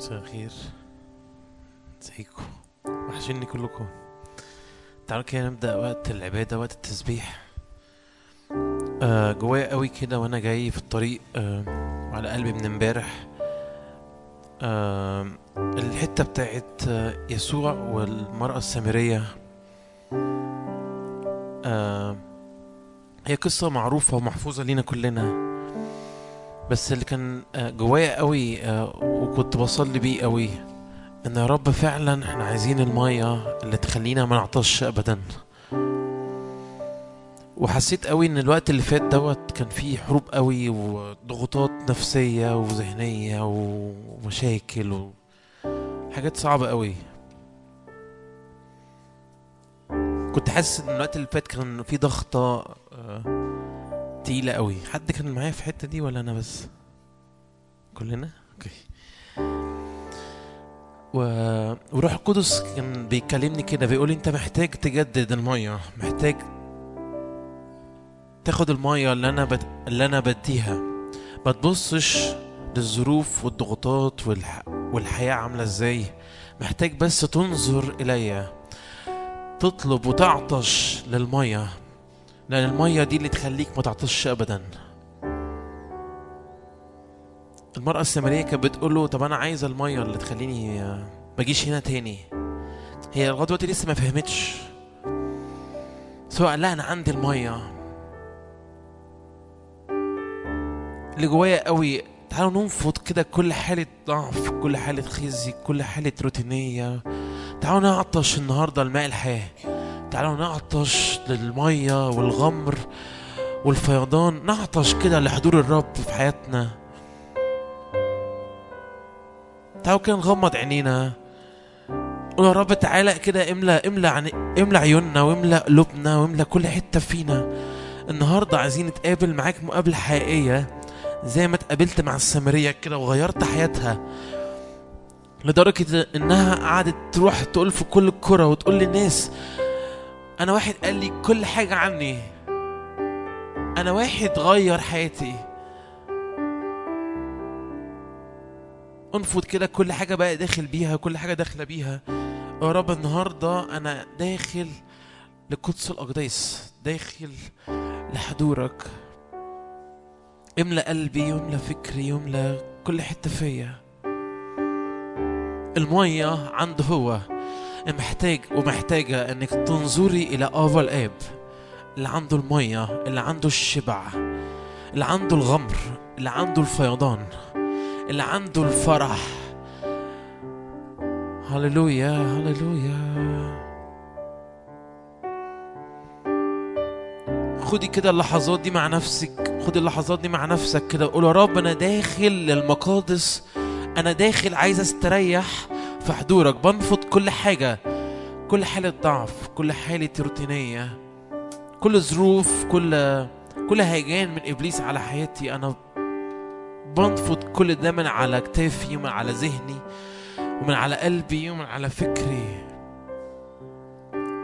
مساء الخير. ازيكم؟ وحشني كلكم. تعالوا كده نبدأ وقت العبادة وقت التسبيح. آه جوايا قوي كده وأنا جاي في الطريق آه وعلى قلبي من امبارح. آه الحتة بتاعت آه يسوع والمرأة السامرية. آه هي قصة معروفة ومحفوظة لينا كلنا. بس اللي كان آه، جوايا قوي آه، وكنت بصلي بيه قوي إن يا رب فعلا إحنا عايزين المية اللي تخلينا ما نعطش ابدا. وحسيت قوي إن الوقت اللي فات دوت كان فيه حروب قوي وضغوطات نفسية وذهنية ومشاكل وحاجات صعبة قوي. كنت حاسس إن الوقت اللي فات كان فيه ضغطة آه، تقيلة قوي. حد كان معايا في الحتة دي ولا أنا بس؟ كلنا؟ أوكي. و... وروح القدس كان بيكلمني كده بيقول أنت محتاج تجدد المية محتاج تاخد المية اللي أنا بد... اللي أنا بديها. ما تبصش للظروف والضغوطات والح... والحياة عاملة إزاي. محتاج بس تنظر إليا تطلب وتعطش للمية. لأن المية دي اللي تخليك ما تعطش أبدا. المرأة السامرية كانت بتقول له طب أنا عايزة المية اللي تخليني آه، ما أجيش هنا تاني. هي لغاية دلوقتي لسه ما فهمتش. سواء لا أنا عندي المية. اللي جوايا قوي تعالوا ننفض كده كل حالة ضعف كل حالة خزي كل حالة روتينية. تعالوا نعطش النهاردة الماء الحياة. تعالوا نعطش للمية والغمر والفيضان نعطش كده لحضور الرب في حياتنا. تعالوا كده نغمض عينينا. قول يا رب تعالى كده املى املى عن املى عيوننا واملى قلوبنا واملى كل حتة فينا. النهارده عايزين نتقابل معاك مقابلة حقيقية زي ما اتقابلت مع السامرية كده وغيرت حياتها. لدرجة إنها قعدت تروح تقول في كل الكرة وتقول للناس أنا واحد قال لي كل حاجة عني. أنا واحد غير حياتي. أنفض كده كل حاجة بقى داخل بيها كل حاجة داخلة بيها. يا رب النهاردة أنا داخل لقدس الأقداس داخل لحضورك. املى قلبي يملى فكري يملى كل حتة فيا. المية عنده هو. محتاج ومحتاجة إنك تنظري إلى ابا الاب اللي عنده المية اللي عنده الشبع اللي عنده الغمر اللي عنده الفيضان اللي عنده الفرح. هللويا هللويا. خدي كده اللحظات دي مع نفسك خدي اللحظات دي مع نفسك كده. قول يا رب أنا داخل للمقادس أنا داخل عايز أستريح. في حضورك بنفض كل حاجة كل حالة ضعف كل حالة روتينية كل ظروف كل كل هيجان من إبليس على حياتي. أنا بنفض كل ده من على كتافي ومن على ذهني ومن على قلبي ومن على فكري.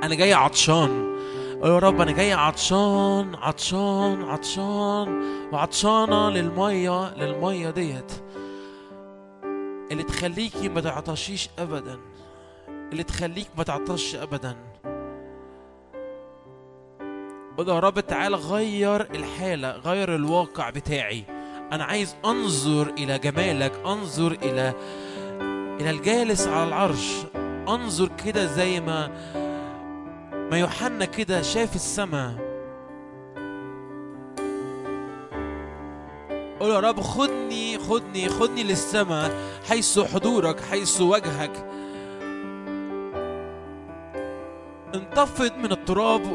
أنا جاي عطشان. يا رب أنا جاي عطشان عطشان عطشان وعطشانة للمية للمية ديت. اللي تخليكي ما تعطشيش أبداً. اللي تخليك ما تعطش ابدا. قول يا رب تعالى غير الحالة غير الواقع بتاعي. أنا عايز أنظر إلى جمالك أنظر إلى إلى الجالس على العرش. أنظر كده زي ما ما يوحنا كده شاف السماء. قول يا رب خدني خدني خدني للسماء حيث حضورك حيث وجهك. انتفض من التراب.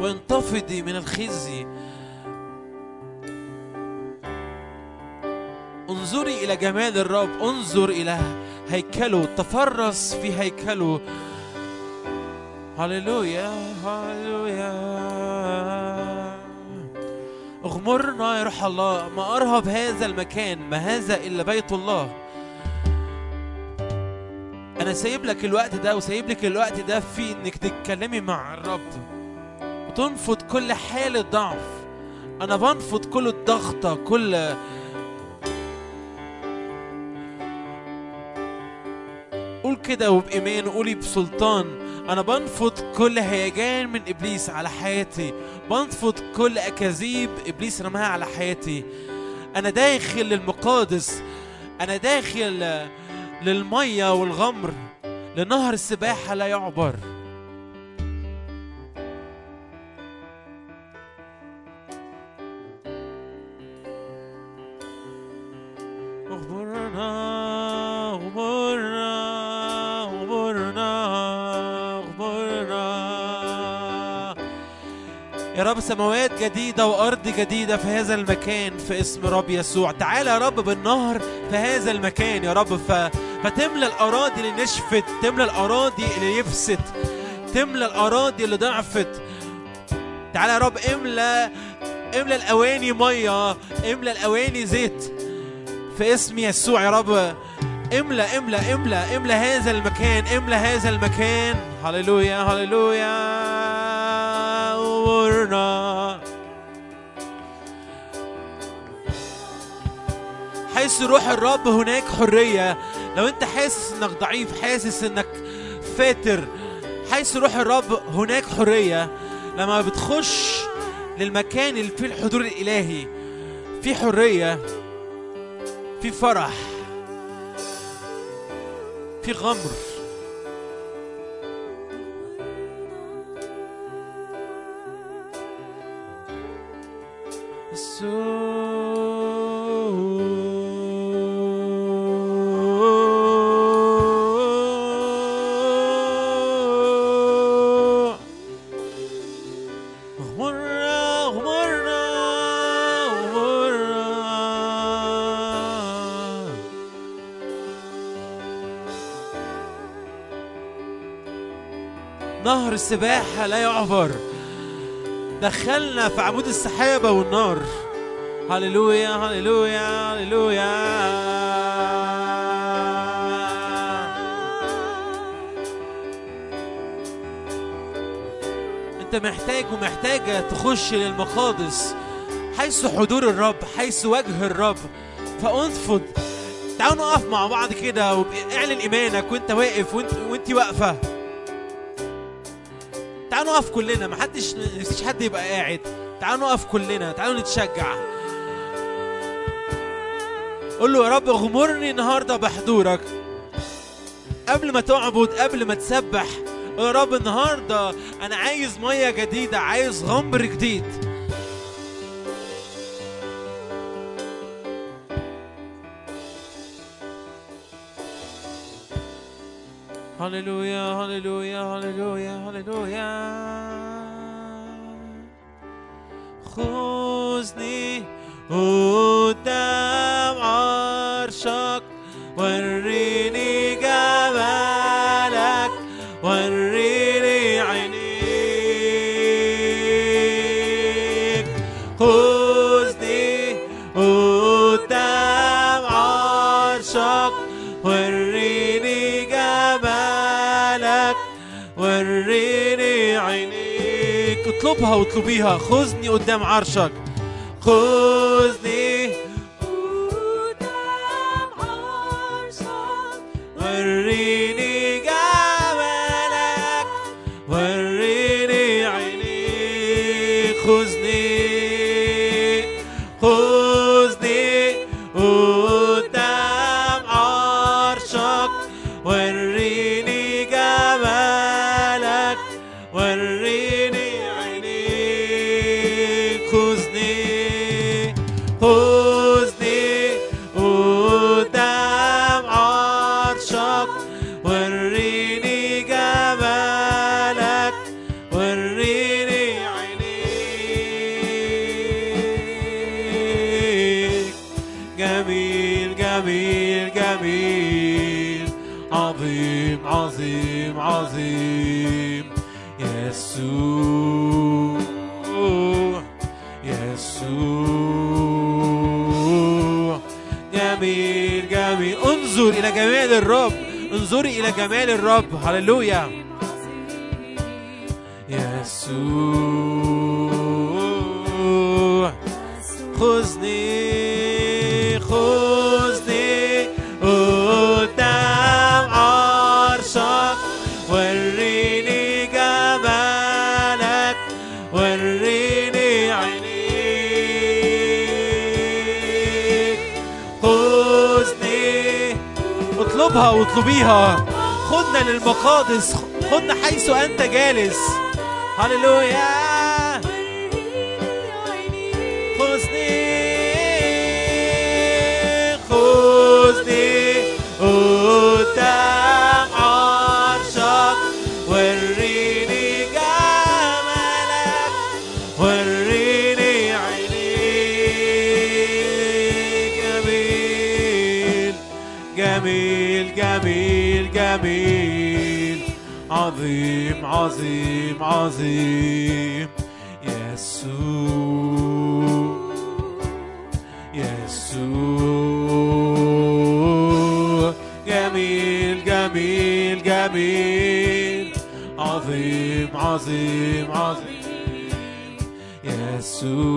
وانتفضي من الخزي. انظري إلى جمال الرب انظر إلى هيكله تفرس في هيكله. هللويا هللويا. اغمرنا يا روح الله ما أرهب هذا المكان ما هذا إلا بيت الله. أنا سايب لك الوقت ده وسايب لك الوقت ده في إنك تتكلمي مع الرب. وتنفض كل حالة ضعف. أنا بنفض كل الضغطة كل كده وبإيمان وقولي بسلطان. أنا بنفض كل هيجان من إبليس على حياتي. بنفض كل أكاذيب إبليس رماها على حياتي. أنا داخل للمقادس. أنا داخل للمية والغمر. لنهر السباحة لا يعبر. سماوات جديدة وأرض جديدة في هذا المكان في اسم رب يسوع. تعالى يا رب بالنهر في هذا المكان يا رب. ف... فتملى الأراضي اللي نشفت تملى الأراضي اللي يفست تملى الأراضي اللي ضعفت. تعالى يا رب املى املى الأواني مية املى الأواني زيت في اسم يسوع يا رب. املى املى املى املى هذا المكان املى هذا المكان. هللويا هللويا. ورنا حيث روح الرب هناك حرية. لو انت حاسس انك ضعيف حاسس انك فاتر حيث روح الرب هناك حرية. لما بتخش للمكان اللي فيه الحضور الإلهي في حرية في فرح في غمر. نهر السباحة لا يعبر. دخلنا في عمود السحابة والنار. هللويا هللويا هللويا انت محتاج ومحتاجة تخش للمقادس حيث حضور الرب حيث وجه الرب. فأنفض. تعالوا نقف مع بعض كده واعلن إيمانك وأنت واقف وانت وأنت واقفة. تعالوا نقف كلنا محدش مفيش حد يبقى قاعد. تعالوا نقف كلنا تعالوا نتشجع. قول له يا رب اغمرني النهارده بحضورك. قبل ما تعبد قبل ما تسبح يا رب النهارده أنا عايز مية جديدة عايز غمر جديد. هللويا هللويا هللويا هللويا. خذني قدام عرشك وريني جمالك وريني عينيك خذني قدام عرشك وريني جمالك وريني عينيك اطلبها واطلبيها خذني قدام عرشك. خذني قدام عرشك وريني انظري إلى جمال الرب. هللويا. يسوع. نطلبيها خدنا للمقادس. خدنا حيث أنت جالس. هللويا. عظيم عظيم عظيم. يسوع يسوع. جميل جميل جميل. عظيم عظيم عظيم. يسوع.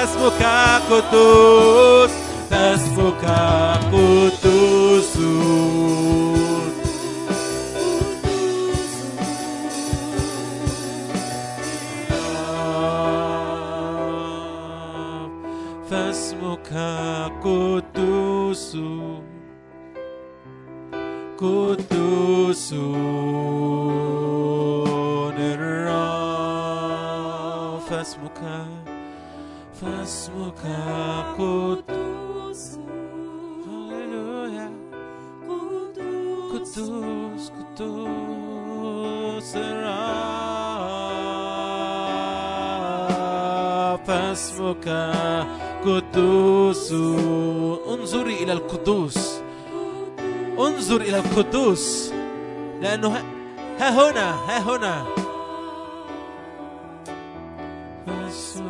tasfukakutus, tasfukakutusu. Tasfukakutusu. Ah, Kutusu. Nerra. Fasmukakutusu. اسمك قدوس هللويا قدوس قدوس قدوس الرب اسمك قدوس انظري إلى القدوس انظر إلى القدوس لأنه ها هنا ها هنا اسمك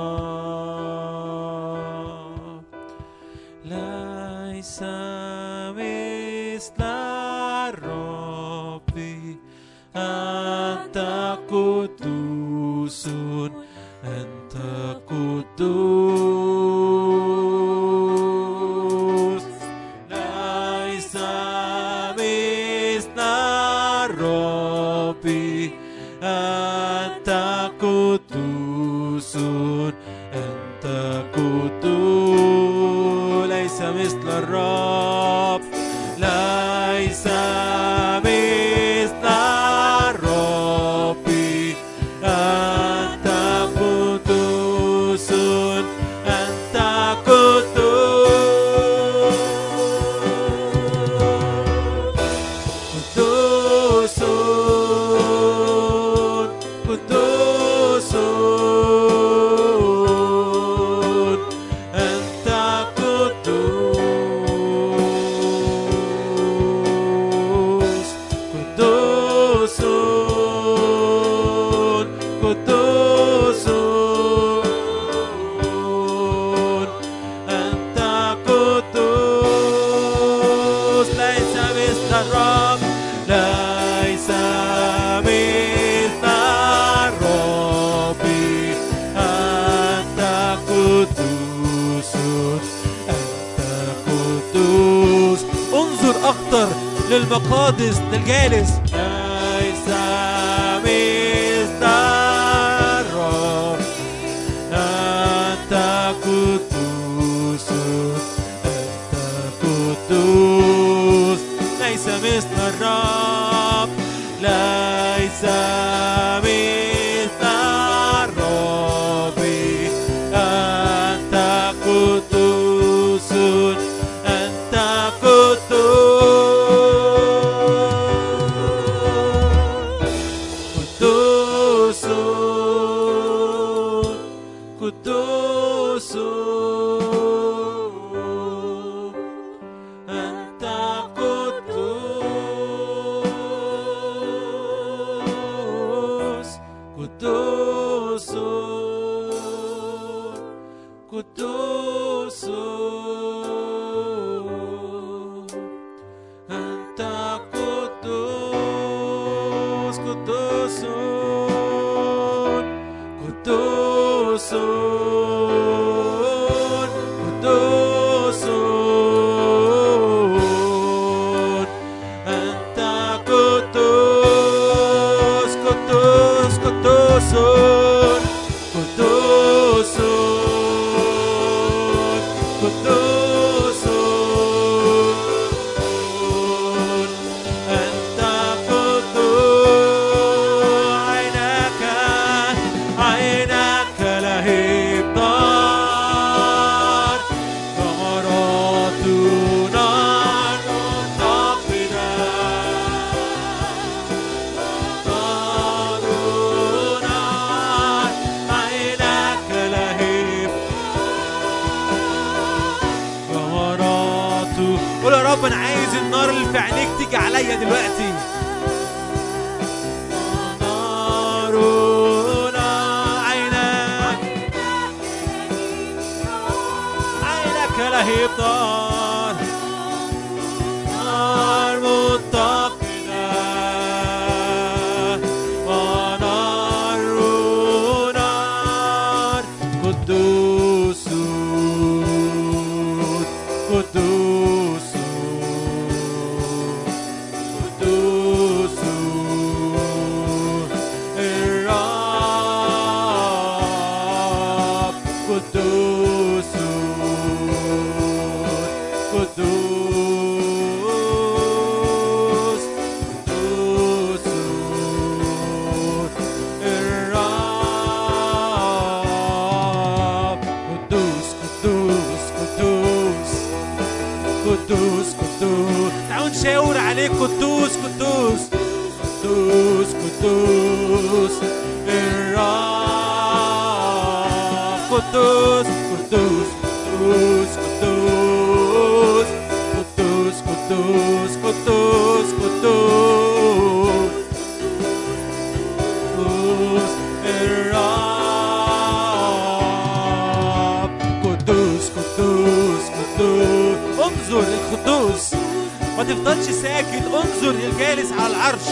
tu Jodes, Delgueres, قدوس الرب قدوس قدوس قدوس قدوس قدوس قدوس قدوس قدوس قدوس الرب قدوس قدوس قدوس انظر للقدوس ما تفضلش ساكت انظر للجالس على العرش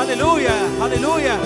هللويا هللويا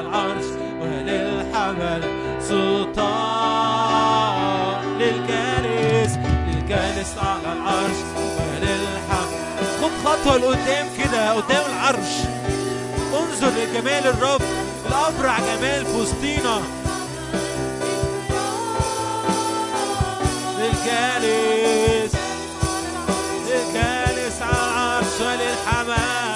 العرش وللحمل سلطان على العرش وللحمل. خد خطوة لقدام كده قدام العرش. انظر لجمال الرب الأبرع جمال في وسطينا للجالس على العرش وللحمل.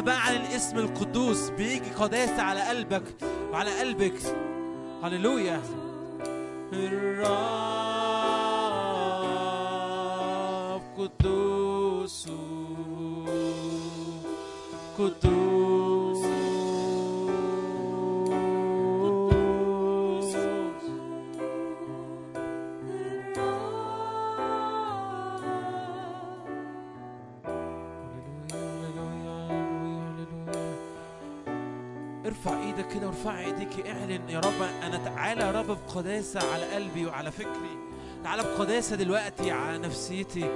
بعلن اسم القدوس. بيجي قداسة على قلبك وعلى قلبك. هللويا. الرب قدوس قدوس وارفع ايديك اعلن يا رب أنا تعالى يا رب بقداسة على قلبي وعلى فكري. تعالى بقداسة دلوقتي على نفسيتي.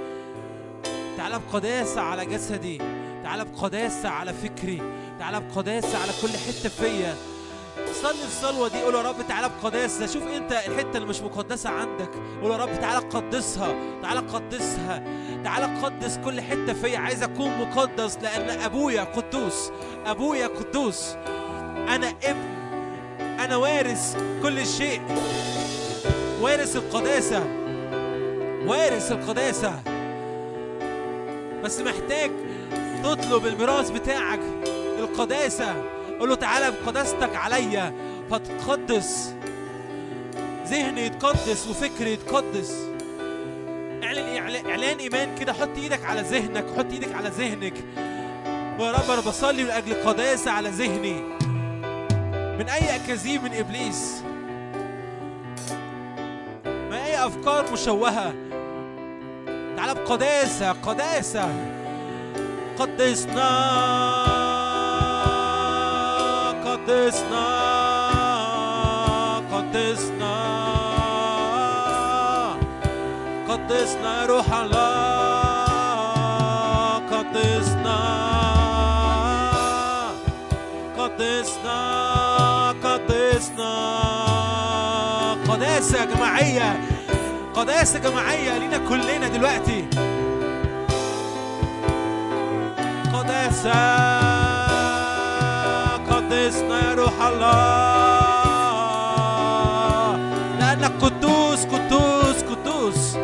تعالى بقداسة على جسدي. تعالى بقداسة على فكري. تعالى بقداسة على كل حتة فيا. صلي الصلوه دي قول يا رب تعالى بقداسة. شوف انت الحتة اللي مش مقدسة عندك. قول يا رب تعالى قدسها. تعالى قدسها. تعالى قدس كل حتة فيا. عايز أكون مقدس لأن أبويا قدوس. أبويا قدوس. أنا ابن أنا وارث كل شيء. وارث القداسة. وارث القداسة. بس محتاج تطلب الميراث بتاعك القداسة. قول له تعالى بقداستك عليا. فتقدس ذهني يتقدس وفكري يتقدس. اعلن إعلان إيمان كده. حط إيدك على ذهنك حط إيدك على ذهنك. ويا رب أنا بصلي لأجل قداسة على ذهني. من أي أكاذيب من إبليس؟ من أي أفكار مشوهة؟ تعال بقداسة قداسة. قدسنا قدسنا قدسنا. قدسنا يا روح الله قداسة جماعية قداسة جماعية لينا كلنا دلوقتي. قداسة قدسنا يا روح الله. لأنك قدوس قدوس قدوس.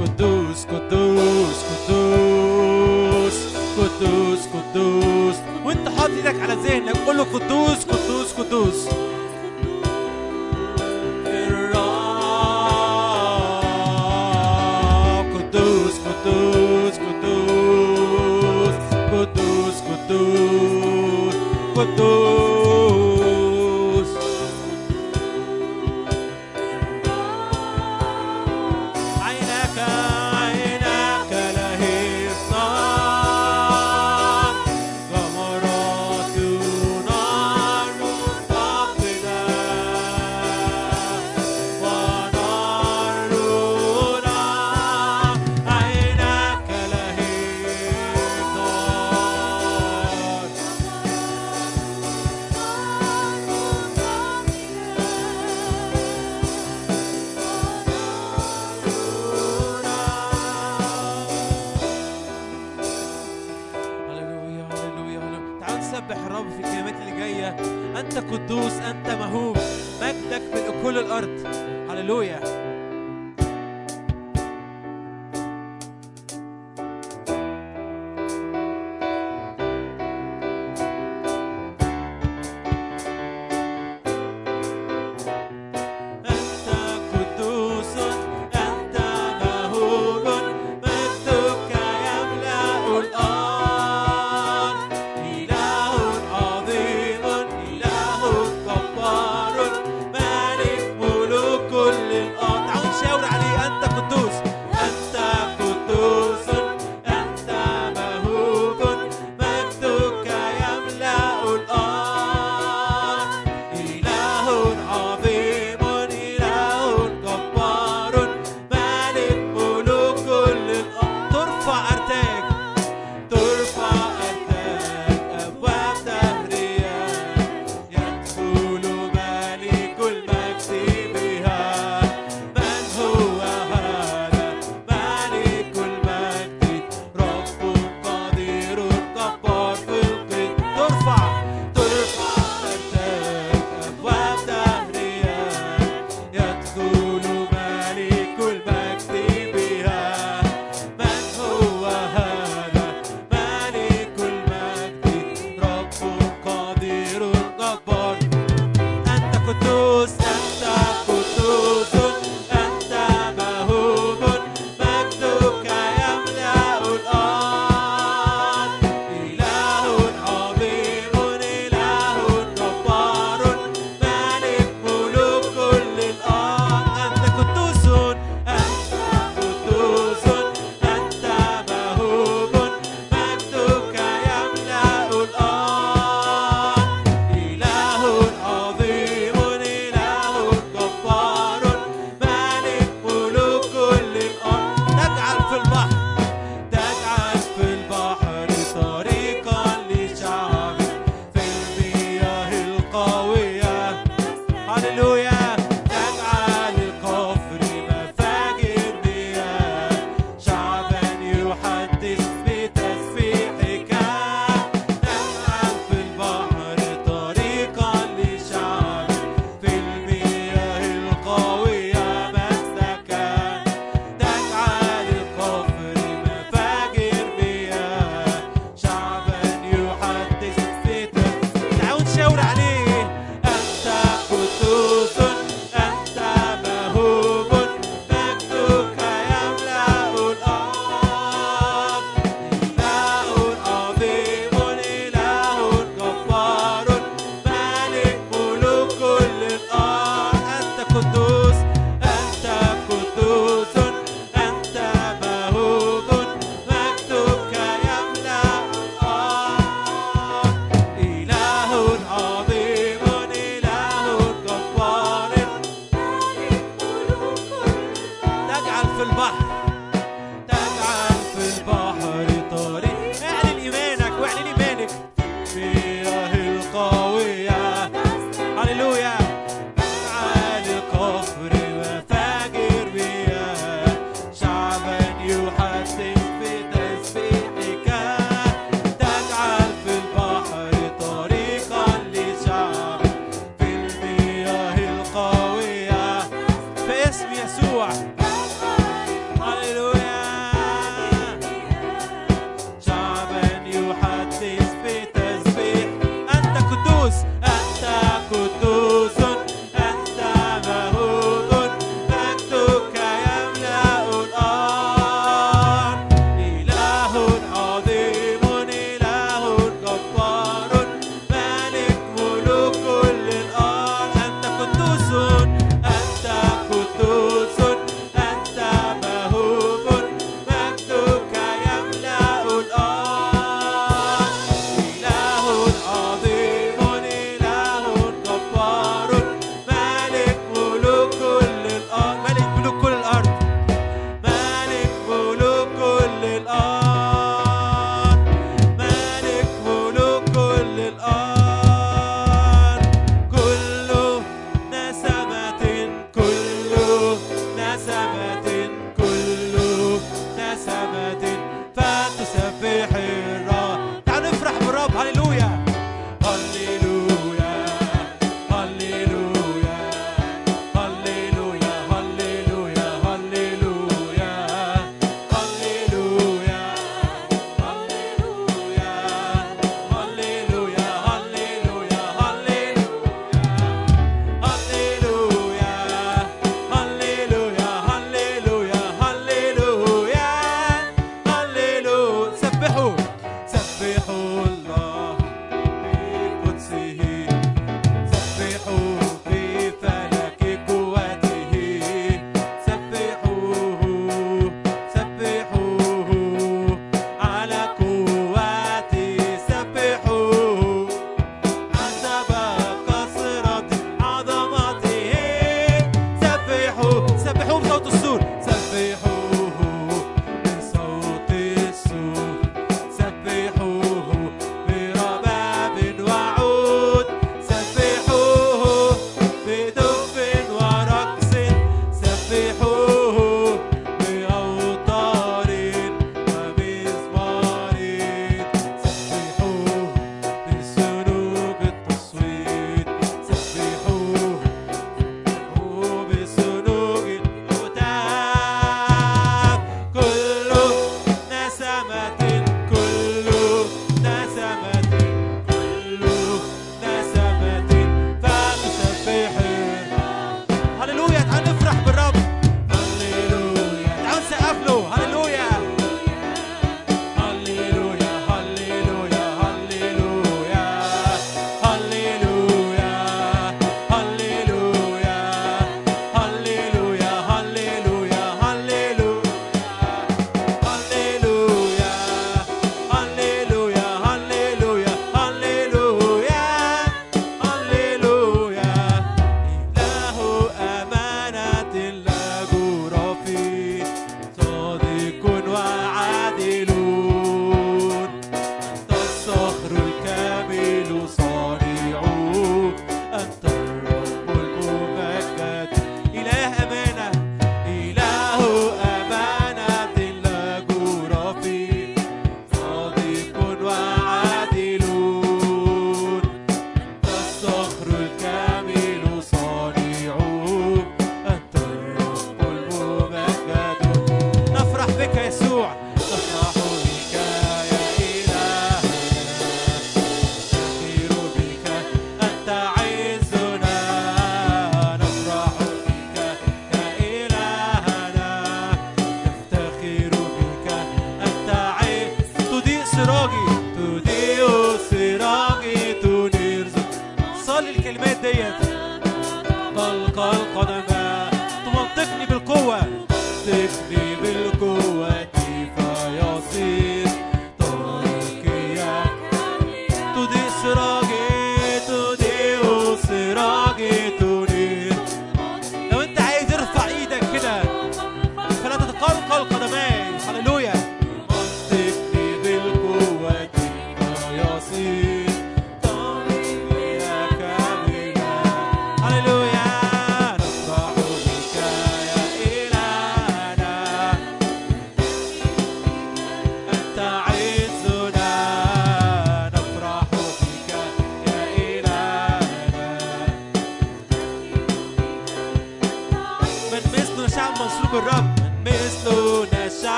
قدوس قدوس. إيدك على ذهنك قول له قدوس قدوس قدوس.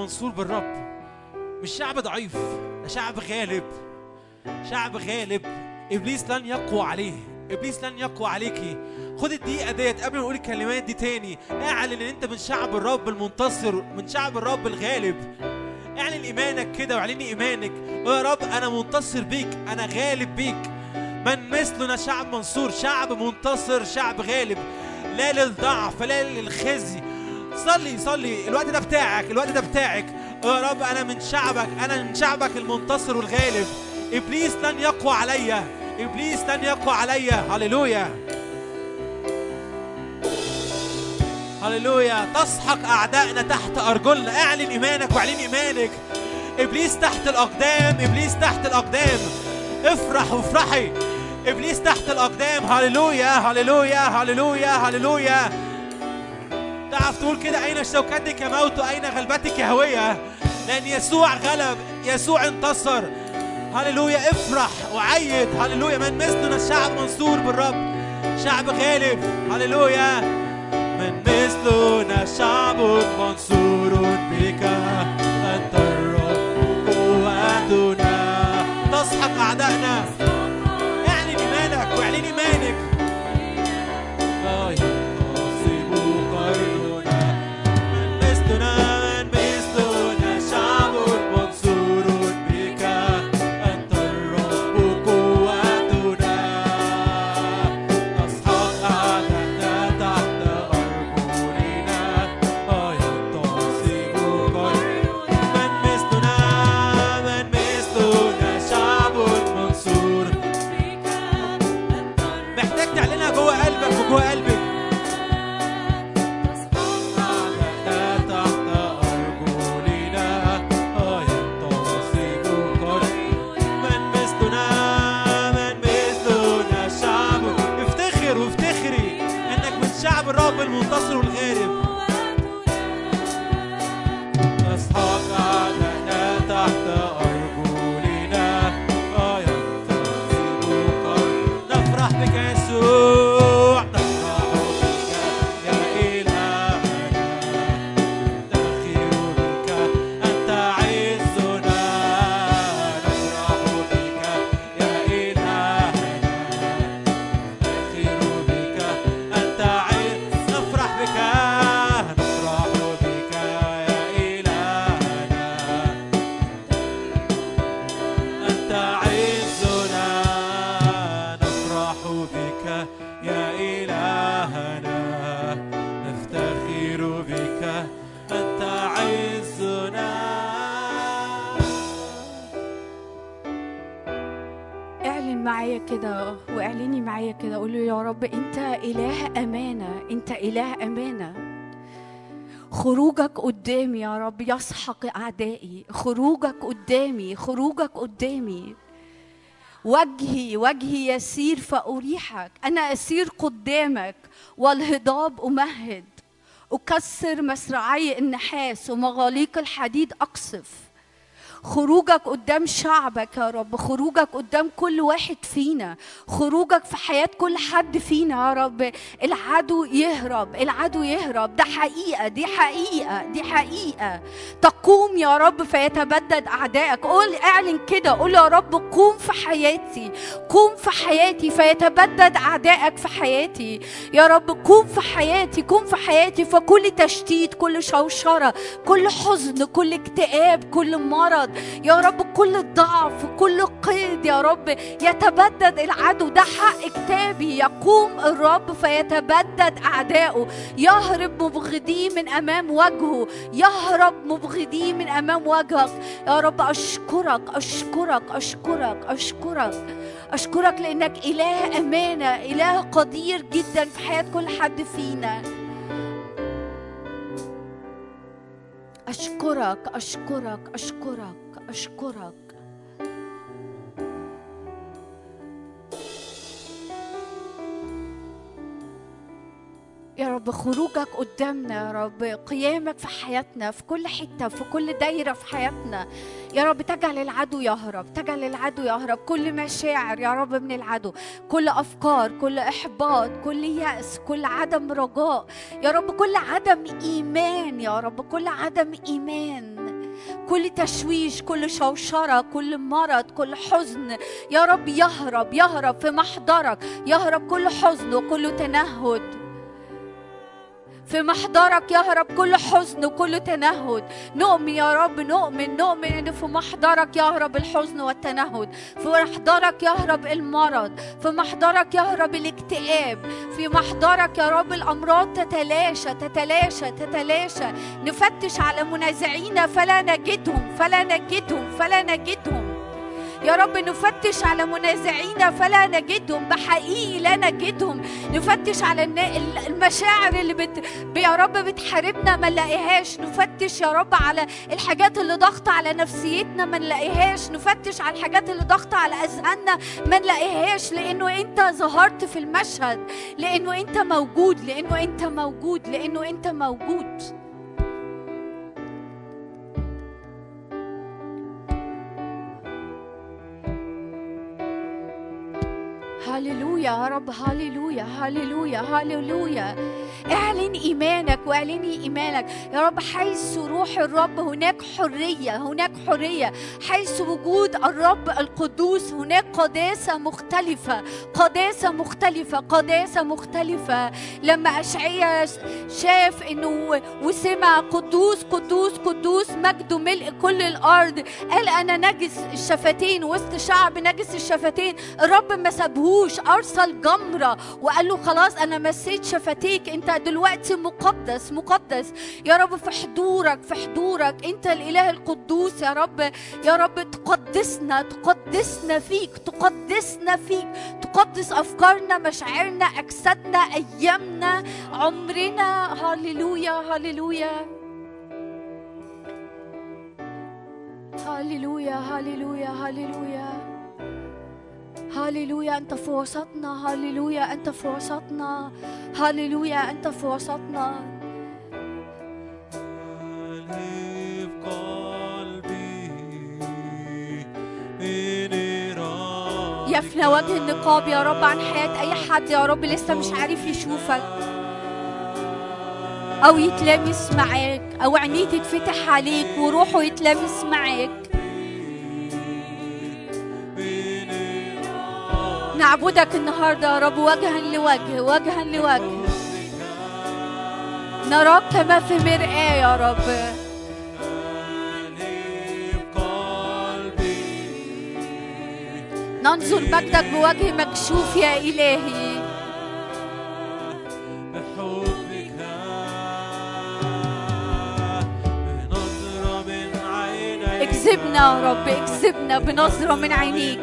منصور بالرب. مش شعب ضعيف ده شعب غالب. شعب غالب. إبليس لن يقوى عليه. إبليس لن يقوى عليكي خد الدقيقة ديت قبل ما أقول الكلمات دي تاني. اعلن إن أنت من شعب الرب المنتصر من شعب الرب الغالب. اعلن إيمانك كده واعلني إيمانك. يا رب أنا منتصر بيك. أنا غالب بيك. من مثلنا شعب منصور شعب منتصر شعب غالب. لا للضعف لا للخزي. صلي صلي. الوقت ده بتاعك الوقت ده بتاعك. يا رب أنا من شعبك أنا من شعبك المنتصر والغالب. إبليس لن يقوى عليا إبليس لن يقوى عليا هللويا. هللويا. تسحق أعدائنا تحت أرجلنا. أعلن إيمانك وأعلن إيمانك. إبليس تحت الأقدام إبليس تحت الأقدام. افرح وافرحي. إبليس تحت الأقدام. هللويا هللويا هللويا هللويا. تعرف تقول كده أين شوكتك يا موت؟ وأين غلبتك يا هوية؟ لأن يسوع غلب يسوع انتصر. هللويا افرح وعيد. هللويا من مثلنا الشعب منصور بالرب. شعب غالب. هللويا من مثلنا شعب منصور بك. أنت إله أمانة. خروجك قدامي يا رب يسحق أعدائي. خروجك قدامي خروجك قدامي. وجهي وجهي يسير فأريحك. أنا أسير قدامك والهضاب أمهد. أكسر مسرعي النحاس ومغاليق الحديد أقصف. خروجك قدام شعبك يا رب خروجك قدام كل واحد فينا خروجك في حياة كل حد فينا يا رب. العدو يهرب العدو يهرب. ده حقيقة دي حقيقة دي حقيقة. تقوم يا رب فيتبدد أعدائك. قول اعلن كده. قول يا رب قوم في حياتي. قوم في حياتي فيتبدد أعدائك في حياتي. يا رب قوم في حياتي قوم في حياتي. فكل تشتيت كل شوشرة كل حزن كل اكتئاب كل مرض يا رب كل ضعف كل قيد يا رب يتبدد العدو. ده حق كتابي يقوم الرب فيتبدد أعدائه يهرب مبغضيه من أمام وجهه. يهرب مبغضيه من أمام وجهك. يا رب أشكرك أشكرك أشكرك أشكرك. أشكرك لأنك إله أمانة إله قدير جدا في حياة كل حد فينا. أشكرك أشكرك أشكرك أشكرك. يا رب خروجك قدامنا يا رب قيامك في حياتنا في كل حتة في كل دايرة في حياتنا. يا رب تجعل العدو يهرب تجعل العدو يهرب. كل مشاعر يا رب من العدو كل أفكار كل إحباط كل يأس كل عدم رجاء. يا رب كل عدم إيمان يا رب كل عدم إيمان. كل تشويش كل شوشرة كل مرض كل حزن يا رب يهرب يهرب في محضرك. يهرب كل حزن وكل تنهد. في محضرك يهرب كل حزن وكل تنهد. نؤمن يا رب نؤمن نؤمن إن في محضرك يهرب الحزن والتنهد. في محضرك يهرب المرض في محضرك يهرب الاكتئاب. في محضرك يا رب الأمراض تتلاشى تتلاشى تتلاشى. نفتش على منازعينا فلا نجدهم فلا نجدهم فلا نجدهم. يا رب نفتش على منازعينا فلا نجدهم بحقيقي لا نجدهم. نفتش على المشاعر اللي بت... يا رب بتحاربنا ما نلاقيهاش. نفتش يا رب على الحاجات اللي ضاغطة على نفسيتنا ما نلاقيهاش. نفتش على الحاجات اللي ضاغطة على أذهاننا ما نلاقيهاش. لأنه أنت ظهرت في المشهد لأنه أنت موجود لأنه أنت موجود لأنه أنت موجود. هللويا يا رب هللويا هللويا هللويا. اعلن إيمانك واعلني إيمانك. يا رب حيث روح الرب هناك حرية هناك حرية. حيث وجود الرب القدوس هناك قداسة مختلفة قداسة مختلفة قداسة مختلفة. لما اشعيا شاف إنه وسمع قدوس قدوس قدوس مجده ملء كل الأرض قال أنا نجس الشفتين وسط شعب نجس الشفتين. الرب ما سابهوش. أرسل جمرة. وقال له خلاص أنا مسيت شفتيك. أنت دلوقتي مقدس مقدس. يا رب في حضورك في حضورك. أنت الإله القدوس يا رب. يا رب تقدسنا تقدسنا فيك تقدسنا فيك. تقدس أفكارنا مشاعرنا أجسادنا أيامنا عمرنا. هللويا هللويا. هللويا هللويا هللويا. هللويا انت في وسطنا هللويا انت في وسطنا هللويا انت في وسطنا يفنى وجه النقاب يا رب عن حياة أي حد يا رب لسه مش عارف يشوفك أو يتلامس معاك أو عينيه تتفتح عليك وروحه يتلامس معاك نعبدك النهاردة يا رب وجها لوجه وجها لوجه. نراك كما في مرآة يا رب. ننظر مجدك بوجه مكشوف يا إلهي. اكذبنا يا رب اكذبنا بنظرة من عينيك.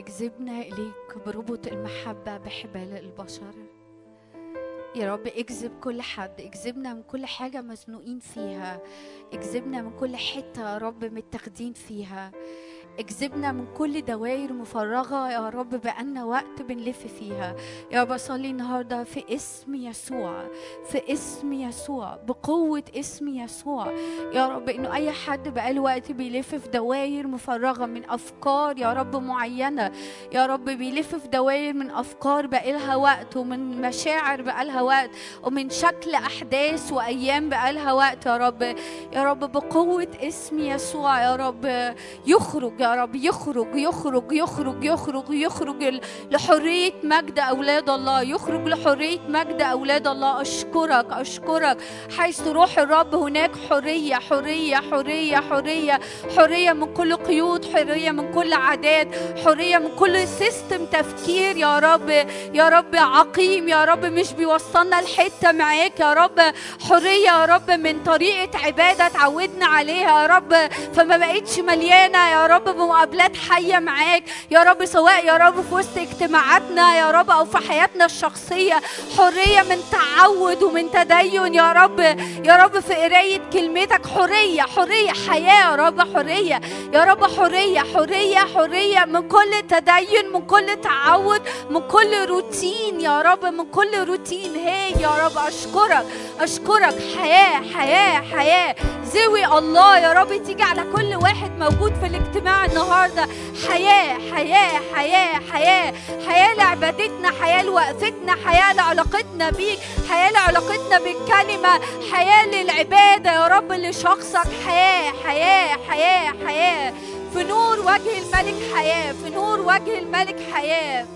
اجذبنا إليك بربط المحبة بحبال البشر. يا رب اجذب كل حد اجذبنا من كل حاجة مزنوقين فيها اجذبنا من كل حتة يا رب متاخدين فيها. اجذبنا من كل دوائر مفرغة يا رب بقالنا وقت بنلف فيها. يا رب أصلي النهاردة في اسم يسوع في اسم يسوع بقوة اسم يسوع. يا رب إنه أي حد بقاله وقت بيلف في دوائر مفرغة من أفكار يا رب معينة. يا رب بيلف في دوائر من أفكار بقالها وقت ومن مشاعر بقالها وقت ومن شكل أحداث وأيام بقالها وقت يا رب. يا رب بقوة اسم يسوع يا رب يخرج يا رب يخرج يخرج يخرج يخرج يخرج لحرية مجد أولاد الله. يخرج لحرية مجد أولاد الله. أشكرك أشكرك. حيث روح الرب هناك حرية حرية حرية حرية. حرية من كل قيود حرية من كل عادات حرية من كل سيستم تفكير. يا رب يا رب عقيم. يا رب مش بيوصلنا لحتة معاك. يا رب حرية يا رب من طريقة عبادة اتعودنا عليها. يا رب فما بقتش مليانة. يا رب بمقابلات حية معاك. يا رب سواء يا رب في وسط اجتماعاتنا يا رب أو في حياتنا الشخصية حرية من تعود ومن تدين. يا رب يا رب في قراية كلمتك حرية حرية حياة. يا رب حرية يا رب حرية حرية حرية من كل تدين من كل تعود من كل روتين. يا رب من كل روتين. هي يا رب أشكرك أشكرك. حياة حياة حياة. زوي الله يا رب تيجي على كل واحد موجود في الاجتماع. النهاردة حياة حياة حياة حياة. حياة لعبادتنا حياة لوقفتنا حياة لعلاقتنا بيك حياة لعلاقتنا بالكلمة حياة للعبادة. يا رب لشخصك حياة حياة حياة حياة. في نور وجه الملك حياة في نور وجه الملك حياة.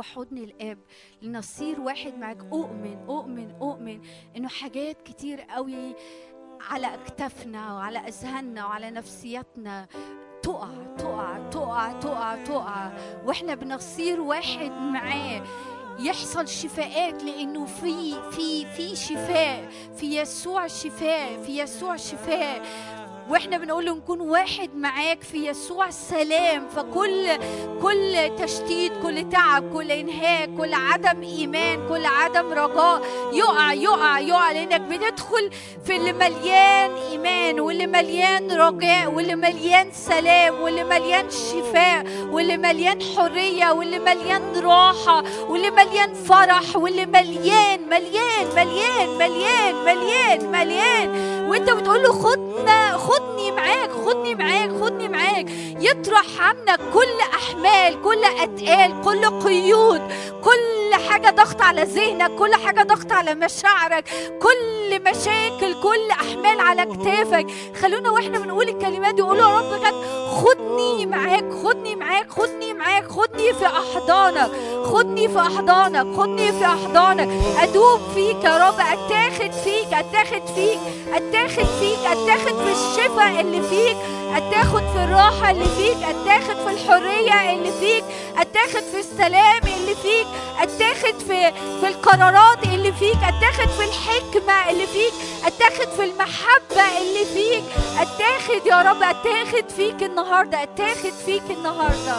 إلى جوه حضن الآب لنصير واحد معاك. أؤمن أؤمن أؤمن إنه حاجات كتير قوي على أكتافنا وعلى أذهاننا وعلى نفسياتنا تقع تقع تقع تقع تقع. وإحنا بنصير واحد معاه. يحصل شفاءات لأنه في في في شفاء في يسوع شفاء في يسوع شفاء. وإحنا بنقول له نكون واحد معاك في يسوع سلام. فكل كل تشتيت كل تعب كل انهاك كل عدم إيمان كل عدم رجاء يقع يقع يقع. لأنك بتدخل في اللي مليان إيمان واللي مليان رجاء واللي مليان سلام واللي مليان شفاء واللي مليان حرية واللي مليان راحة واللي مليان فرح واللي مليان مليان مليان مليان مليان مليان. وأنت بتقول له خدنا خدني معاك خدني معاك خدني معاك. يطرح عنك كل أحمال كل أتقال كل قيود كل حاجة ضغط على ذهنك كل حاجة ضغط على مشاعرك كل مشاكل كل أحمال على كتافك. خلونا وإحنا بنقول الكلمات دي قولوا يا رب خدني معاك خدني معاك خدني معاك خدني في أحضانك خدني في أحضانك خدني في أحضانك. أدوب فيك يا رب أتاخد فيك أتاخد فيك أتاخد فيك أتاخد في الشفاء اللي فيك. أتاخد في الراحة اللي فيك أتاخد في الحرية اللي فيك أتاخد في السلام اللي فيك أتاخد في في القرارات اللي فيك أتاخد في الحكمة اللي فيك أتاخد في المحبة اللي فيك. أتاخد يا رب أتاخد فيك النهارده أتاخد فيك النهارده.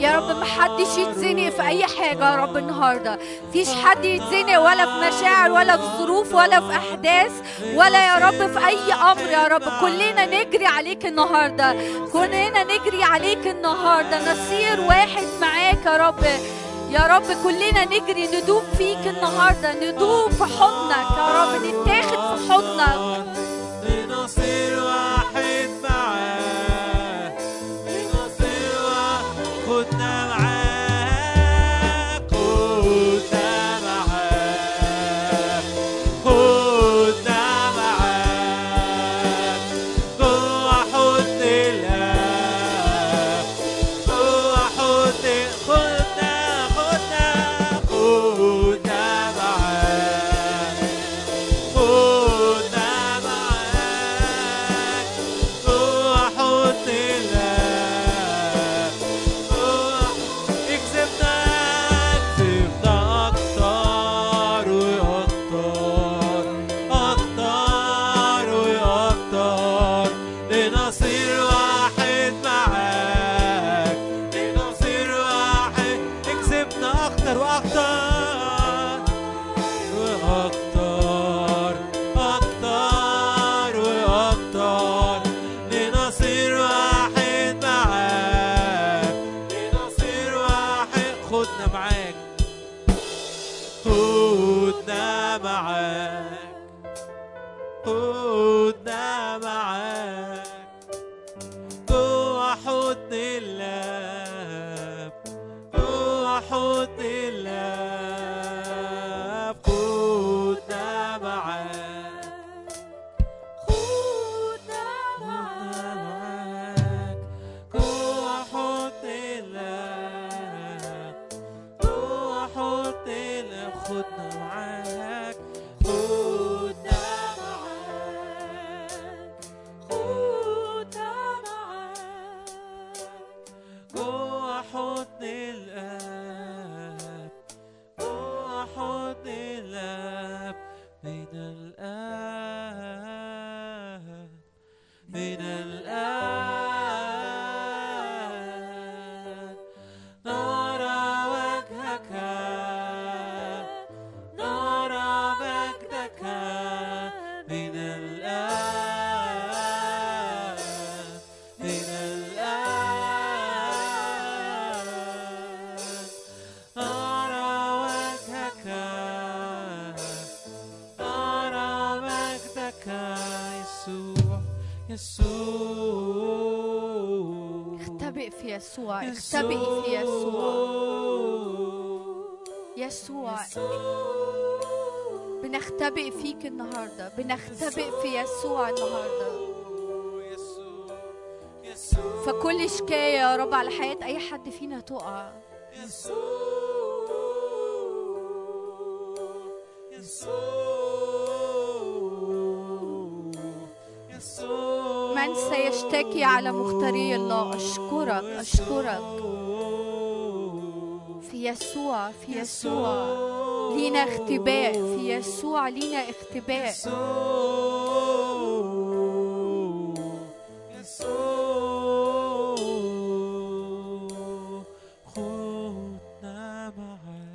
يا رب ما حدش يتزنق في أي حاجة يا رب النهارده. فيش حد يتزنق ولا في مشاعر ولا في ظروف ولا في أحداث ولا يا رب في أي أمر يا رب. كلنا نجري عليك النهارده. كلنا نجري عليك النهارده. نصير واحد معاك يا رب. يا رب كلنا نجري ندوب فيك النهارده. ندوب في حضنك يا رب. نتاخد في حضنك. يسوع اختبئي في يسوع. يسوع. بنختبئ فيك النهارده. بنختبئ في يسوع النهارده. فكل شكاية يا رب على حياة أي حد فينا تقع. من سيشتكي على مختاري الله. أشكرك أشكرك. في يسوع في يسوع. لينا اختباء. في يسوع لينا اختباء.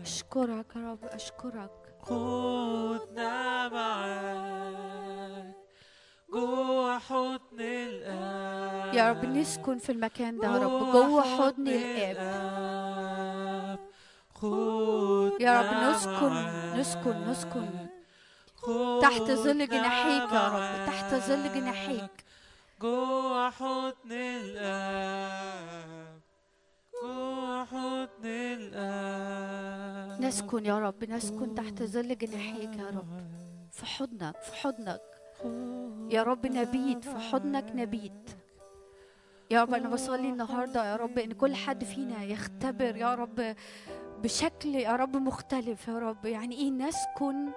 أشكرك يا رب أشكرك. خدنا معك جوا حضن الآب. يا رب نسكن في المكان ده يا رب. جوه حضن الآب. يا رب نسكن. نسكن نسكن. تحت ظل جناحيك يا رب. تحت ظل جناحيك جوا حضن الآب. جوا حضن الآب. نسكن يا رب نسكن تحت ظل جناحيك يا رب. في حضنك في حضنك. يا رب نبيت في حضنك نبيت. يا رب أنا بصلي النهارده يا رب إن كل حد فينا يختبر يا رب بشكل يا رب مختلف يا رب. يعني إيه نسكن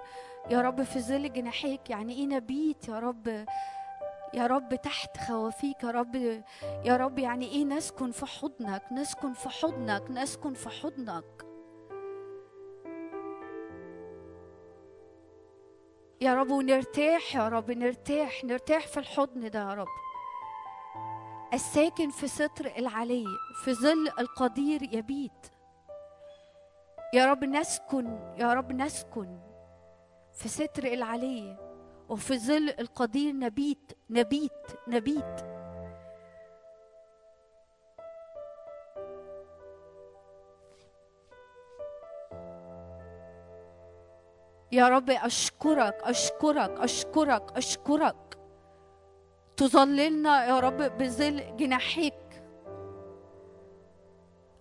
يا رب في ظل جناحيك؟ يعني إيه نبيت يا رب؟ يا رب تحت خوافيك يا رب. يا رب يعني إيه نسكن في حضنك؟ نسكن في حضنك نسكن في حضنك. يا رب ونرتاح يا رب نرتاح نرتاح في الحضن ده يا رب. الساكن في ستر العلي في ظل القدير يبيت. يا رب نسكن يا رب نسكن في ستر العلي وفي ظل القدير نبيت نبيت نبيت. يا رب أشكرك أشكرك أشكرك أشكرك. تظللنا يا رب بظل جناحيك.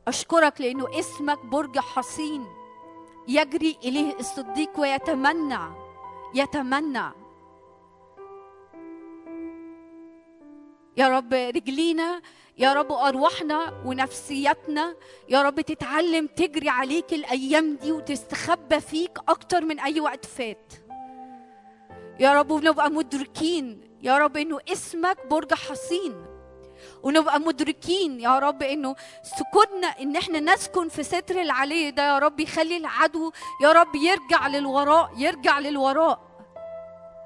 أشكرك لأنه اسمك برج حصين. يجري إليه الصديق ويتمنى يتمنى. يا رب رجلينا يا رب أرواحنا ونفسيتنا يا رب تتعلم تجري عليك الأيام دي وتستخبى فيك أكتر من أي وقت فات. يا رب ونبقى مدركين يا رب إنه اسمك برج حصين. ونبقى مدركين يا رب إنه سكوننا إن إحنا نسكن في ستر العلي ده يا رب يخلي العدو يا رب يرجع للوراء يرجع للوراء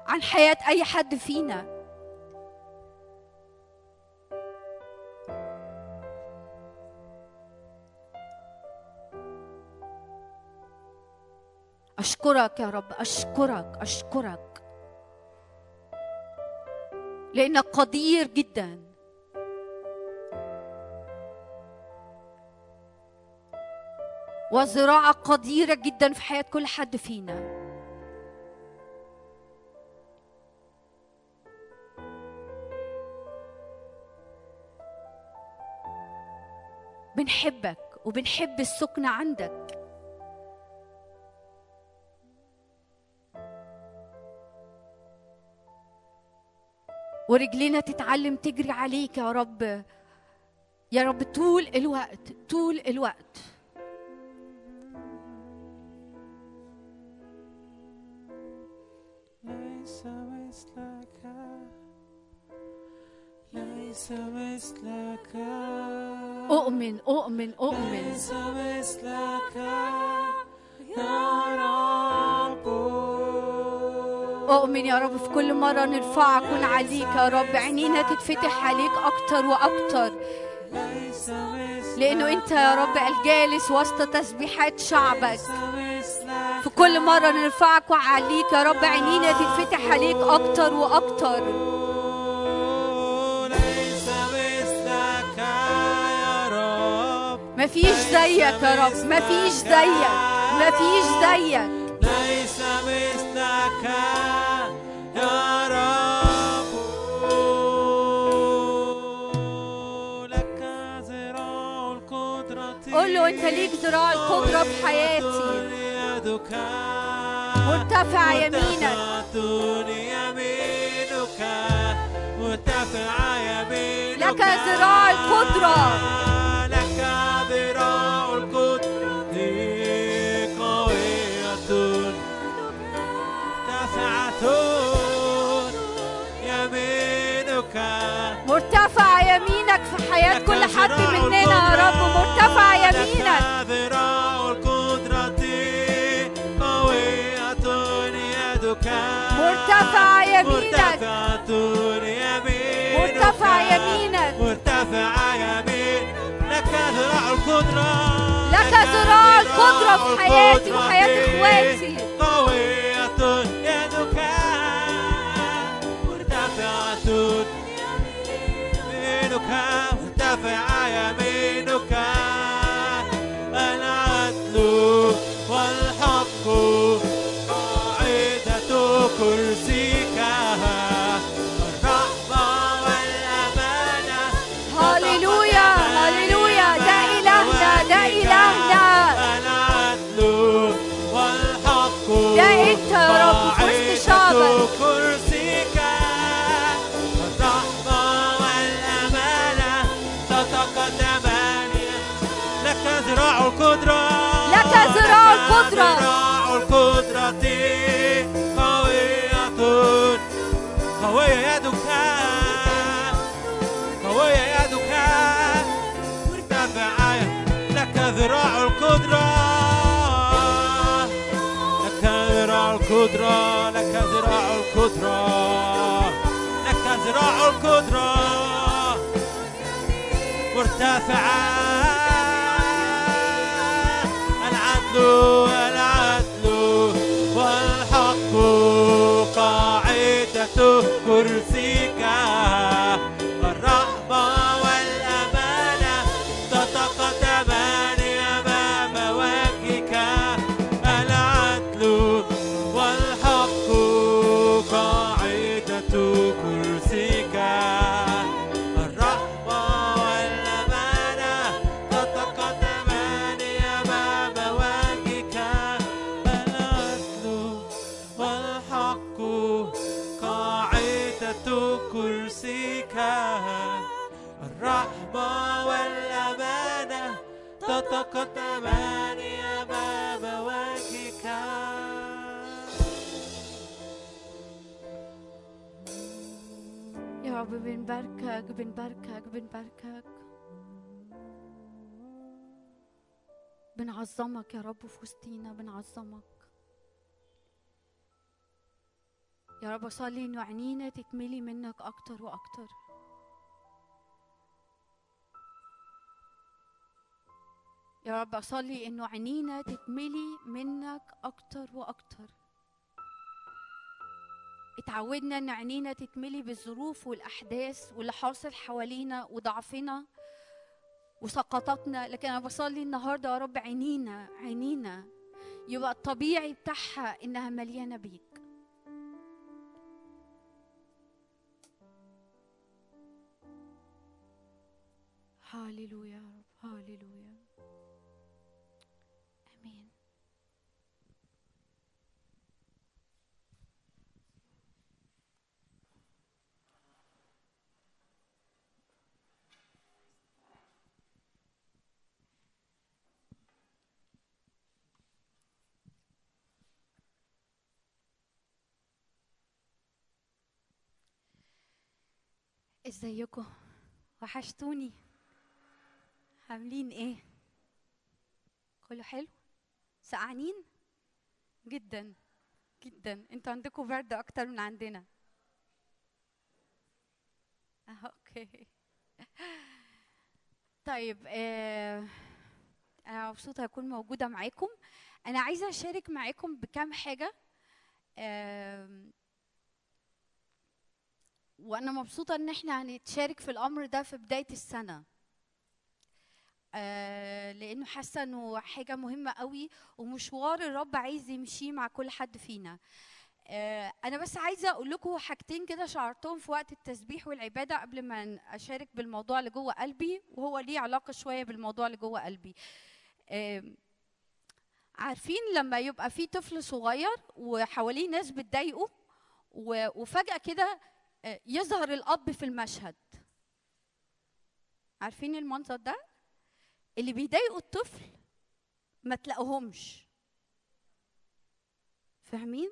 عن حياة أي حد فينا. أشكرك يا رب أشكرك أشكرك. لأنك قدير جدا. وزراعة قديرة جدا في حياة كل حد فينا. بنحبك وبنحب السكنة عندك. ورجلنا تتعلم تجري عليك يا رب. يا رب طول الوقت طول الوقت. ليس مثلك ليس مثلك. أؤمن أؤمن أؤمن. ليس مثلك يا رب. أؤمن يا رب. في كل مرة نرفعك ونعليك يا رب. عينينا تتفتح عليك أكتر وأكتر. لأنه أنت يا رب الجالس وسط تسبيحات شعبك. في كل مرة نرفعك وعليك يا رب. عينينا تتفتح عليك أكتر وأكتر. مفيش زيك يا رب. مفيش زيك. مفيش زيك. له أنت ليك ذراع القدرة في حياتي مرتفع يمينك مرتفع يمينك. لك ذراع القدرة. لك ذراع القدرة قوية. مرتفعة يمينك. مرتفع يمينك. حياة كل حد مننا يا رب مرتفع يمينك مرتفع يمينك يمينك مرتفع يمينك مرتفع يمين لك ذراع القدرة لك ذراع القدرة في حياتي وحياة إخواتي. قوية يدك مرتفعة يمينك. القدرة لك ذراع القدرة لك ذراع القدرة لك ذراع القدرة. يا رب بنباركك بنباركك بنباركك بنعظمك يا رب في وسطينا بنعظمك. يا رب أصلي إنه عينينا تتملي منك أكتر وأكتر. يا رب أصلي إنه عينينا تتملي منك أكتر وأكتر. اتعودنا إن عينينا تتملي بالظروف والأحداث واللي حاصل حوالينا وضعفنا وسقطاتنا. لكن أنا بصلي النهارده يا رب عينينا عينينا يبقى الطبيعي بتاعها إنها مليانة بيك. هاليلويا يا رب هاليلويا امين ازيكم؟ وحشتوني. عاملين إيه؟ كله حلو؟ سقعانين؟ جدا جدا. أنتوا عندكم برد أكتر من عندنا. آه، أوكي. طيب آه أنا مبسوطة أكون موجودة معاكم. أنا عايزة أشارك معاكم بكام حاجة. وأنا مبسوطة إن إحنا هنتشارك في الأمر ده في بداية السنة. آه، لأنه حاسة إنه حاجة مهمة قوي ومشوار الرب عايز يمشيه مع كل حد فينا. آه، أنا بس عايزة أقول لكم حاجتين كده شعرتهم في وقت التسبيح والعبادة قبل ما أشارك بالموضوع اللي جوه قلبي وهو ليه علاقة شوية بالموضوع اللي جوه قلبي. آم، عارفين لما يبقى في طفل صغير وحواليه ناس بتضايقه وفجأة كده آه، يظهر الأب في المشهد. عارفين المنظر ده؟ اللي بيضايقوا الطفل ما تلاقوهمش. فاهمين؟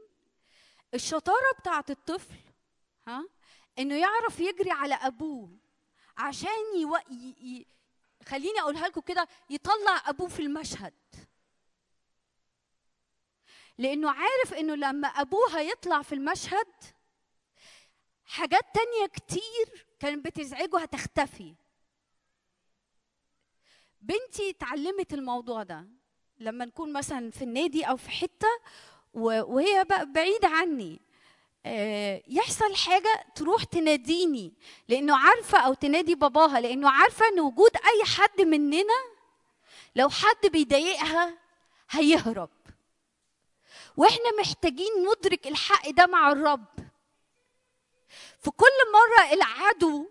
الشطارة بتاعت الطفل ها إنه يعرف يجري على أبوه عشان يو... ي... ي... خليني أقولها لكم كده يطلع أبوه في المشهد. لأنه عارف إنه لما أبوه هيطلع في المشهد حاجات تانية كتير كانت بتزعجه هتختفي. بنتي اتعلمت الموضوع ده. لما نكون مثلا في النادي أو في حتة وهي بقى بعيدة عني آه، يحصل حاجة تروح تناديني. لأنه عارفة أو تنادي باباها لأنه عارفة إن وجود أي حد مننا لو حد بيضايقها هيهرب. وإحنا محتاجين ندرك الحق ده مع الرب. في كل مرة العدو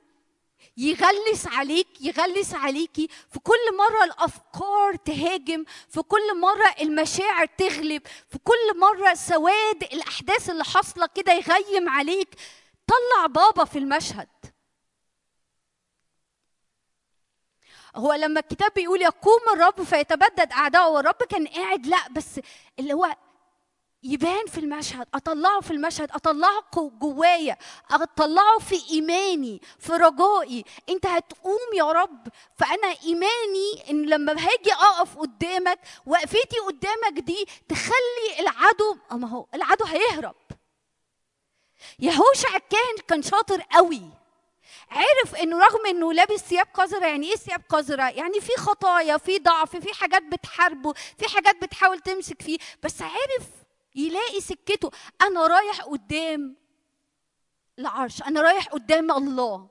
يغلس عليك يغلس عليكي في كل مرة الأفكار تهاجم في كل مرة المشاعر تغلب في كل مرة سواد الأحداث اللي حاصلة كده يغيم عليك طلع بابا في المشهد. هو لما الكتاب بيقول يقوم الرب فيتبدد أعدائه والرب كان قاعد لا بس اللي هو يبان في المشهد أطلعه في المشهد أطلعه جو- جوايا أطلعه في إيماني في رجائي. أنت هتقوم يا رب فأنا إيماني إن لما هاجي أقف قدامك وقفتي قدامك دي تخلي العدو ما هو العدو هيهرب. يهوشع الكاهن كان شاطر قوي. عرف إنه رغم إنه لابس ثياب قذرة يعني إيه ثياب قذرة؟ يعني في خطايا في ضعف في حاجات بتحاربه في حاجات بتحاول تمسك فيه بس عرف يلاقي سكته أنا رايح قدام العرش أنا رايح قدام الله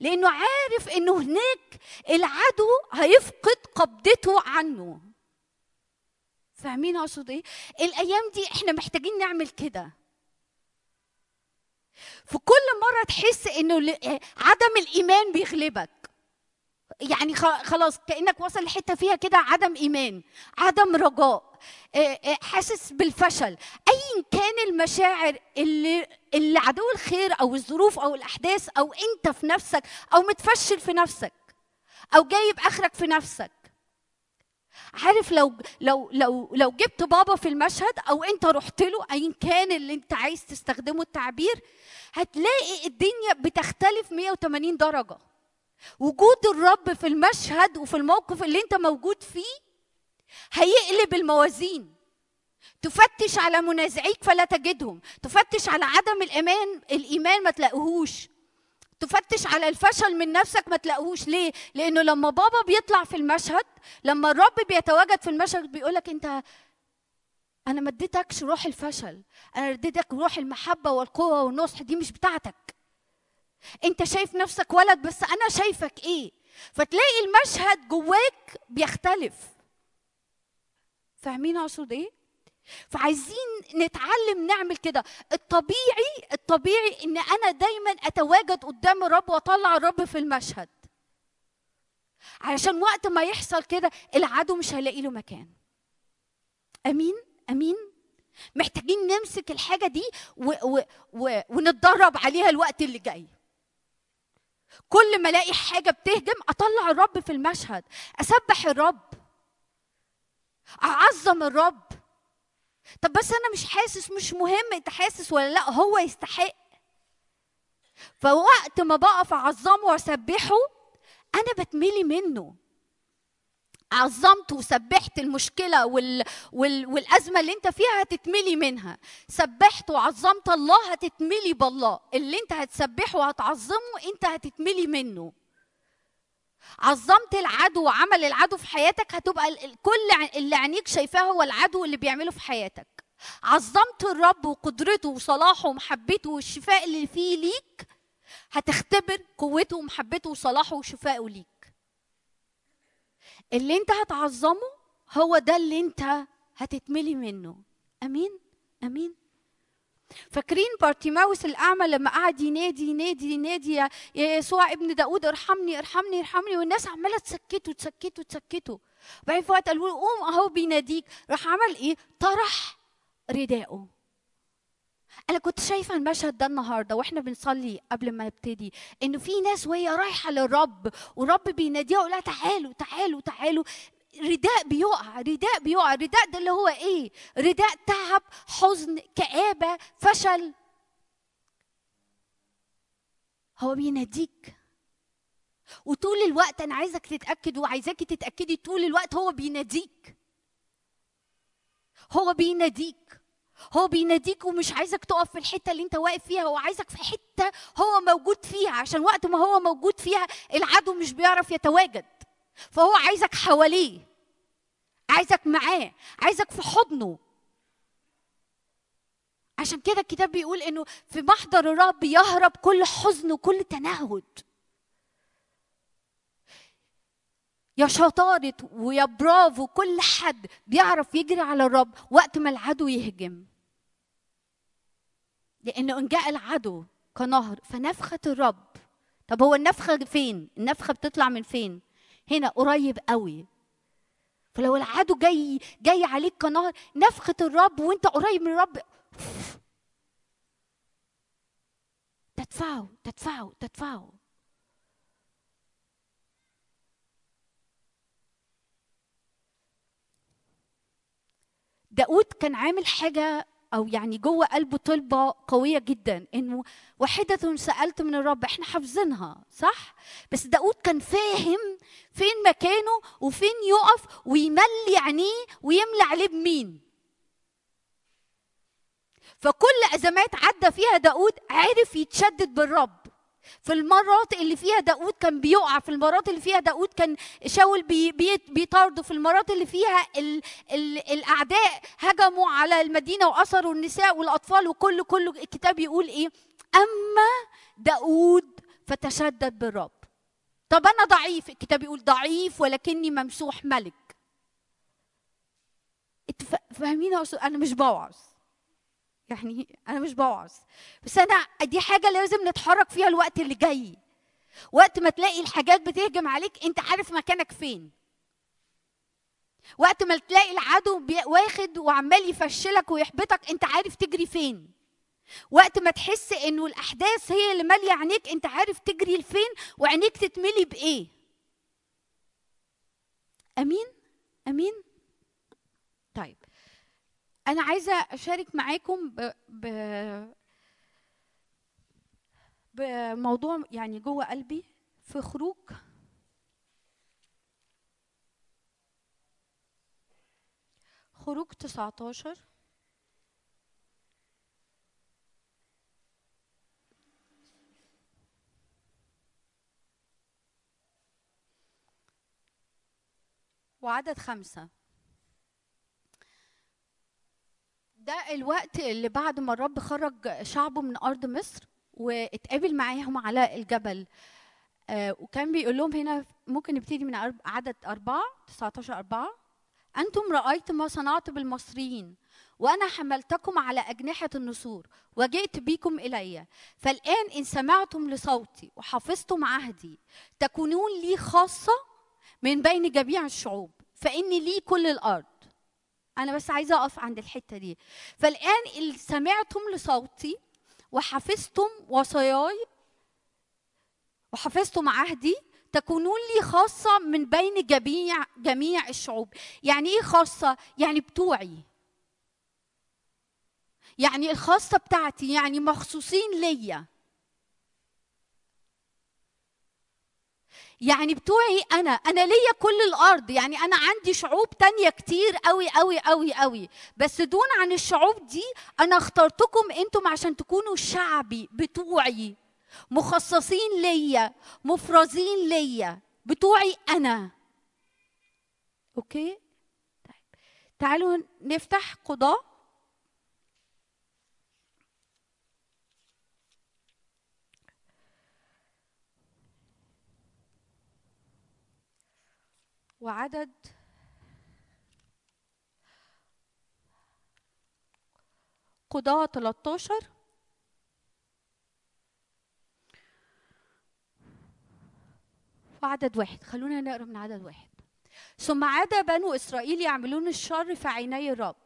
لأنه عارف إنه هناك العدو هيفقد قبضته عنه. فاهمين اقصد إيه الأيام دي إحنا محتاجين نعمل كده. في كل مرة تحس إنه ل- عدم الإيمان بيغلبك. يعني خلاص كأنك وصل لحتة فيها كده عدم إيمان عدم رجاء حاسس بالفشل. ايا كان المشاعر اللي اللي عدو الخير أو الظروف أو الأحداث أو أنت في نفسك أو متفشل في نفسك أو جايب آخرك في نفسك. عارف لو لو لو لو جبت بابا في المشهد أو أنت رحت له ايا كان اللي أنت عايز تستخدمه التعبير هتلاقي الدنيا بتختلف 180 درجة. وجود الرب في المشهد وفي الموقف اللي انت موجود فيه هيقلب الموازين. تفتش على منازعيك فلا تجدهم. تفتش على عدم الامان الإيمان ما تلاقيهوش. تفتش على الفشل من نفسك ما تلاقيهوش. ليه؟ لأنه لما بابا بيطلع في المشهد لما الرب بيتواجد في المشهد بيقولك انت أنا ما اديتكش روح الفشل. أنا اديتك روح المحبة والقوة والنصح. دي مش بتاعتك. انت شايف نفسك ولد بس أنا شايفك إيه؟ فتلاقي المشهد جواك بيختلف. فاهمين اقصد إيه؟ فعايزين نتعلم نعمل كده. الطبيعي الطبيعي ان أنا دايما اتواجد قدام الرب واطلع الرب في المشهد. علشان وقت ما يحصل كده العدو مش هيلاقي له مكان. أمين؟ أمين؟ محتاجين نمسك الحاجة دي و و و ونتدرب عليها الوقت اللي جاي. كل ما الاقي حاجة بتهجم اطلع الرب في المشهد. اسبح الرب. اعظم الرب. طب بس أنا مش حاسس مش مهم انت حاسس ولا لا هو يستحق. فوقت ما بقف اعظمه واسبحه أنا بتملي منه. عظمت وسبحت المشكلة وال... وال... والأزمة اللي انت فيها هتتملي منها. سبحت وعظمت الله هتتملي بالله. اللي انت هتسبحه وهتعظمه انت هتتملي منه. عظمت العدو وعمل العدو في حياتك هتبقى كل اللي عينيك شايفاه هو العدو اللي بيعمله في حياتك. عظمت الرب وقدرته وصلاحه ومحبته والشفاء اللي فيه ليك هتختبر قوته ومحبته وصلاحه وشفائه ليك. اللي انت هتعظمه هو ده اللي انت هتتملي منه. آمين؟ آمين. فاكرين بارتيماوس الأعمى لما قعد ينادي ينادي ينادي يا يسوع ابن داود ارحمني ارحمني ارحمني والناس عمالة تسكته تسكته تسكته. وبعدين في وقت قالوا له قوم أهو بيناديك. راح عمل إيه؟ طرح رداءه. أنا كنت شايفة المشهد ده النهارده وإحنا بنصلي قبل ما نبتدي إنه في ناس وهي رايحة للرب والرب بيناديها ويقول لها تعالوا تعالوا تعالوا. رداء بيقع رداء بيقع رداء ده اللي هو إيه؟ رداء تعب حزن كآبة فشل. هو بيناديك. وطول الوقت أنا عايزك تتأكد وعايزاكي تتأكدي طول الوقت هو بيناديك. هو بيناديك. هو بيناديك ومش عايزك تقف في الحتة اللي انت واقف فيها هو عايزك في حتة هو موجود فيها. عشان وقت ما هو موجود فيها العدو مش بيعرف يتواجد. فهو عايزك حواليه عايزك معاه عايزك في حضنه. عشان كده الكتاب بيقول إنه في محضر الرب يهرب كل حزن وكل تنهد يا شطارة ويا برافو كل حد بيعرف يجري على الرب وقت ما العدو يهجم لأنه إن جاء العدو كنهر فنفخة الرب طب هو النفخة فين؟ النفخة بتطلع من فين؟ هنا قريب قوي فلو العدو جاي جاي عليك كنهر نفخة الرب وأنت قريب من الرب تدفعه تدفعه تدفعه داود كان عامل حاجة أو يعني جوه قلبه طلبة قوية جدا إنه واحدة سألت من الرب إحنا حافظينها صح؟ بس داود كان فاهم فين مكانه وفين يقف ويملي عينيه ويملى عليه بمين فكل أزمات عدى فيها داود عرف يتشدد بالرب في المرات اللي فيها داود كان بيقع في المرات اللي فيها داود كان شاول بي بي بيطارده في المرات اللي فيها ال ال الأعداء هجموا على المدينة واسروا النساء والأطفال وكل كله الكتاب يقول إيه؟ أما داود فتشدد بالرب. طب أنا ضعيف الكتاب يقول ضعيف ولكني ممسوح ملك. فاهمين؟ أنا مش بوعظ. يعني أنا مش بوعظ. بس أنا دي حاجة لازم نتحرك فيها الوقت اللي جاي. وقت ما تلاقي الحاجات بتهجم عليك أنت عارف مكانك فين. وقت ما تلاقي العدو واخد وعمال يفشلك ويحبطك أنت عارف تجري فين. وقت ما تحس إنه الأحداث هي اللي مالية عينيك أنت عارف تجري لفين وعينيك تتملي بإيه. أمين؟ أمين؟ طيب. أنا عايزة أشارك معاكم ب... ب... بموضوع يعني جوه قلبي في خروج. خروج 19 وعدد خمسة. ده الوقت اللي بعد ما الرب خرج شعبه من أرض مصر واتقابل معاهم على الجبل. آه وكان بيقول لهم هنا ممكن نبتدي من عدد أربعة 19 أربعة. أنتم رأيتم ما صنعت بالمصريين وأنا حملتكم على أجنحة النسور وجئت بكم إلي. فالآن إن سمعتم لصوتي وحفظتم عهدي تكونون لي خاصة من بين جميع الشعوب فإني لي كل الأرض. أنا بس عايزة أقف عند الحتة دي. فالآن إن سمعتم لصوتي وحفظتم وصاياي وحفظتم عهدي تكونون لي خاصة من بين جميع جميع الشعوب. يعني إيه خاصة؟ يعني بتوعي. يعني الخاصة بتاعتي يعني مخصوصين ليا. يعني بتوعي أنا أنا ليا كل الأرض يعني أنا عندي شعوب تانية كتير قوي قوي قوي قوي بس دون عن الشعوب دي أنا اخترتكم أنتم عشان تكونوا شعبي بتوعي. مخصصين ليا مفرزين ليا بتوعي أنا. أوكي؟ طيب. تعالوا نفتح قضاء. وعدد قضاء 13 وعدد واحد. خلونا نقرأ من عدد واحد. ثم عاد بنو إسرائيل يعملون الشر في عيني الرب.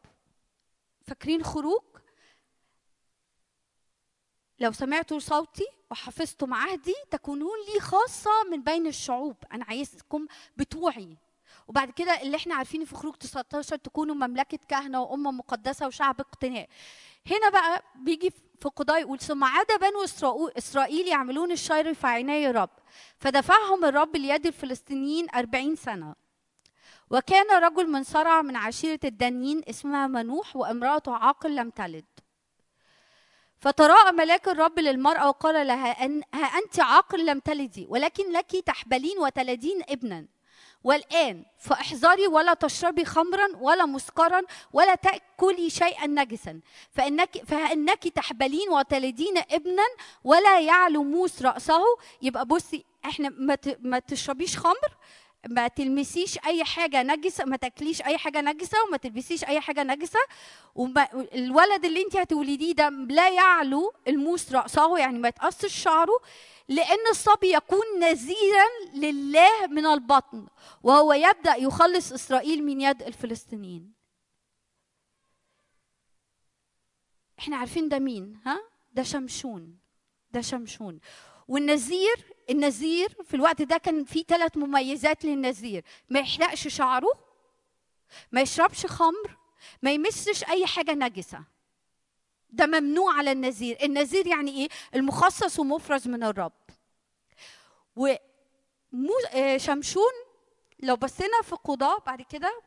فاكرين خروج؟ لو سمعتوا صوتي وحفظتم عهدي تكونون لي خاصة من بين الشعوب. أنا عايزكم بتوعي. وبعد كده اللي إحنا عارفينه في خروج 19 تكونوا مملكة كهنة وأمة مقدسة وشعب اقتناء هنا بقى بيجي في قضاء يقول ثم عاد بنو إسرائيل يعملون الشر في عيني الرب فدفعهم الرب ليد الفلسطينيين أربعين سنة. وكان رجل من صرع من عشيرة الدانيين اسمها منوح وامرأته عاقل لم تلد. فتراءى ملاك الرب للمرأة وقال لها أن ها أنت عاقل لم تلدي ولكن لك تحبلين وتلدين ابنا. والآن فاحذري ولا تشربي خمرا ولا مسكرا ولا تأكلي شيئا نجسا. فإنك فإنك تحبلين وتلدين ابنا ولا يعلو موس رأسه. يبقى بصي إحنا ما تشربيش خمر ما تلمسيش أي حاجة نجسة ما تاكليش أي حاجة نجسة وما تلبسيش أي حاجة نجسة والولد اللي انت هتولديه ده لا يعلو الموس رأسه يعني ما يتقصش شعره لأن الصبي يكون نذيرا لله من البطن وهو يبدأ يخلص إسرائيل من يد الفلسطينيين. إحنا عارفين ده مين ها؟ ده شمشون ده شمشون. والنذير النذير في الوقت ده كان في ثلاث مميزات للنذير. ما يحرقش شعره ما يشربش خمر ما يمسش أي حاجة نجسة. ده ممنوع على النذير. النذير يعني إيه؟ المخصص ومفرز من الرب. و مو- آه، شمشون لو بصينا في قضاء بعد كده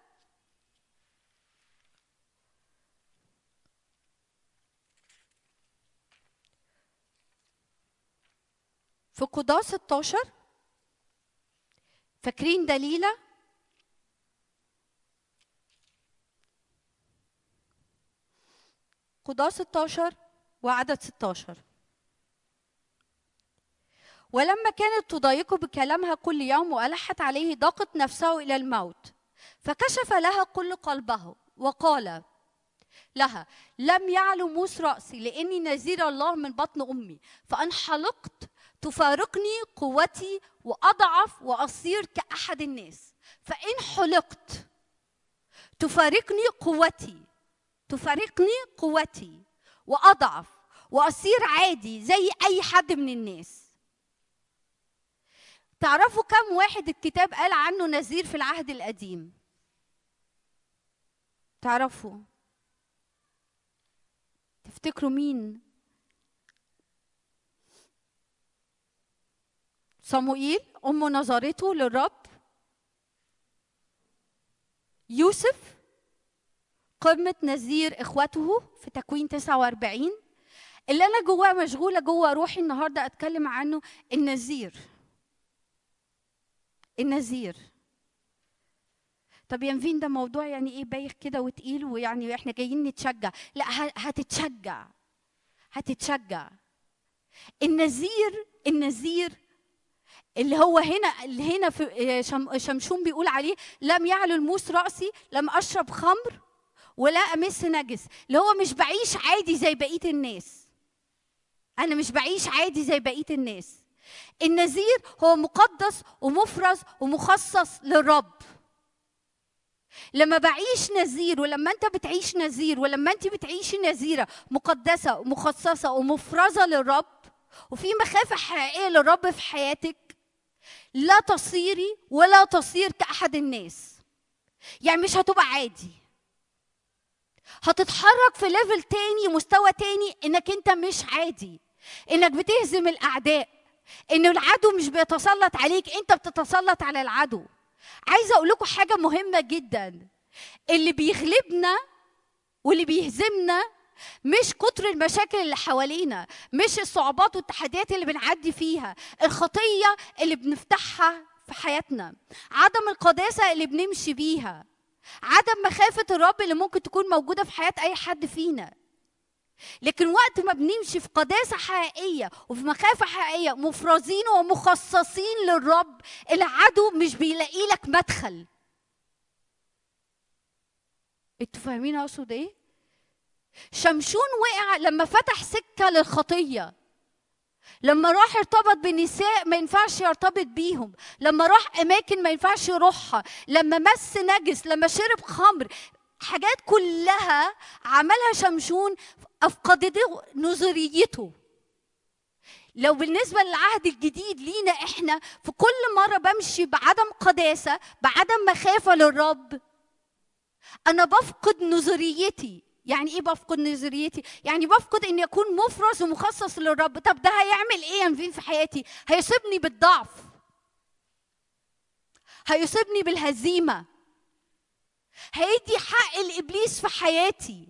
في قضاء 16 فاكرين دليلة؟ قضاء 16 وعدد 16 ولما كانت تضايقه بكلامها كل يوم وألحت عليه ضاقت نفسه إلى الموت فكشف لها كل قلبه وقال لها لم يعلو موس رأسي لأني نذير الله من بطن أمي فأن حلقت تفارقني قوتي وأضعف وأصير كأحد الناس. فإن حلقت تفارقني قوتي تفارقني قوتي وأضعف وأصير عادي زي أي حد من الناس. تعرفوا كم واحد الكتاب قال عنه نذير في العهد القديم؟ تعرفوا؟ تفتكروا مين؟ صموئيل أم نظرته للرب؟ يوسف؟ قمة نذير إخوته في تكوين 49 اللي أنا جواه مشغولة جوه روحي النهاردة أتكلم عنه النذير. النذير. طب يا نفين ده موضوع يعني إيه بايخ كده وتقيل ويعني إحنا جايين نتشجع. لا هتتشجع. هتتشجع. النذير النذير اللي هو هنا اللي هنا في شم- شمشون بيقول عليه لم يعلو الموس رأسي لم أشرب خمر ولا أمس نجس. اللي هو مش بعيش عادي زي بقية الناس. أنا مش بعيش عادي زي بقية الناس. النذير هو مقدس ومفرز ومخصص للرب. لما بعيش نذير ولما أنت بتعيش نذير ولما أنت بتعيشي نذيرة مقدسة ومخصصة ومفرزة للرب وفي مخافة حقيقية للرب في حياتك لا تصيري ولا تصير كأحد الناس. يعني مش هتبقى عادي. هتتحرك في ليفل تاني مستوى تاني إنك أنت مش عادي. إنك بتهزم الأعداء. إن العدو مش بيتسلط عليك أنت بتتسلط على العدو. عايزة أقول لكم حاجة مهمة جدا. اللي بيغلبنا واللي بيهزمنا مش كتر المشاكل اللي حوالينا مش الصعوبات والتحديات اللي بنعدي فيها الخطية اللي بنفتحها في حياتنا عدم القداسة اللي بنمشي بيها عدم مخافة الرب اللي ممكن تكون موجودة في حياة أي حد فينا لكن وقت ما بنمشي في قداسة حقيقية وفي مخافة حقيقية مفرزين ومخصصين للرب العدو مش بيلاقي لك مدخل أنتوا فاهمين أقصد إيه؟ شمشون وقع لما فتح سكة للخطية. لما راح ارتبط بنساء ما ينفعش يرتبط بيهم. لما راح أماكن ما ينفعش يروحها. لما مس نجس لما شرب خمر. حاجات كلها عملها شمشون افقدته نظريته. لو بالنسبة للعهد الجديد لينا إحنا في كل مرة بمشي بعدم قداسة بعدم مخافة للرب أنا بفقد نظريتي. يعني إيه بفقد نظريتي؟ يعني بفقد إني أكون مفرز ومخصص للرب. طب ده هيعمل إيه يا نفين في حياتي؟ هيصيبني بالضعف. هيصيبني بالهزيمة. هيدي حق لابليس في حياتي.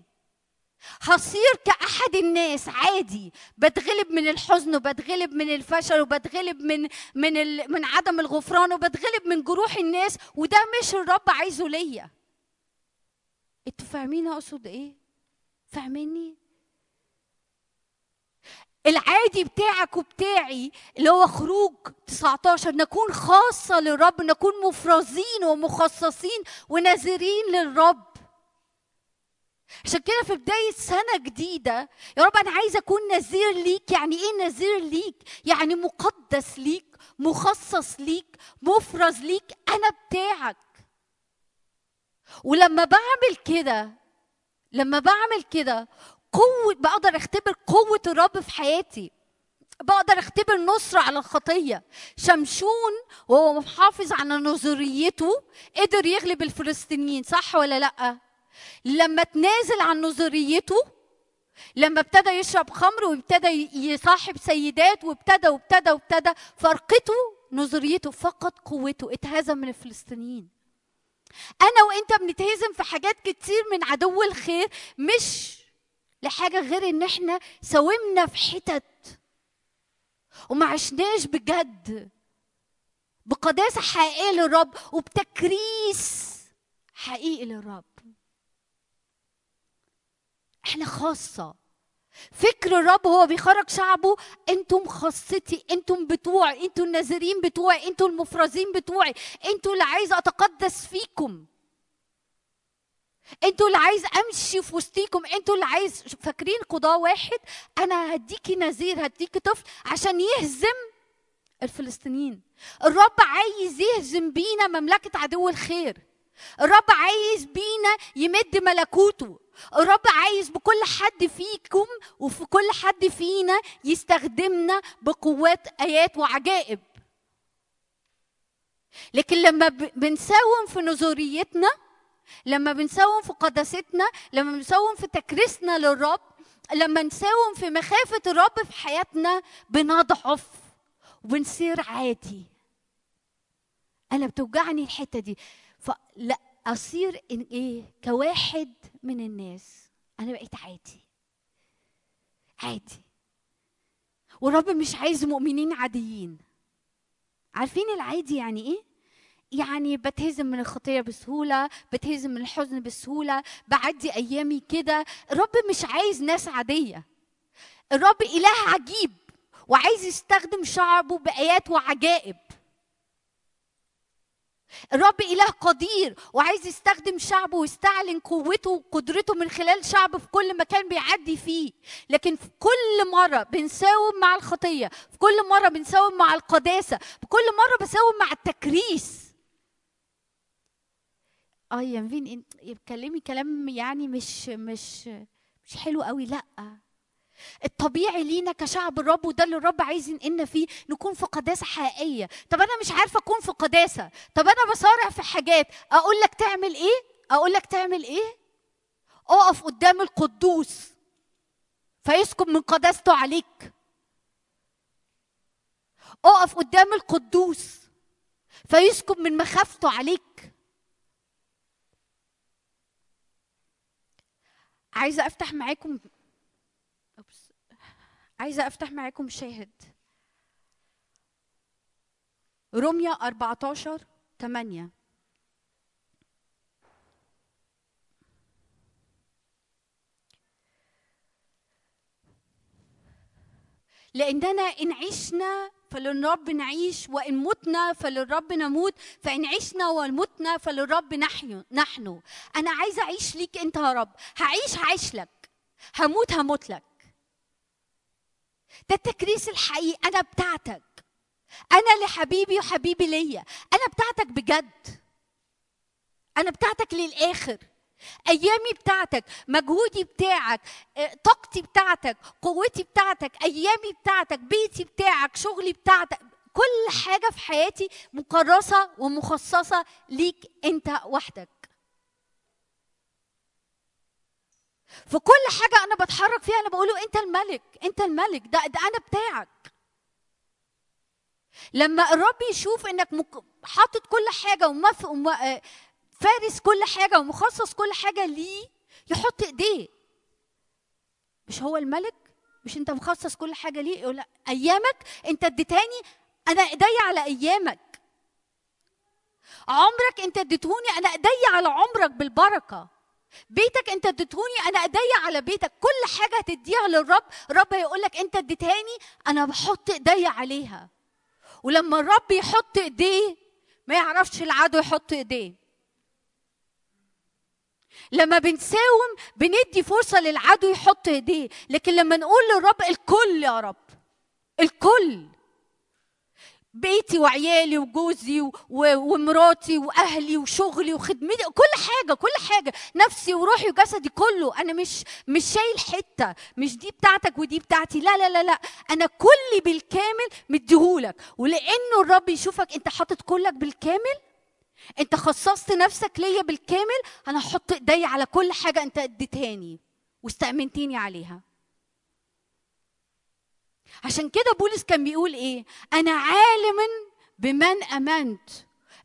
هصير كأحد الناس عادي. بتغلب من الحزن وبتغلب من الفشل وبتغلب من من ال... من عدم الغفران وبتغلب من جروح الناس وده مش الرب عايزه ليا. أنتوا فاهمين أقصد إيه؟ فاهميني العادي بتاعك وبتاعي اللي هو خروج 19 نكون خاصة للرب نكون مفرزين ومخصصين وناذرين للرب. عشان كده في بداية سنة جديدة يا رب أنا عايزة أكون نذير ليك. يعني إيه نذير ليك؟ يعني مقدس ليك مخصص ليك مفرز ليك أنا بتاعك. ولما بعمل كده لما بعمل كده قوة بقدر أختبر قوة الرب في حياتي. بقدر أختبر نصرة على الخطية. شمشون وهو محافظ على نظريته قدر يغلب الفلسطينيين صح ولا لأ؟ لما تنازل عن نظريته لما ابتدى يشرب خمر وابتدى يصاحب سيدات وابتدى وابتدى وابتدى فرقته نظريته فقد قوته اتهزم من الفلسطينيين. أنا وأنت بنتهزم في حاجات كتير من عدو الخير مش لحاجة غير إن إحنا ساومنا في حتت وما عشناش بجد بقداسه حقيقيه للرب وبتكريس حقيقي للرب. إحنا خاصة. فكر الرب هو بيخرج شعبه. أنتم خاصتي أنتم بتوعي أنتم الناظرين بتوعي أنتم المفرزين بتوعي. أنتم اللي عايز اتقدس فيكم. أنتوا اللي عايز امشي في وسطيكم. أنتوا اللي عايز فاكرين قضاء واحد؟ أنا هديكي نذير هديكي طفل عشان يهزم الفلسطينيين. الرب عايز يهزم بينا مملكة عدو الخير. الرب عايز بينا يمد ملكوته. الرب عايز بكل حد فيكم وفي كل حد فينا يستخدمنا بقوات آيات وعجائب. لكن لما بنساوم في نظريتنا لما بنساوم في قداستنا لما بنساوم في تكريسنا للرب لما نساوم في مخافة الرب في حياتنا بنضعف وبنصير عادي. أنا بتوجعني الحتة دي. فلا أصير إن إيه؟ كواحد من الناس. أنا بقيت عادي. عادي. والرب مش عايز مؤمنين عاديين. عارفين العادي يعني إيه؟ يعني بتهزم من الخطية بسهولة بتهزم من الحزن بسهولة بعدي أيامي كده. الرب مش عايز ناس عادية. الرب إله عجيب وعايز يستخدم شعبه بآيات وعجائب. الرب إله قدير وعايز يستخدم شعبه ويستعلن قوته وقدرته من خلال شعبه في كل مكان بيعدي فيه. لكن في كل مرة بنساوم مع الخطية في كل مرة بنساوم مع القداسة في كل مرة بساوم مع التكريس. آه يا نفين انت بتكلمي كلام يعني مش مش مش حلو قوي لأ. الطبيعي لينا كشعب الرب وده اللي الرب عايز ينقلنا فيه نكون في قداسة حقيقية. طب أنا مش عارفة أكون في قداسة. طب أنا بصارع في حاجات. أقول لك تعمل إيه؟ أقول لك تعمل إيه؟ أقف قدام القدوس فيسكب من قداسته عليك. أقف قدام القدوس فيسكب من مخافته عليك. عايزة أفتح معاكم. عايزة أفتح معاكم شاهد. رمية 14 8 لأننا إن عشنا فللرب نعيش وإن متنا فللرب نموت فإن عشنا ومتنا فللرب نحن نحن. أنا عايزة أعيش ليك أنت يا رب. هعيش هعيش لك. هموت هموت لك. ده التكريس الحقيقي أنا بتاعتك. أنا لحبيبي وحبيبي ليا. أنا بتاعتك بجد. أنا بتاعتك للآخر. أيامي بتاعتك مجهودي بتاعك آه، طاقتي بتاعتك قوتي بتاعتك أيامي بتاعتك بيتي بتاعك شغلي بتاعتك كل حاجة في حياتي مكرسه ومخصصة ليك أنت وحدك. في كل حاجة أنا بتحرك فيها أنا بقوله أنت الملك أنت الملك ده, ده أنا بتاعك. لما الرب يشوف إنك حاطط كل حاجة ومف... وم... آه، فارس كل حاجة ومخصص كل حاجة ليه يحط إيديه. مش هو الملك؟ مش أنت مخصص كل حاجة ليه؟ يقول أيامك أنت اديتاني أنا إيديا على أيامك. عمرك أنت اديتهوني أنا إيديا على عمرك بالبركة. بيتك انت اديتهوني أنا ايديا على بيتك. كل حاجة هتديها للرب الرب هيقول لك انت اديتهاني أنا بحط ايديا عليها. ولما الرب يحط ايديه ما يعرفش العدو يحط ايديه. لما بنساوم بندي فرصة للعدو يحط ايديه. لكن لما نقول للرب الكل يا رب الكل بيتي وعيالي وجوزي ومراتي وأهلي وشغلي وخدمتي كل حاجة كل حاجة نفسي وروحي وجسدي كله. أنا مش مش شايل حتة مش دي بتاعتك ودي بتاعتي. لا لا لا لا. أنا كلي بالكامل مديهولك. ولأنه الرب يشوفك أنت حاطط كلك بالكامل أنت خصصت نفسك ليا بالكامل أنا هحط إيدي على كل حاجة أنت أديتهاني واستأمنتني عليها. عشان كده بولس كان بيقول إيه؟ أنا عالم بمن أمنت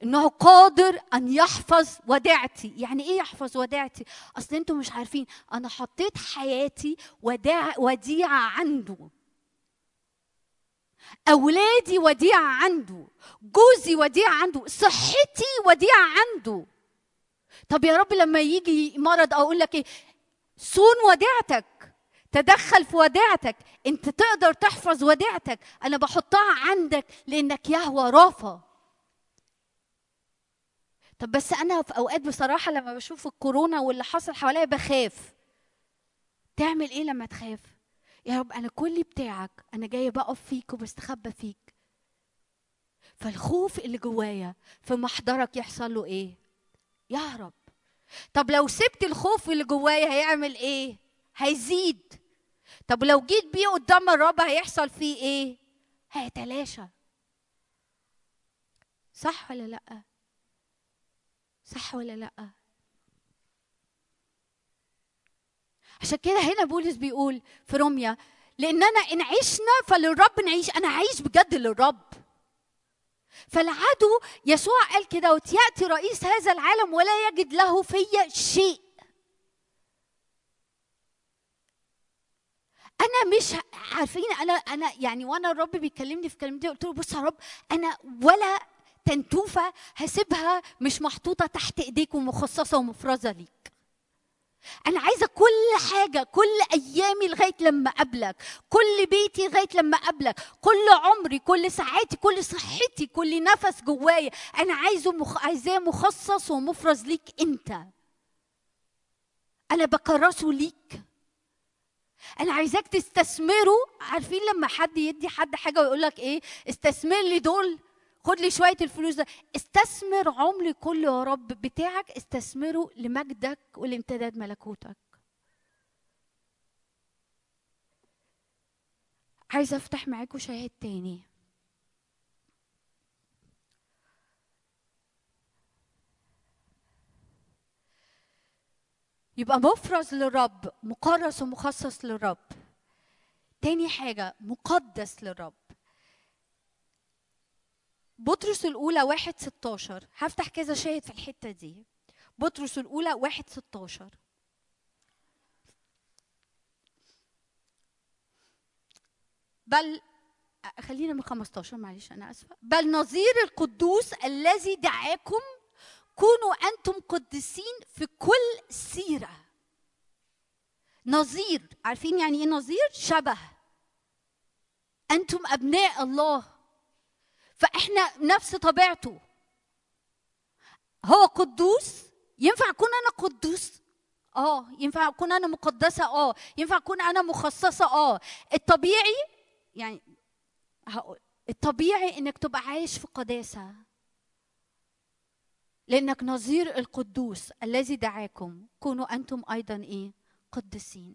إنه قادر أن يحفظ وديعتي يعني إيه يحفظ وديعتي أصل أنتوا مش عارفين أنا حطيت حياتي وديع وديعة عنده. أولادي وديعة عنده. جوزي وديعة عنده. صحتي وديعة عنده. طب يا رب لما يجي مرض أقول لك إيه؟ صون وديعتك تدخل في وديعتك. انت تقدر تحفظ وديعتك. أنا بحطها عندك لانك يهوى رافع طب بس أنا في اوقات بصراحة لما بشوف الكورونا واللي حصل حواليا بخاف. تعمل إيه لما تخاف؟ يا رب أنا كلي بتاعك أنا جاية بقف فيك وبستخبى فيك. فالخوف اللي جوايا في محضرك يحصل له إيه؟ يهرب طب لو سبت الخوف اللي جوايا هيعمل إيه؟ هيزيد. طب لو جيت بيه قدام الرب هيحصل فيه إيه؟ هيتلاشى. صح ولا لأ؟ صح ولا لأ؟ عشان كده هنا بولس بيقول في روميا لاننا إن عشنا فللرب نعيش. أنا عايش بجد للرب. فالعدو يسوع قال كده وتياتي رئيس هذا العالم ولا يجد له في شيء. أنا مش عارفين أنا أنا يعني وأنا الرب بيكلمني في كلمتي قلت له بص يا رب أنا ولا تنتوفة هسيبها مش محطوطة تحت إيديك ومخصصة ومفرزة ليك. أنا عايزة كل حاجة كل أيامي لغاية لما أقابلك كل بيتي لغاية لما أقابلك كل عمري كل ساعاتي كل صحتي كل نفس جوايا. أنا عايزه مخ... عايزاه مخصص ومفرز ليك أنت. أنا بكرسه ليك. أنا عايزاك تستثمره. عارفين لما حد يدي حد حاجة ويقول لك إيه؟ استثمر لي دول خد لي شوية الفلوس ده. استثمر عمري كله يا رب بتاعك استثمره لمجدك ولامتداد ملكوتك. عايزه افتح معاكم شاهد تاني. يبقى مفرز للرب مكرس ومخصص للرب. تاني حاجة مقدس للرب. بطرس الأولى واحد 16 هفتح كذا شاهد في الحتة دي. بطرس الأولى واحد 16 بل خلينا من 15 معلش أنا آسفة. بل نظير القدوس الذي دعاكم كونوا أنتم قديسين في كل سيرة. نظير عارفين يعني إيه نظير؟ شبه. أنتم أبناء الله. فإحنا نفس طبيعته. هو قدوس؟ ينفع أكون أنا قدوس؟ آه ينفع أكون أنا مقدسة؟ آه. ينفع أكون أنا مخصصة؟ آه. الطبيعي يعني هقول الطبيعي إنك تبقى عايش في قداسة. لأنك نظير القدوس الذي دعاكم. كونوا أنتم أيضا إيه؟ قدسين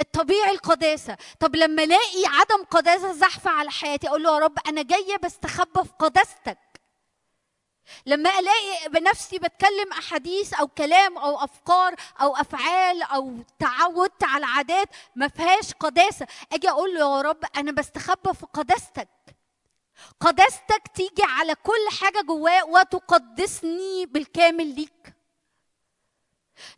الطبيعي القداسة. طب لما ألاقي عدم قداسة زحفة على حياتي أقول له يا رب أنا جاية بستخبى في قداستك. لما ألاقي بنفسي بتكلم أحاديث أو كلام أو أفكار أو أفعال أو تعودت على عادات ما فيهاش قداسة. أجي أقول له يا رب أنا بستخبى في قداستك. قداستك تيجي على كل حاجة جواه وتقدسني بالكامل ليك.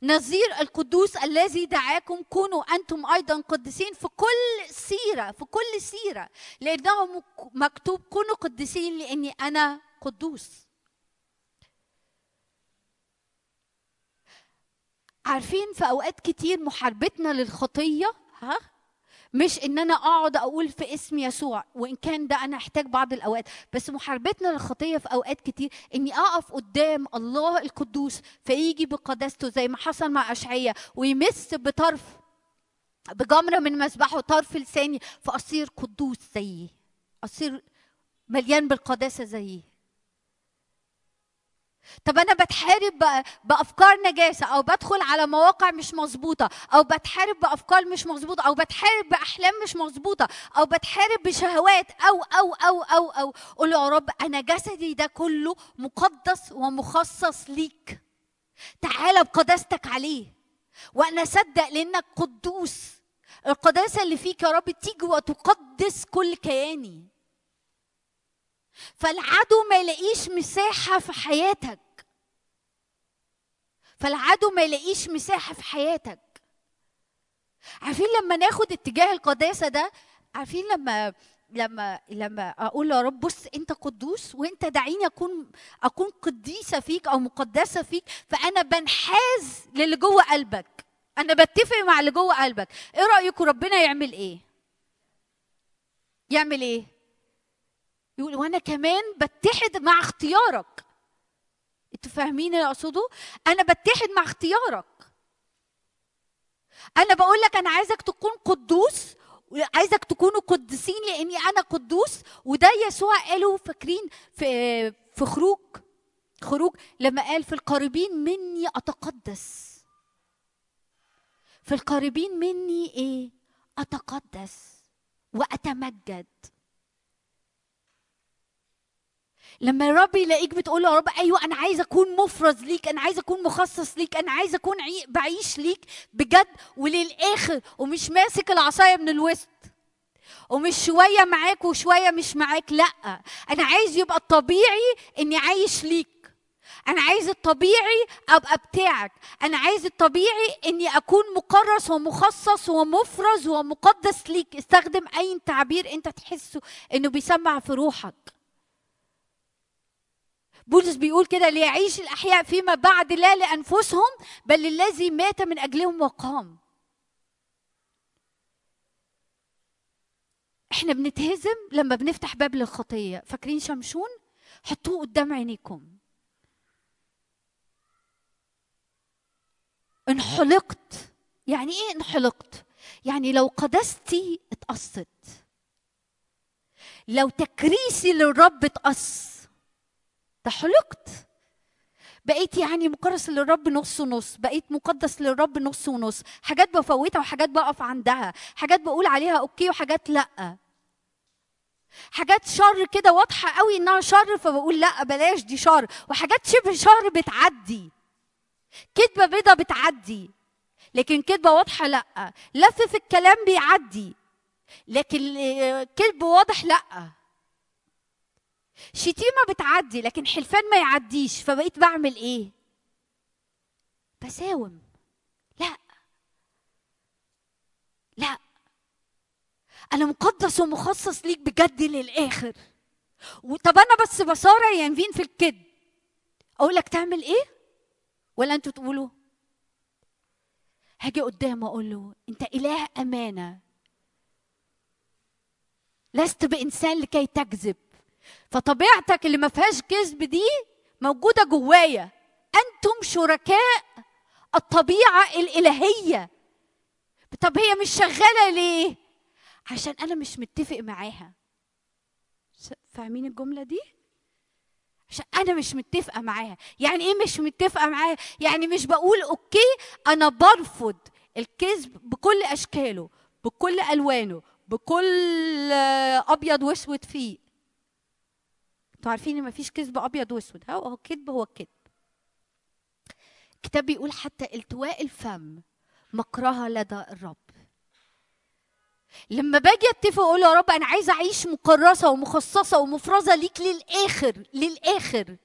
نظير القدوس الذي دعاكم كونوا أنتم أيضا قديسين في كل سيرة في كل سيرة لأنه مك- مكتوب كونوا قديسين لأني أنا قدوس. عارفين في أوقات كتير محاربتنا للخطية؟ ها؟ مش إن أنا أقعد أقول في اسم يسوع وإن كان ده أنا أحتاج بعض الأوقات. بس محاربتنا للخطية في أوقات كتير إني أقف قدام الله القدوس فيجي بقداسته زي ما حصل مع اشعياء ويمس بطرف بجمرة من مسبحه طرف لساني فأصير قدوس زيه أصير مليان بالقداسة زيه طب أنا بتحارب بأفكار نجاسة أو بدخل على مواقع مش مظبوطة أو بتحارب بأفكار مش مظبوطة أو بتحارب بأحلام مش مظبوطة أو بتحارب بشهوات أو أو أو أو أو. قول يا رب أنا جسدي ده كله مقدس ومخصص ليك. تعالى بقداستك عليه. وأنا أصدق لأنك قدوس. القداسة اللي فيك يا رب تيجي وتقدس كل كياني. فالعدو ما يلاقيش مساحة في حياتك. فالعدو ما يلاقيش مساحة في حياتك. عارفين لما ناخد اتجاه القداسة ده؟ عارفين لما لما لما أقول يا رب بص أنت قدوس وأنت دعيني اكون أكون قديسة فيك أو مقدسة فيك فأنا بنحاز للي جوه قلبك. أنا بتفق مع اللي جوه قلبك. إيه رايكم ربنا يعمل إيه؟ يعمل إيه؟ يقول وأنا كمان بتحد مع اختيارك. أنتوا فاهمين اللي أقصده؟ أنا بتحد مع اختيارك. أنا بقول لك أنا عايزك تكون قدوس عايزك تكونوا قديسين لأني أنا قدوس وده يسوع قاله فاكرين في في خروج خروج لما قال في القريبين مني أتقدس. في القريبين مني إيه؟ أتقدس وأتمجد. لما الرب يلاقيك بتقول يا رب أيوه أنا عايز أكون مفرز ليك أنا عايز أكون مخصص ليك أنا عايز أكون عي... بعيش ليك بجد وللآخر ومش ماسك العصاية من الوسط ومش شوية معاك وشوية مش معاك لأ أنا عايز يبقى الطبيعي إني عايش ليك أنا عايز الطبيعي أبقى بتاعك أنا عايز الطبيعي إني أكون مكرس ومخصص ومفرز ومقدس ليك استخدم أي تعبير أنت تحسه إنه بيسمع في روحك. بولس بيقول كده ليعيش الأحياء فيما بعد لا لأنفسهم بل للذي مات من أجلهم وقام. إحنا بنتهزم لما بنفتح باب للخطية. فاكرين شمشون؟ حطوه قدام عينيكم. انحلقت. يعني إيه انحلقت؟ يعني لو قدستي اتقصت. لو تكريسي للرب اتقص. ده حلقت بقيت يعني مكرس للرب نص ونص بقيت مقدس للرب نص ونص. حاجات بفوتها وحاجات بقف عندها. حاجات بقول عليها أوكي وحاجات لأ. حاجات شر كده واضحة قوي إنها شر فبقول لأ بلاش دي شر. وحاجات شبه شر بتعدي. كذبه بيضة بتعدي. لكن كذبه واضحة لأ. لف في الكلام بيعدي. لكن كذب واضح لأ. شتيمة بتعدي لكن حلفان ما يعديش فبقيت بعمل إيه؟ بساوم. لا. لا. أنا مقدس ومخصص ليك بجد للآخر. وطب أنا بس بصارع ينفين في الكذب. أقول لك تعمل إيه؟ ولا أنتوا تقولوا؟ هاجي قدامه أقول له أنت إله أمانة. لست بإنسان لكي تكذب. فطبيعتك اللي ما فيهاش كذب دي موجودة جوايا. أنتم شركاء الطبيعة الإلهية. طب هي مش شغالة ليه؟ عشان أنا مش متفق معاها. فاهمين الجملة دي؟ عشان أنا مش متفقة معاها. يعني إيه مش متفقة معاها؟ يعني مش بقول أوكي أنا برفض الكذب بكل أشكاله بكل ألوانه بكل آه، أبيض وأسود فيه. أنتوا عارفين ان مفيش كذب ابيض واسود. هو الكذب هو الكذب الكتاب بيقول حتى التواء الفم مكرهه لدى الرب. لما باجي أتفق أقول يا رب أنا عايزه أعيش مكرسه ومخصصة ومفرزة ليك للآخر للآخر.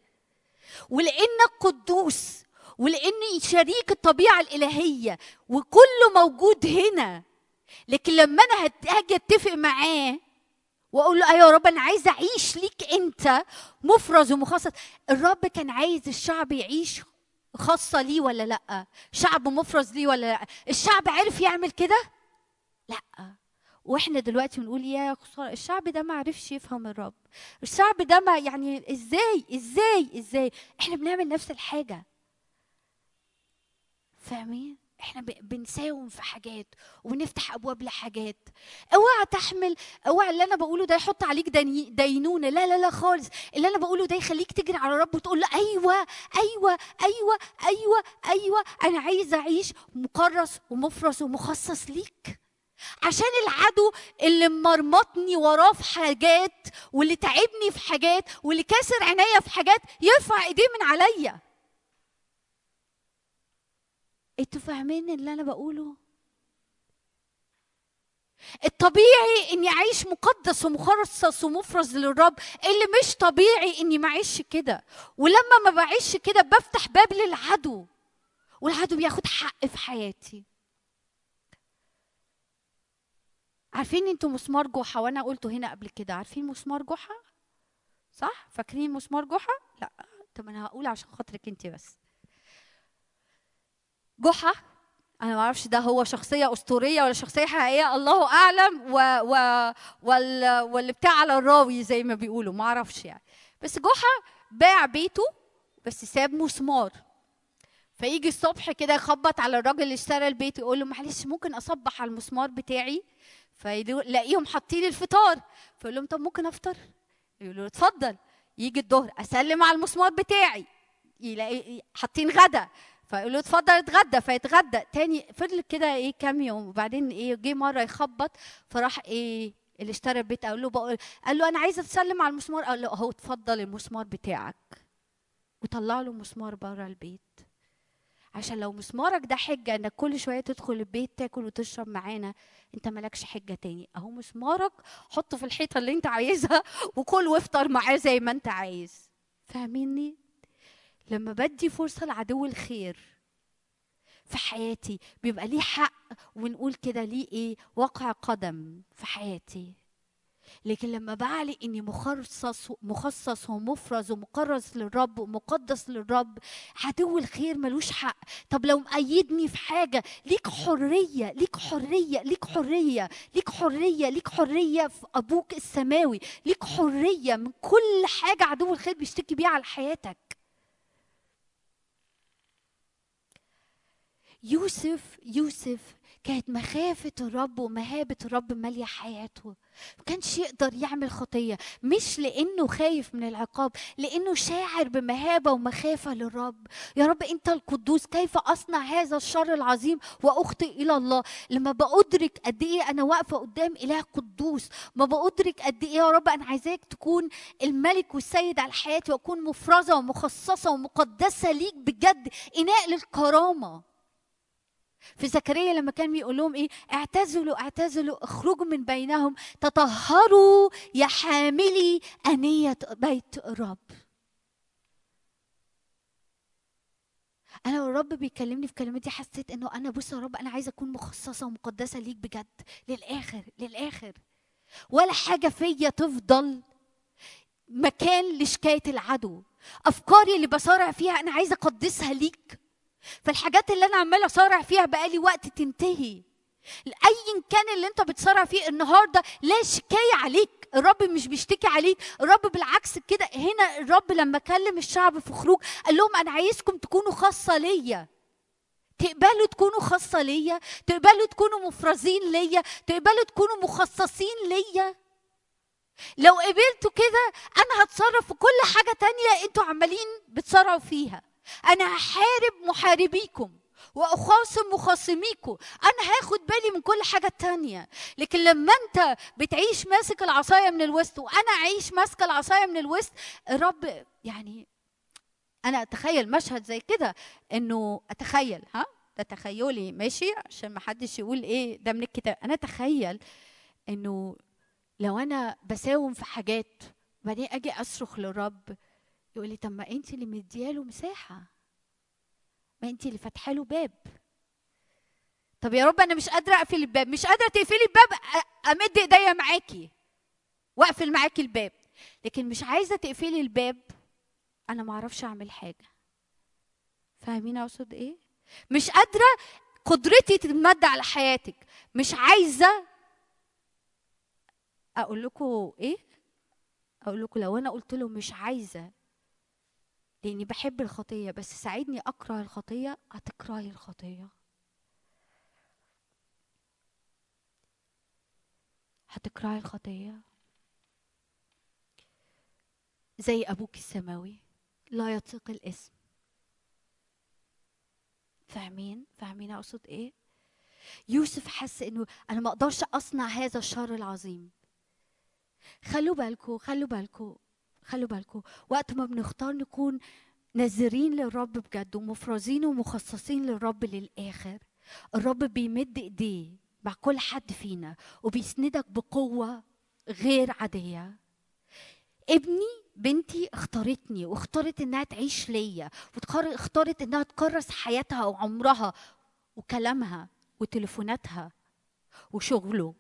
ولانك قدوس ولاني شريك الطبيعة الإلهية وكله موجود هنا. لكن لما أنا هاجي أتفق معاه وأقول له أيوه يا رب أنا عايزة أعيش ليك أنت مفرز ومخصص. الرب كان عايز الشعب يعيش خاصة ليه ولا لأ؟ شعب مفرز ليه ولا لأ؟ الشعب عرف يعمل كده؟ لأ. وإحنا دلوقتي بنقول يا خسارة الشعب ده ما عرفش يفهم الرب. الشعب ده ما يعني إزاي إزاي إزاي؟ إحنا بنعمل نفس الحاجة. فاهمين؟ إحنا بنساوم في حاجات وبنفتح أبواب لحاجات. اوعى تحمل اوعى اللي أنا بقوله ده يحط عليك دينونة. لا لا لا خالص. اللي أنا بقوله ده يخليك تجري على الرب وتقول له أيوه أيوه أيوه أيوه أيوه. أنا عايزه أعيش مكرس ومفرس ومخصص ليك. عشان العدو اللي مرمطني وراه في حاجات واللي تعبني في حاجات واللي كاسر عينيا في حاجات يرفع ايديه من عليا. أنتوا فاهمين اللي أنا بقوله؟ الطبيعي إني أعيش مقدس ومخصص ومفرز للرب اللي مش طبيعي إني ما أعيش كده. ولما ما بعيش كده بفتح باب للعدو والعدو بياخد حق في حياتي. عارفين أنتوا مسمار جحا؟ وأنا قلته هنا قبل كده. عارفين مسمار جحا؟ صح؟ فاكرين مسمار جحا؟ لا طب أنا هقول عشان خاطرك انت بس. جحا. أنا ما أعرفش ده هو شخصية أسطورية ولا شخصية حقيقية الله أعلم. و... و... وال... واللي بتاع على الراوي زي ما بيقولوا ما أعرفش يعني. بس جحا باع بيته بس ساب مسمار. فيجي الصبح كده يخبط على الراجل اللي اشترى البيت يقول له معلش ممكن أصبح على المسمار بتاعي؟ فيلاقيهم حاطين الفطار. فيقول لهم طب ممكن أفطر؟ يقولوا له اتفضل. يجي الظهر أسلم على المسمار بتاعي. يلاقي حاطين غدا. فيقول له اتفضل اتغدى فيتغدى. تاني فضل كده إيه كام يوم. وبعدين إيه جه مرة يخبط فراح إيه اللي اشترى البيت قال له بقول قال له أنا عايزة تسلم على المسمار. قال له أهو اتفضل المسمار بتاعك. وطلع له مسمار بره البيت. عشان لو مسمارك ده حجة إنك كل شوية تدخل البيت تاكل وتشرب معانا أنت مالكش حجة تاني. أهو مسمارك حطه في الحيطة اللي أنت عايزها وكل وافطر معاه زي ما أنت عايز. فاهميني؟ لما بدي فرصة لعدو الخير في حياتي بيبقى ليه حق ونقول كده ليه إيه؟ وقع قدم في حياتي. لكن لما بعلي إني مخصص مخصص ومفرز ومكرس للرب ومقدس للرب عدو الخير ملوش حق. طب لو مأيدني في حاجة ليك حرية ليك حرية ليك حرية ليك حرية ليك حرية في أبوك السماوي ليك حرية من كل حاجة عدو الخير بيشتكي بيها على حياتك. يوسف يوسف كانت مخافة الرب ومهابة الرب مالية حياته. ما كانش يقدر يعمل خطية مش لأنه خايف من العقاب لأنه شاعر بمهابة ومخافة للرب. يا رب أنت القدوس كيف أصنع هذا الشر العظيم وأخطئ إلى الله؟ لما بأدرك قد إيه أنا واقفة قدام إله قدوس ما بأدرك قد إيه يا رب أنا عايزاك تكون الملك والسيد على حياتي وأكون مفرزة ومخصصة ومقدسة ليك بجد إناء للكرامة. في زكريا لما كان بيقول لهم إيه؟ اعتزلوا اعتزلوا اخرجوا من بينهم تطهروا يا حاملي أنية بيت الرب. أنا والرب بيكلمني في كلمتي حسيت إنه أنا بص يا رب أنا عايزه أكون مخصصة ومقدسة ليك بجد للآخر للآخر. ولا حاجة فيا تفضل مكان لشكاية العدو. أفكاري اللي بصارع فيها أنا عايزه أقدسها ليك. فالحاجات اللي أنا عمالة أصارع فيها بقالي وقت تنتهي. ايا كان اللي أنت بتصارع فيه النهارده لا شكاية عليك. الرب مش بيشتكي عليك. الرب بالعكس كده. هنا الرب لما كلم الشعب في خروج قال لهم أنا عايزكم تكونوا خاصة ليا. تقبلوا تكونوا خاصة ليا. تقبلوا تكونوا مفرزين ليا. تقبلوا تكونوا مخصصين ليا. لو قبلتوا كده أنا هتصرف في كل حاجة تانية أنتوا عمالين بتصارعوا فيها. أنا هحارب محاربيكم وأخاصم مخاصميكم. أنا هاخد بالي من كل حاجة تانية. لكن لما أنت بتعيش ماسك العصاية من الوسط وأنا أعيش ماسكه العصاية من الوسط الرب يعني أنا أتخيل مشهد زي كده. إنه أتخيل ها؟ ده تخيلي ماشي؟ عشان ما حدش يقول إيه ده من الكتاب. أنا أتخيل إنه لو أنا بساوم في حاجات وبعدين أجي أصرخ للرب يقول لي طب ما انت اللي مدياله مساحة. ما انت اللي فاتحة له باب. طب يا رب أنا مش قادرة اقفل الباب مش قادرة تقفلي الباب امد ايديا معاكي. واقفل معاكي الباب. لكن مش عايزة تقفلي الباب أنا ما أعرفش اعمل حاجة. فاهمين اقصد إيه؟ مش قادرة قدرتي تتمد على حياتك. مش عايزة أقول لكم إيه؟ أقول لكم لو أنا قلت له مش عايزة لأني بحب الخطية بس ساعدني اكره الخطية هتكرهي الخطية. هتكرهي الخطية. زي أبوك السماوي لا يطيق الاسم. فاهمين؟ فاهمين أقصد إيه؟ يوسف حس إنه أنا ما أقدرش أصنع هذا الشر العظيم. خلوا بالكم خلوا بالكم خلوا بالكم وقت ما بنختار نكون ناذرين للرب بجد ومفرزين ومخصصين للرب للآخر الرب بيمد إيديه مع كل حد فينا وبيسندك بقوة غير عادية. ابني بنتي اختارتني واختارت إنها تعيش ليا واختارت إنها تكرس حياتها وعمرها وكلامها وتليفوناتها وشغله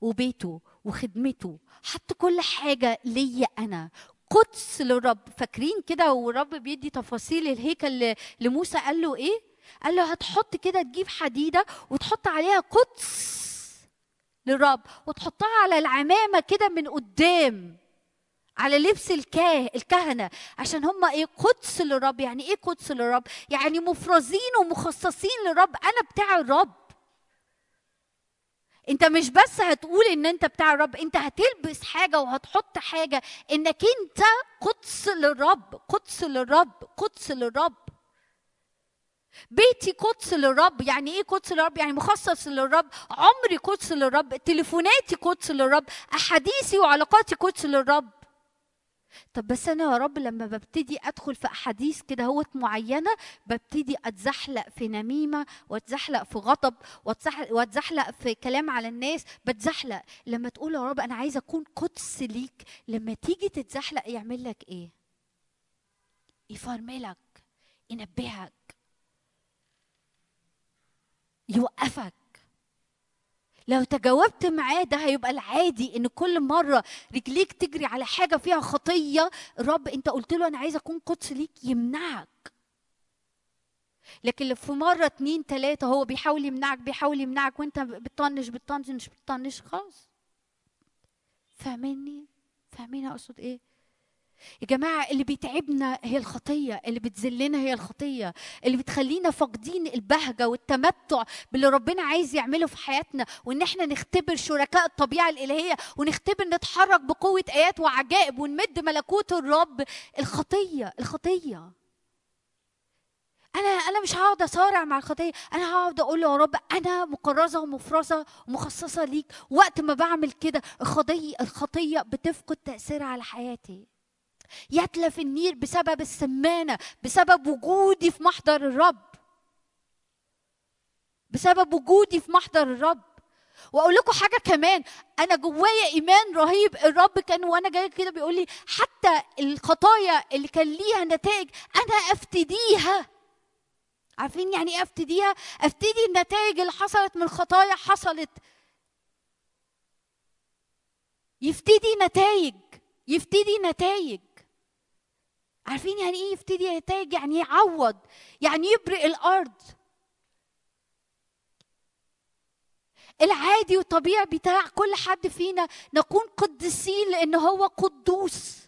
وبيته وخدمته. حط كل حاجة ليا أنا. قدس للرب. فاكرين كده والرب بيدي تفاصيل الهيكل لموسى قال له إيه؟ قال له هتحط كده تجيب حديدة وتحط عليها قدس للرب وتحطها على العمامة كده من قدام على لبس الكاه الكهنة. عشان هم إيه؟ قدس للرب. يعني إيه قدس للرب؟ يعني مفرزين ومخصصين للرب. أنا بتاع الرب. انت مش بس هتقول ان انت بتاع الرب انت هتلبس حاجة وهتحط حاجة. انك انت قدس للرب قدس للرب قدس للرب. بيتي قدس للرب. يعني إيه قدس للرب؟ يعني مخصص للرب. عمري قدس للرب. تليفوناتي قدس للرب. احاديثي وعلاقاتي قدس للرب. طب بس أنا يا رب لما ببتدي أدخل في أحاديث كده هوت معينة ببتدي أتزحلق في نميمة وأتزحلق في غضب وأتزحلق, في كلام على الناس بتزحلق. لما تقول يا رب أنا عايزه أكون قدس ليك لما تيجي تتزحلق يعمل لك إيه؟ يفرملك ينبهك يوقفك. لو تجاوبت معاه ده هيبقى العادي إن كل مرة رجليك تجري على حاجة فيها خطية الرب أنت قلت له أنا عايزه أكون قدس ليك يمنعك. لكن في مرة اتنين تلاتة هو بيحاول يمنعك بيحاول يمنعك وأنت بتطنش بتطنش بتطنش خلاص فاهميني فاهمين أقصد إيه؟ يا جماعة اللي بيتعبنا هي الخطية اللي بتذلنا هي الخطية اللي بتخلينا فاقدين البهجة والتمتع باللي ربنا عايز يعمله في حياتنا وإن إحنا نختبر شركاء الطبيعة الإلهية ونختبر نتحرك بقوة آيات وعجائب ونمد ملكوت الرب. الخطية الخطية. أنا أنا مش هقعد أصارع مع الخطية أنا هقعد أقول له يا رب أنا مكرزه ومفرزة ومخصصة ليك وقت ما بعمل كده الخطيه الخطية بتفقد تأثيرها على حياتي. يتلف النير بسبب السمانة بسبب وجودي في محضر الرب. بسبب وجودي في محضر الرب. وأقول لكم حاجة كمان أنا جوايا إيمان رهيب. الرب كان وأنا جاي كده بيقول لي حتى الخطايا اللي كان ليها نتائج أنا أفتديها. عارفين يعني إيه أفتديها؟ أفتدي النتائج اللي حصلت من الخطايا حصلت. يفتدي نتائج يفتدي نتائج. عارفين يعني إيه يفتدي نتائج يعني يعوض يعني يبرئ الأرض. العادي والطبيعي بتاع كل حد فينا نكون قديسين لأن هو قدوس.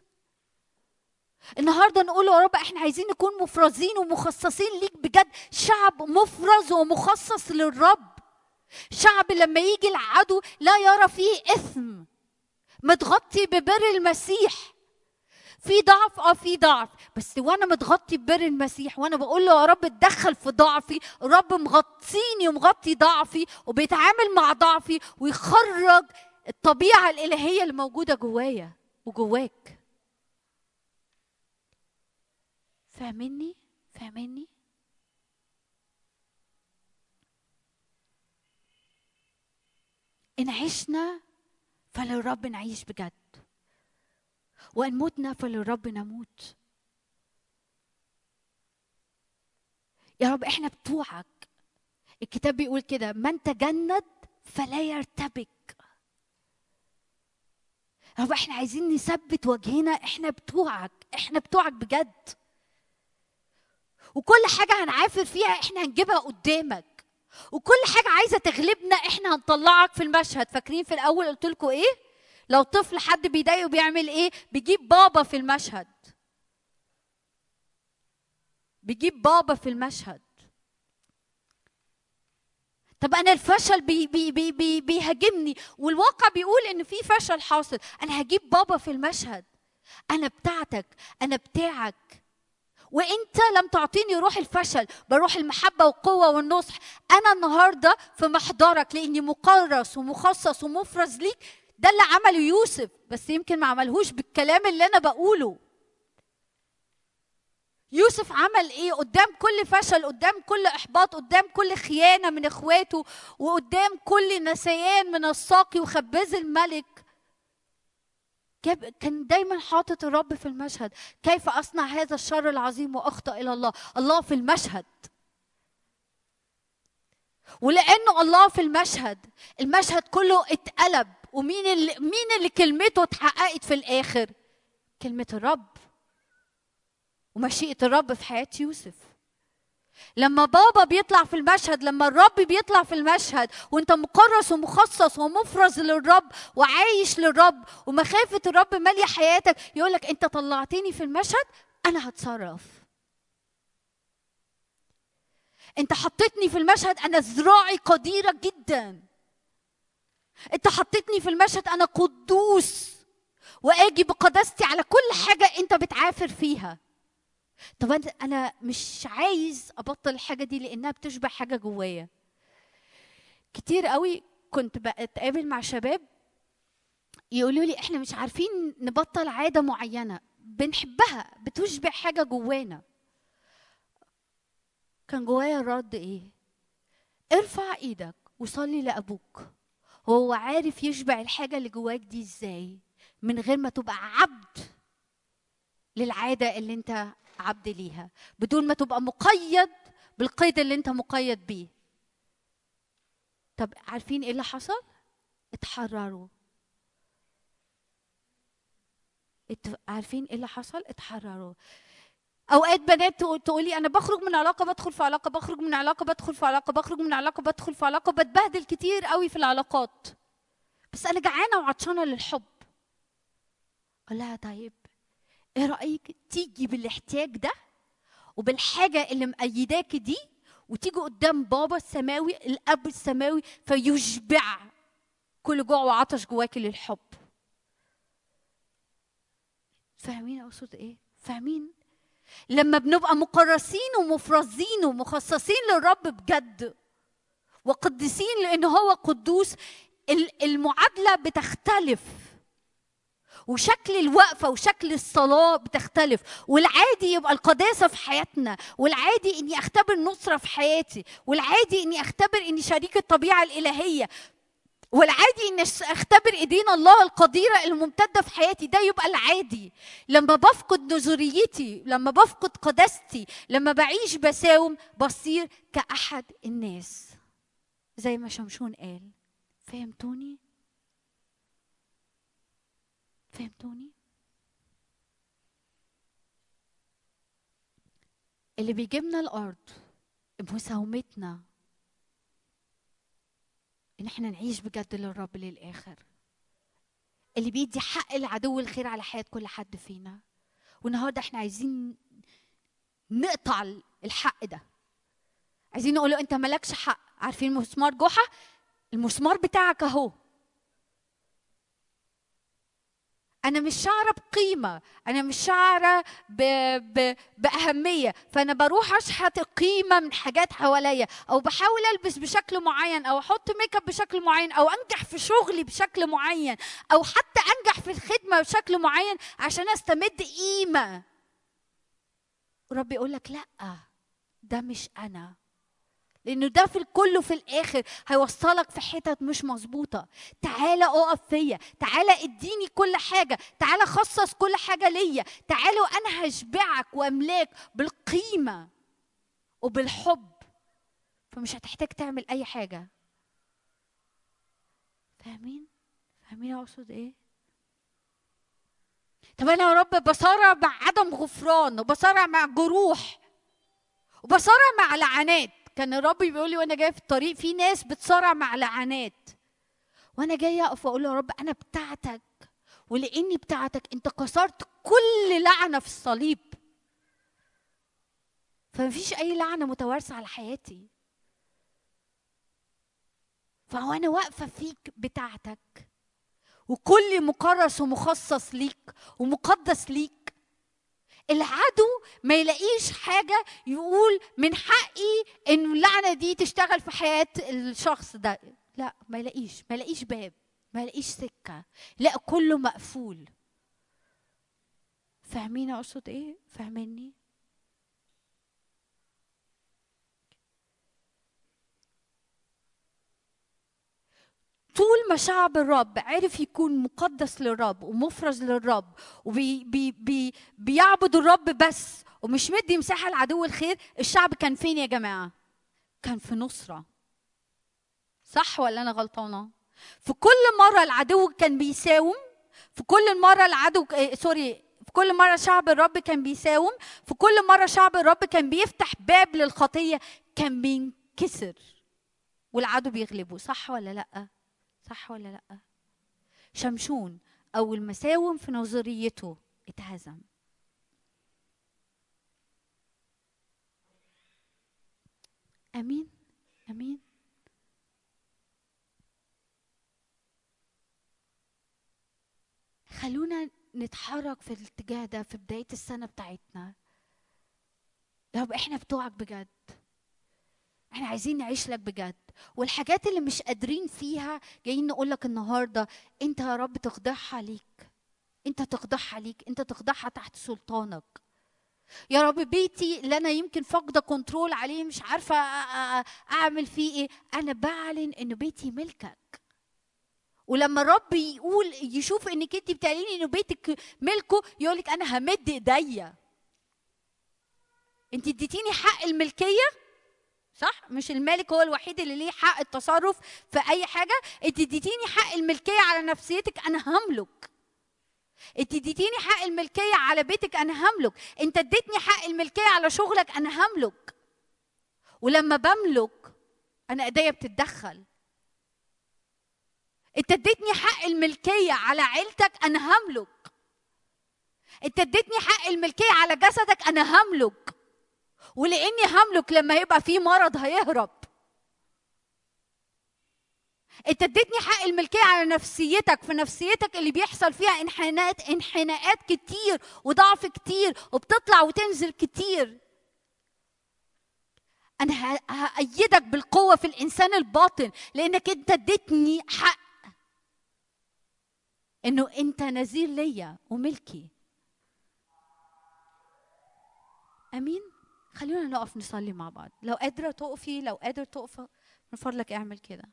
النهارده نقول يا رب إحنا عايزين نكون مفرزين ومخصصين ليك بجد شعب مفرز ومخصص للرب. شعب لما يجي العدو لا يرى فيه إثم. متغطي ببر المسيح. في ضعف آه في ضعف. بس وأنا متغطي ببر المسيح وأنا بقول له يا رب اتدخل في ضعفي. الرب مغطيني ومغطي ضعفي وبيتعامل مع ضعفي ويخرج الطبيعة الإلهية اللي موجوده جوايا وجواك. فاهمني فاهمني إن عشنا فللرب نعيش بجد. وان متنا فللرب نموت. يا رب إحنا بتوعك. الكتاب بيقول كده من تجند فلا يرتبك. يا رب إحنا عايزين نثبت وجهنا إحنا بتوعك إحنا بتوعك بجد. وكل حاجة هنعافر فيها إحنا هنجيبها قدامك. وكل حاجة عايزة تغلبنا إحنا هنطلعك في المشهد. فاكرين في الأول قلت لكم إيه؟ لو طفل حد بيضايقه بيعمل إيه؟ بيجيب بابا في المشهد. بيجيب بابا في المشهد. طب أنا الفشل بي بي بي بي بيهاجمني والواقع بيقول إن في فشل حاصل. أنا هجيب بابا في المشهد. أنا بتاعتك أنا بتاعك. وإنت لم تعطيني روح الفشل بروح المحبة والقوة والنصح. أنا النهارده في محضرك لأني مكرس ومخصص ومفرز ليك. ده اللي عمله يوسف بس يمكن ما عملهوش بالكلام اللي أنا بقوله. يوسف عمل إيه؟ قدام كل فشل قدام كل إحباط قدام كل خيانة من إخواته وقدام كل نسيان من الساقي وخباز الملك. كان دايما حاطط الرب في المشهد. كيف أصنع هذا الشر العظيم وأخطأ إلى الله؟ الله في المشهد. ولأنه الله في المشهد المشهد كله اتقلب. ومين اللي مين اللي كلمته اتحققت في الآخر؟ كلمة الرب. ومشيئة الرب في حياة يوسف. لما بابا بيطلع في المشهد لما الرب بيطلع في المشهد وانت مكرس ومخصص ومفرز للرب وعايش للرب ومخافة الرب مالية حياتك يقولك انت طلعتني في المشهد أنا هتصرف. انت حطيتني في المشهد أنا ذراعي قديرة جدا. انت حطيتني في المشهد أنا قدوس وآجي بقداستي على كل حاجة أنت بتعافر فيها. طب أنا مش عايز أبطل الحاجة دي لأنها بتشبه حاجة جوايا. كتير قوي كنت بتقابل مع شباب يقولوا لي إحنا مش عارفين نبطل عادة معينة بنحبها بتشبه حاجة جوانا. كان جوايا الرد إيه؟ ارفع إيدك وصلي لأبوك. هو عارف يشبع الحاجة اللي جواك دي إزاي من غير ما تبقى عبد للعادة اللي أنت عبد ليها. بدون ما تبقى مقيد بالقيد اللي أنت مقيد بيه. طب عارفين إيه اللي حصل؟ اتحرروا. ات... عارفين إيه اللي حصل؟ اتحرروا. أوقات بنات تقول- تقولي أنا بخرج من علاقة بدخل في علاقة بخرج من علاقة بدخل في علاقة بخرج من علاقة بدخل في علاقة بتبهدل كتير قوي في العلاقات. بس أنا جعانة وعطشانة للحب. أقول لها طيب إيه رأيك تيجي بالإحتياج ده وبالحاجة اللي مأيداك دي وتيجي قدام بابا السماوي الأب السماوي فيشبع كل جوع وعطش جواكي للحب. فاهمين أقصد إيه؟ فاهمين؟ لما بنبقى مكرسين ومفرزين ومخصصين للرب بجد وقديسين لأن هو قدوس ال- المعادلة بتختلف. وشكل الوقفة وشكل الصلاة بتختلف. والعادي يبقى القداسة في حياتنا والعادي إني أختبر نصرة في حياتي والعادي إني أختبر إني شريك الطبيعة الإلهية. والعادي أش- أختبر إيدين الله القديرة الممتدة في حياتي ده يبقى العادي. لما بفقد نظريتي لما بفقد قداستي لما بعيش بساوم بصير كأحد الناس. زي ما شمشون قال. فهمتوني؟ فهمتوني؟ اللي بيجيبنا الأرض بمساومتنا إن إحنا نعيش بجد للرب للآخر. اللي بيدي حق العدو الخير على حياة كل حد فينا. والنهاردة إحنا عايزين نقطع الحق ده. عايزين نقول له أنت مالكش حق. عارفين مسمار جحا المسمار بتاعك أهو. أنا مش شعره بقيمة أنا مش شعره ب... ب... بأهمية فأنا بروح أشحت قيمة من حاجات حواليا أو بحاول ألبس بشكل معين أو أحط ميك أب بشكل معين أو أنجح في شغلي بشكل معين أو حتى أنجح في الخدمة بشكل معين عشان أستمد قيمة. ورب يقول لك لأ ده مش أنا. لأنه ده في الكل وفي الآخر هيوصلك في حتت مش مظبوطة. تعالى أقف فيا. تعالى اديني كل حاجة. تعالى خصص كل حاجة ليا. تعالى وأنا هشبعك وأملاك بالقيمة وبالحب. فمش هتحتاج تعمل أي حاجة. فاهمين؟ فاهمين أقصد إيه؟ طب أنا يا رب بصارع مع عدم غفران وبصارع مع جروح وبصارع مع لعنات. كان الرب بيقول لي وأنا جاي في الطريق في ناس بتصارع مع لعنات. وأنا جاي أقف وأقول له يا رب أنا بتاعتك ولأني بتاعتك أنت كسرت كل لعنة في الصليب. فمفيش أي لعنة متوارثة على حياتي. فهو أنا واقفة فيك بتاعتك وكل مكرس ومخصص ليك ومقدس ليك العدو ما يلاقيش حاجة يقول من حقي ان اللعنة دي تشتغل في حياة الشخص ده. لا ما يلاقيش ما يلاقيش باب ما يلاقيش سكة. لا كله مقفول. فاهمين أقصد إيه؟ فاهميني طول ما شعب الرب عرف يكون مقدس للرب ومفرز للرب وبي بي بي بيعبد الرب بس ومش مدي مساحة لعدو الخير الشعب كان فين يا جماعة؟ كان في نصرة. صح ولا أنا غلطانة؟ في كل مرة العدو كان بيساوم في كل مرة العدو إيه، sorry في كل مرة شعب الرب كان بيساوم في كل مرة شعب الرب كان بيفتح باب للخطية كان بينكسر والعدو بيغلبه. صح ولا لأ؟ صح ولا لأ؟ شمشون اول ما ساوم في نظريته اتهزم. أمين؟ أمين؟ خلونا نتحرك في الاتجاه ده في بداية السنة بتاعتنا. يا رب إحنا بتوعك بجد. إحنا عايزين نعيش لك بجد. والحاجات اللي مش قادرين فيها جايين نقول لك النهارده انت يا رب تخضعها ليك انت تخضعها ليك انت تخضعها تحت سلطانك. يا رب بيتي اللي أنا يمكن فاقدة كنترول عليه مش عارفة أعمل فيه إيه أنا بعلن ان بيتي ملكك. ولما الرب يقول يشوف انك انت بتعلني ان بيتك ملكه يقول لك أنا همد إيديا. انت اديتيني حق الملكية؟ صح؟ مش المالك هو الوحيد اللي ليه حق التصرف في أي حاجة؟ انت اديتيني حق الملكية على نفسيتك أنا هملك. انت اديتيني حق الملكية على بيتك أنا هملك. انت اديتني حق الملكية على شغلك أنا هملك. ولما بملك أنا إيديا بتتدخل. انت اديتني حق الملكية على عيلتك أنا هملك. انت اديتني حق الملكية على جسدك أنا هملك. ولأني هملك لما يبقى في مرض هيهرب. انت اديتني حق الملكية على نفسيتك في نفسيتك اللي بيحصل فيها انحناءات انحناءات كتير وضعف كتير وبتطلع وتنزل كتير. أنا ه- هأيدك بالقوة في الإنسان الباطن لأنك انت اديتني حق. إنه أنت نذير ليا وملكي. آمين؟ خلونا نقف نصلي مع بعض. لو قادرة تقفي لو قادر تقف من فضلك اعمل كده.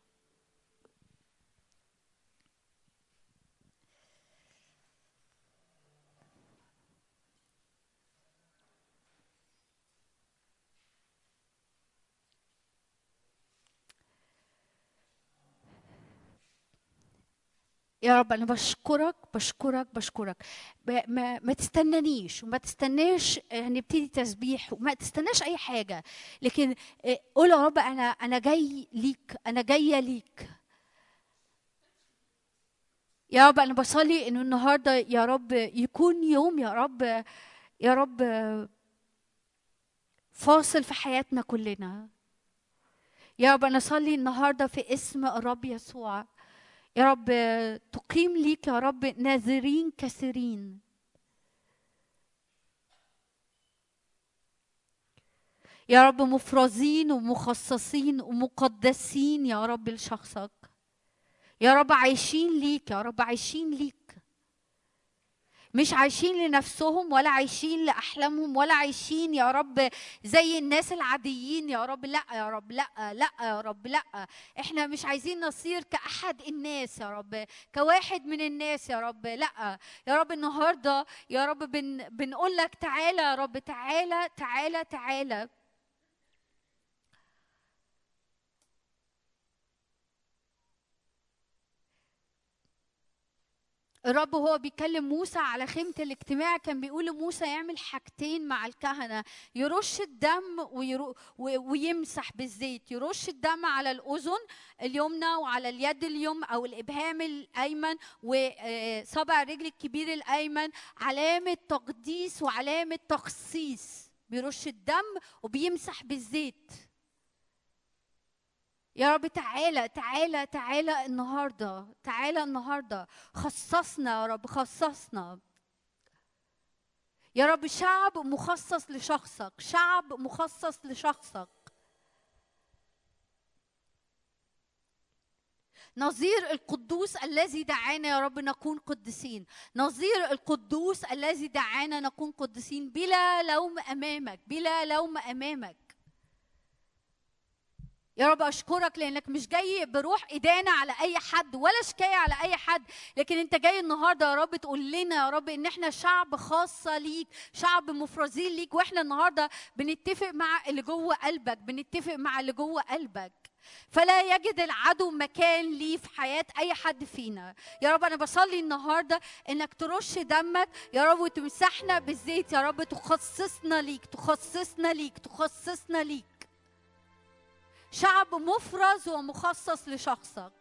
يا رب أنا بشكرك بشكرك بشكرك. ما, ما تستنانيش وما تستناش آه، نبتدي تسبيح وما تستناش أي حاجة. لكن آه، قول يا رب أنا أنا جاي ليك أنا جاية ليك. يا رب أنا بصلي إنه النهارده يا رب يكون يوم يا رب يا رب فاصل في حياتنا كلنا. يا رب أنا اصلي النهارده في اسم الرب يسوع. يا رب تقيم ليك يا رب ناذرين كثيرين. يا رب مفرزين ومخصصين ومقدسين يا رب لشخصك. يا رب عايشين ليك يا رب عايشين ليك. مش عايشين لنفسهم ولا عايشين لأحلامهم ولا عايشين يا رب زي الناس العاديين يا رب لأ يا رب لأ لأ يا رب لأ. إحنا مش عايزين نصير كأحد الناس يا رب كواحد من الناس يا رب لأ. يا رب النهارده يا رب بن بنقول لك تعالى يا رب تعالى تعالى تعالى. الرب وهو بيكلم موسى على خيمة الاجتماع كان بيقول لموسى يعمل حاجتين مع الكهنة يرش الدم ويرو ويمسح بالزيت يرش الدم على الأذن اليمنى وعلى اليد اليم أو الإبهام الأيمن وصابع الرجل الكبير الأيمن علامة تقديس وعلامة تخصيص بيرش الدم وبيمسح بالزيت. يا رب تعالى تعالى تعالى النهارده تعالى النهارده. خصصنا يا رب خصصنا. يا رب شعب مخصص لشخصك شعب مخصص لشخصك. نظير القدوس الذي دعانا يا رب نكون قدسين نظير القدوس الذي دعانا نكون قدسين بلا لوم أمامك بلا لوم أمامك. يا رب أشكرك لأنك مش جاي بروح إدانة على أي حد ولا شكاية على أي حد لكن أنت جاي النهارده يا رب تقول لنا يا رب إن إحنا شعب خاصه ليك شعب مفرزين ليك وإحنا النهارده بنتفق مع اللي جوه قلبك بنتفق مع اللي جوه قلبك. فلا يجد العدو مكان ليه في حياة أي حد فينا. يا رب أنا بصلي النهاردة إنك ترش دمك يا رب وتمسحنا بالزيت يا رب تخصصنا ليك تخصصنا ليك تخصصنا ليك. شعب مفرز ومخصص لشخصك.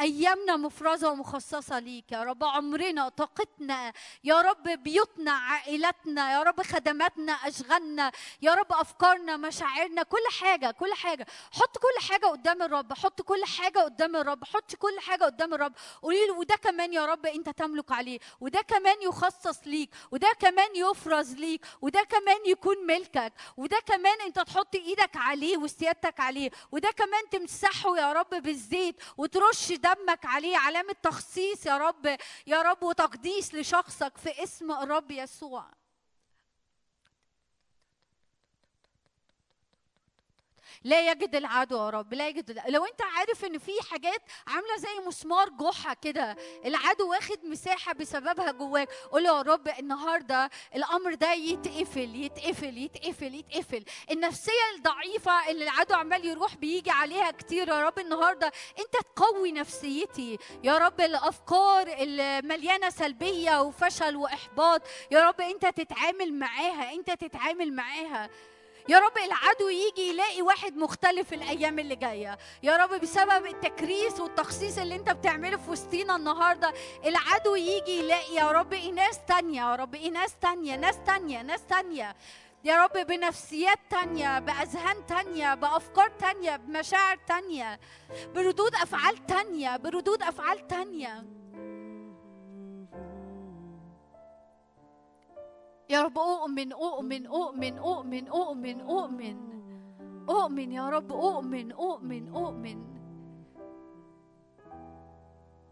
أيامنا مفرزة ومخصصة ليك. يا رب عمرنا طاقتنا يا رب بيوتنا عائلتنا يا رب خدماتنا أشغالنا يا رب أفكارنا مشاعرنا كل حاجة كل حاجة. حط كل حاجة قدام الرب حط كل حاجة قدام الرب حط كل حاجة قدام الرب. قولي له وده كمان يا رب أنت تملك عليه وده كمان يخصص ليك وده كمان يفرز ليك وده كمان يكون ملكك وده كمان أنت تحط إيدك عليه وسيادتك عليه وده كمان تمسحه يا رب بالزيت وترش دمك عليه علامة تخصيص يا رب يا رب وتقديس لشخصك في اسم الرب يسوع. لا يجد العدو يا رب لا يجد لو انت عارف ان في حاجات عاملة زي مسمار جحا كده العدو واخد مساحة بسببها جواك قول يا رب النهارده الأمر ده يتقفل يتقفل يتقفل يتقفل. النفسية الضعيفة اللي العدو عمال يروح بيجي عليها كتير يا رب النهارده انت تقوي نفسيتي. يا رب الأفكار المليانه سلبية وفشل وإحباط يا رب انت تتعامل معاها انت تتعامل معاها. يا رب العدو يجي يلاقي واحد مختلف الأيام اللي جاية. يا رب بسبب التكريس والتخصيص اللي انت بتعمله في وسطينا النهارده العدو يجي يلاقي يا رب إيه ناس تانية يا رب إيه ناس تانية ناس تانية ناس تانية. يا رب بنفسيات تانية بأذهان تانية بأفكار تانية بمشاعر تانية بردود أفعال تانية بردود أفعال تانية. يا رب أؤمن أؤمن أؤمن أؤمن أؤمن أؤمن. أؤمن يا رب أؤمن أؤمن أؤمن.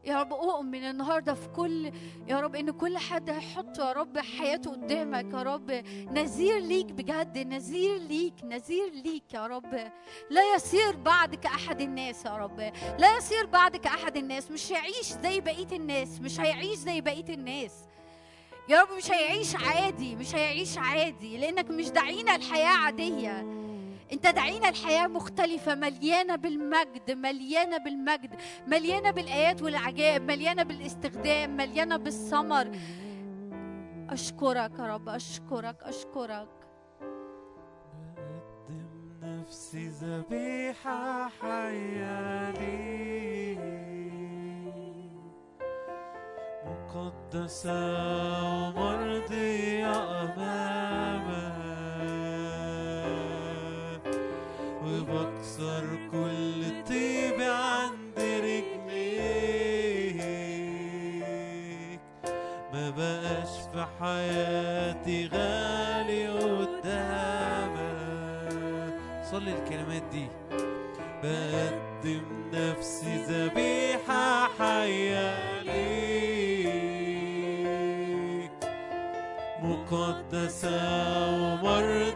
يا رب أؤمن النهاردة في كل يا رب إن كل حد هيحط يا رب حياته قدامك. يا رب نذير ليك بجد نذير ليك نذير ليك يا رب. لا يصير بعد كأحد الناس يا رب. لا يصير بعد كأحد الناس. مش هيعيش زي بقية الناس مش هيعيش زي بقية الناس. يا رب مش هيعيش عادي مش هيعيش عادي لأنك مش داعينا الحياة عادية. أنت دعينا الحياة مختلفة مليانة بالمجد مليانة بالمجد مليانة بالآيات والعجائب مليانة بالاستخدام مليانة بالثمر. أشكرك يا رب أشكرك أشكرك. بقدم نفسي ذبيحة حية ليك. مقدسة ومرضية أمامك وبكسر كل طيب عند رجليك. ما بقاش في حياتي غالي قدامك. صلي الكلمات دي. بقدم نفسي ذبيحة حية. مقدسة ومرضية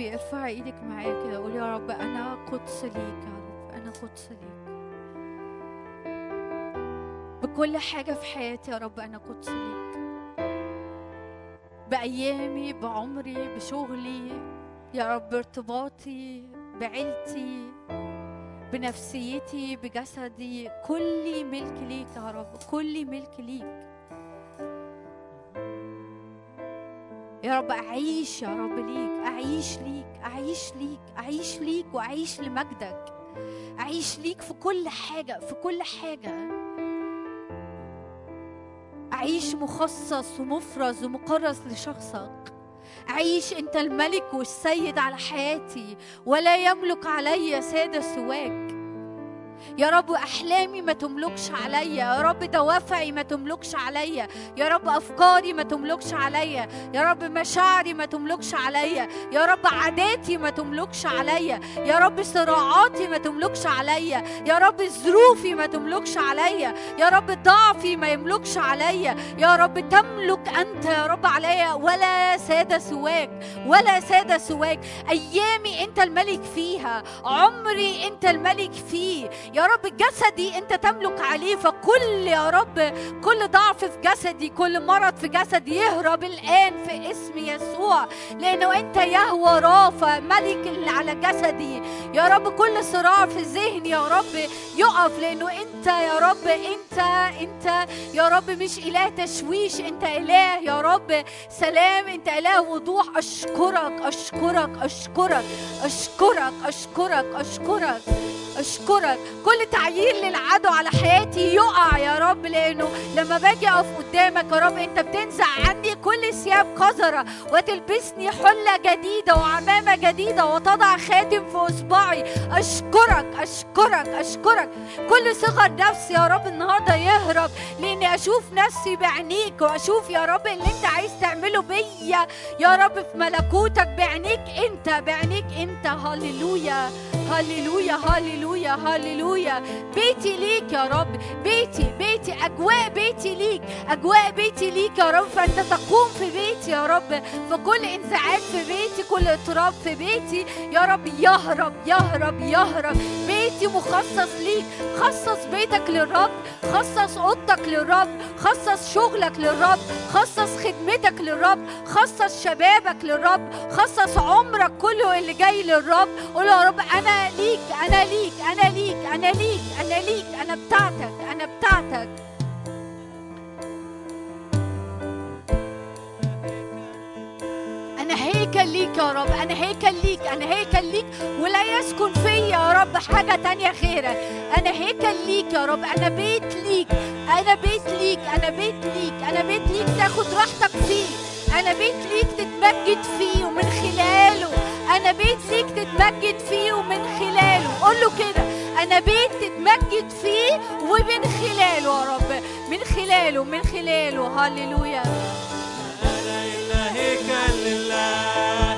تحبي ارفعي إيدك معايا كده. قولي يا رب أنا قدس ليك يا رب أنا قدس ليك. بكل حاجة في حياتي يا رب أنا قدس ليك. بأيامي بعمري بشغلي يا رب بارتباطي بعيلتي بنفسيتي بجسدي كلي ملك ليك يا رب كلي ملك ليك. يا رب أعيش يا رب ليك أعيش ليك أعيش ليك أعيش ليك وأعيش لمجدك. أعيش ليك في كل حاجة في كل حاجة. أعيش مخصص ومفرز ومكرس لشخصك. أعيش أنت الملك والسيد على حياتي ولا يملك علي سادة سواك. يا رب احلامي ما تملكش عليا يا رب دوافعي ما تملكش عليا يا رب افكاري ما تملكش عليا يا رب مشاعري ما تملكش عليا يا رب عاداتي ما تملكش عليا يا رب صراعاتي ما تملكش عليا يا رب ظروفي ما تملكش عليا يا رب ضعفي ما يملكش عليا يا رب تملك انت يا رب عليا ولا ساده سواك ولا ساده سواك ايامي انت الملك فيها عمري انت الملك فيه يا رب جسدي انت تملك عليه فكل يا رب كل ضعف في جسدي كل مرض في جسدي يهرب الآن في اسم يسوع. لأنه انت يهوى رافع ملك اللي على جسدي. يا رب كل صراع في ذهني يا رب يقف. لأنه انت يا رب انت انت يا رب مش إله تشويش انت إله يا رب سلام انت إله وضوح. أشكرك أشكرك أشكرك أشكرك أشكرك أشكرك. أشكرك. كل تعيين للعدو على حياتي يقع يا رب لأنه لما باجي أقف قدامك يا رب أنت بتنزع عني كل ثياب قذرة. وتلبسني حلة جديدة وعمامة جديدة وتضع خاتم في أصبعي. أشكرك أشكرك أشكرك. كل صغر نفسي يا رب النهارده يهرب لأني أشوف نفسي بعينيك وأشوف يا رب اللي أنت عايز تعمله بيا. يا رب في ملكوتك بعينيك أنت بعينيك أنت. هللويا هللويا هللويا. هللويا بيتي ليك يا رب. بيتي بيتي أجواء بيتي ليك. أجواء بيتي ليك يا رب. فأنت تقوم في بيتي يا رب. فكل انزعاج في بيتي كل اضطراب في بيتي. يا رب يهرب يهرب يهرب. بيتي مخصص ليك. خصص بيتك للرب. خصص أوضتك للرب. خصص شغلك للرب. خصص خدمتك للرب. خصص شبابك للرب. خصص عمرك كله اللي جاي للرب. قول يا رب أنا ليك أنا ليك. أنا ليك أنا ليك أنا ليك أنا بتاعتك أنا بتاعتك. أنا هيكل ليك يا رب أنا هيكل ليك أنا هيكل ليك ولا يسكن فيا يا رب حاجة تانية غيرك. أنا هيكل ليك يا رب أنا بيت ليك أنا بيت ليك أنا بيت ليك أنا بيت ليك تاخد راحتك فيه. أنا بيت ليك تتمجد فيه ومن خلاله. أنا بيت ليك تتمجد فيه ومن خلاله. قول له كده أنا بيت تتمجد فيه ومن خلاله يا رب. من خلاله من خلاله. هللويا. أنا هيكل لله.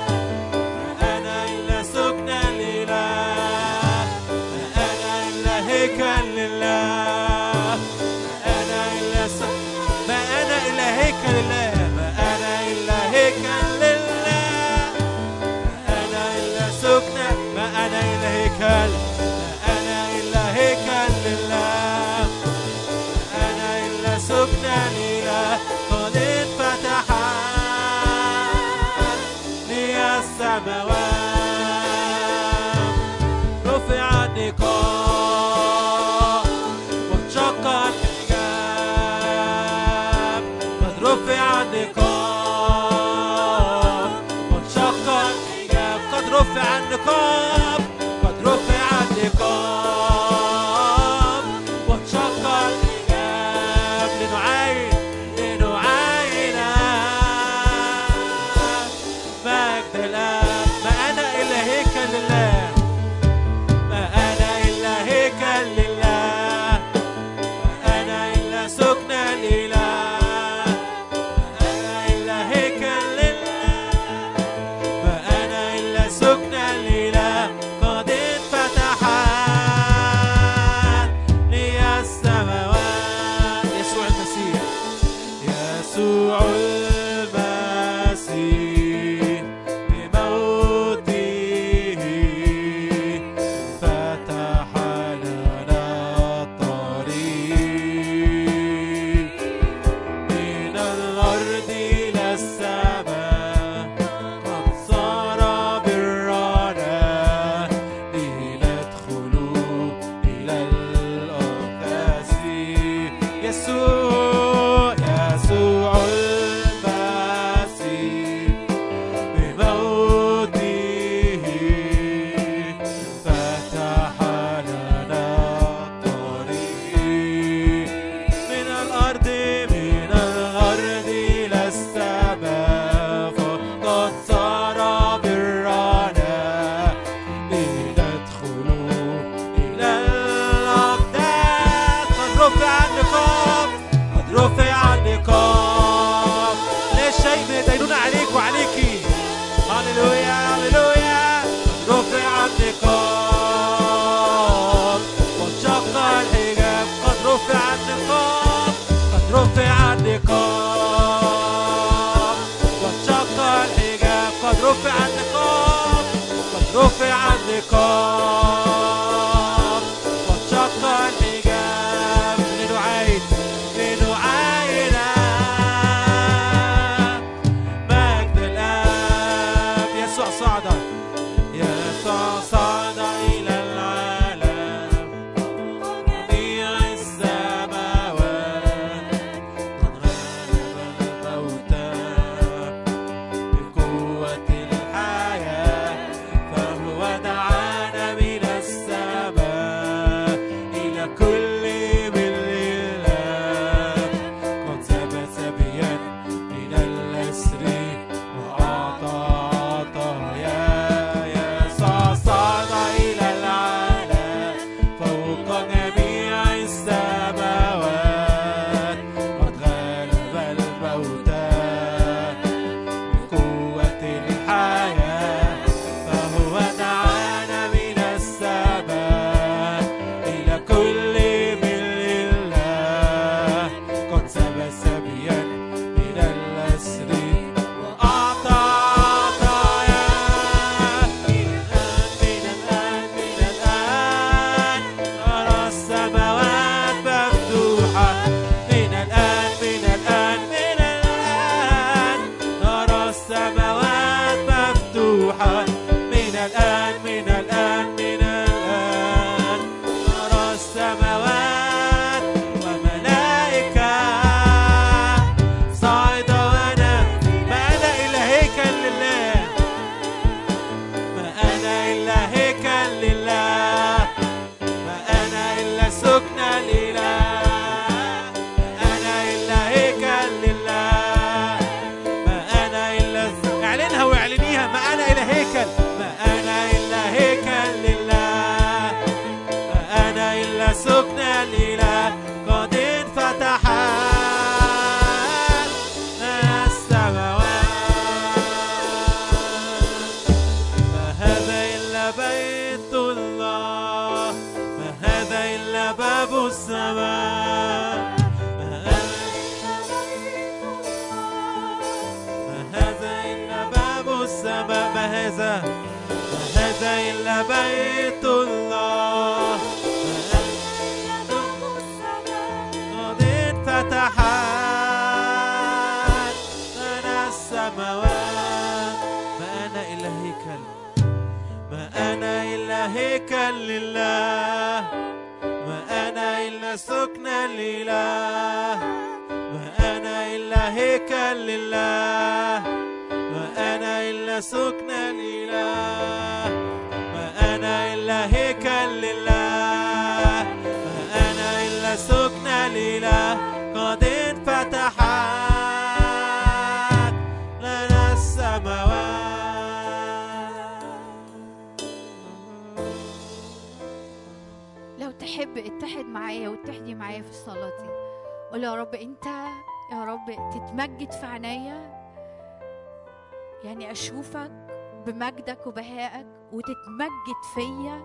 وتتمجد فيا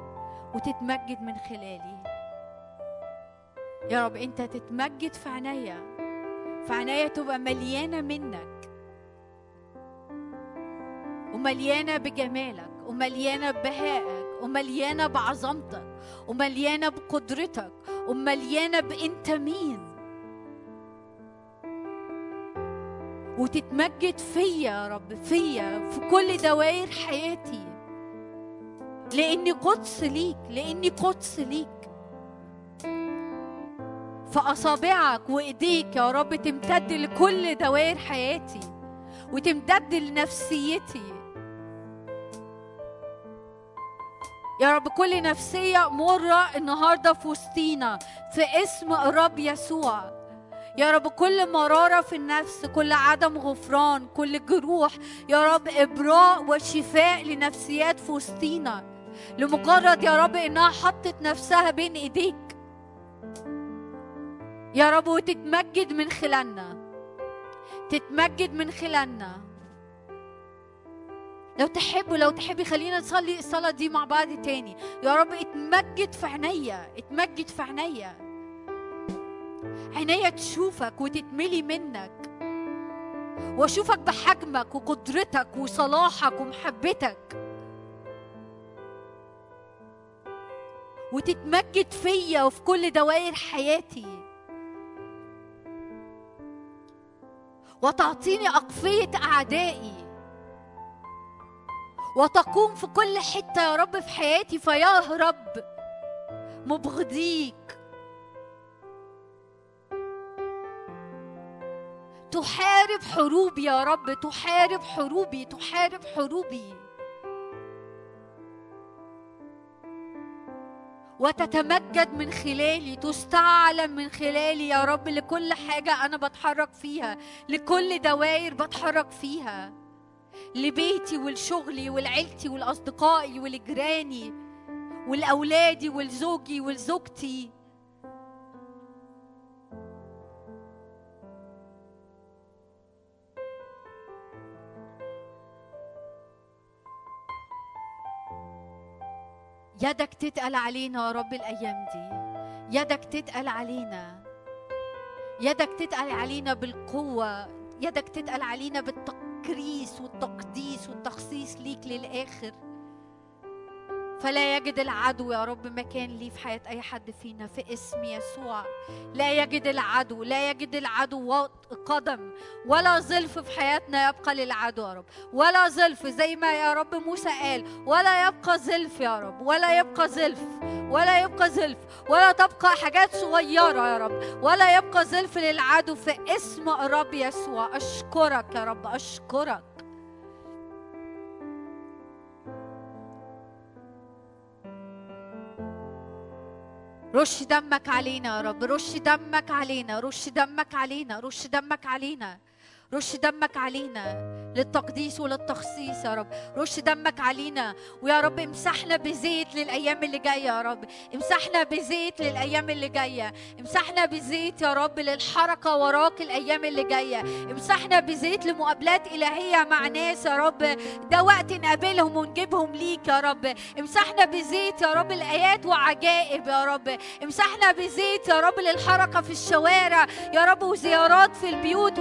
وتتمجد من خلالي. يا رب انت تتمجد في عينيا في عينيا تبقى مليانة منك ومليانة بجمالك ومليانة ببهائك ومليانة بعظمتك ومليانة بقدرتك ومليانة بأنت مين وتتمجد فيا يا رب فيا في كل دوائر حياتي. لاني قدس ليك لاني قدس ليك. فأصابعك وإيديك يا رب تمتد لكل دوائر حياتي وتمتد لنفسيتي. يا رب كل نفسية مرة النهاردة في وسطينا في اسم الرب يسوع. يا رب كل مرارة في النفس كل عدم غفران كل جروح يا رب إبراء وشفاء لنفسيات في وسطينا. لمجرد يا رب إنها حطت نفسها بين إيديك. يا رب وتتمجد من خلالنا. تتمجد من خلالنا. لو تحبوا لو تحبي خلينا نصلي الصلاة دي مع بعض تاني. يا رب اتمجد في عينيا. اتمجد في عينيا. عينيا تشوفك وتتملي منك. وأشوفك بحجمك وقدرتك وصلاحك ومحبتك. وتتمجد فيا وفي كل دوائر حياتي. وتعطيني أقفية أعدائي. وتقوم في كل حتة يا رب في حياتي فيهرب مبغضيك. تحارب حروبي يا رب تحارب حروبي تحارب حروبي. وتتمجد من خلالي تستعلم من خلالي يا رب لكل حاجة أنا بتحرك فيها لكل دوائر بتحرك فيها. لبيتي ولشغلي ولعيلتي ولأصدقائي ولجيراني ولأولادي ولزوجي ولزوجتي يدك تتقل علينا يا رب الأيام دي. يدك تتقل علينا. يدك تتقل علينا بالقوة. يدك تتقل علينا بالتكريس والتقديس والتخصيص ليك للآخر. فلا يجد العدو يا رب مكان ليه في حياة أي حد فينا في اسم يسوع. لا يجد العدو لا يجد العدو قدم ولا ظلف في حياتنا يبقى للعدو يا رب. ولا ظلف زي ما يا رب موسى قال ولا يبقى ظلف يا رب ولا يبقى ظلف ولا يبقى ظلف ولا تبقى حاجات صغيرة يا رب. ولا يبقى ظلف للعدو في اسم الرب يسوع. أشكرك يا رب أشكرك. رش دمك علينا يا رب رش دمك علينا رش دمك علينا رش دمك علينا. رش دمك علينا للتقديس وللتخصيص يا رب. رش دمك علينا ويا رب امسحنا بزيت للأيام اللي جاية يا رب. امسحنا بزيت للأيام اللي جاية. امسحنا بزيت يا رب للحركة وراك الأيام اللي جاية. امسحنا بزيت لمقابلات إلهية مع ناس يا رب. ده وقت نقابلهم ونجيبهم ليك يا رب. امسحنا بزيت يا رب الايات وعجائب يا رب. امسحنا بزيت يا رب للحركة في الشوارع يا رب وزيارات في البيوت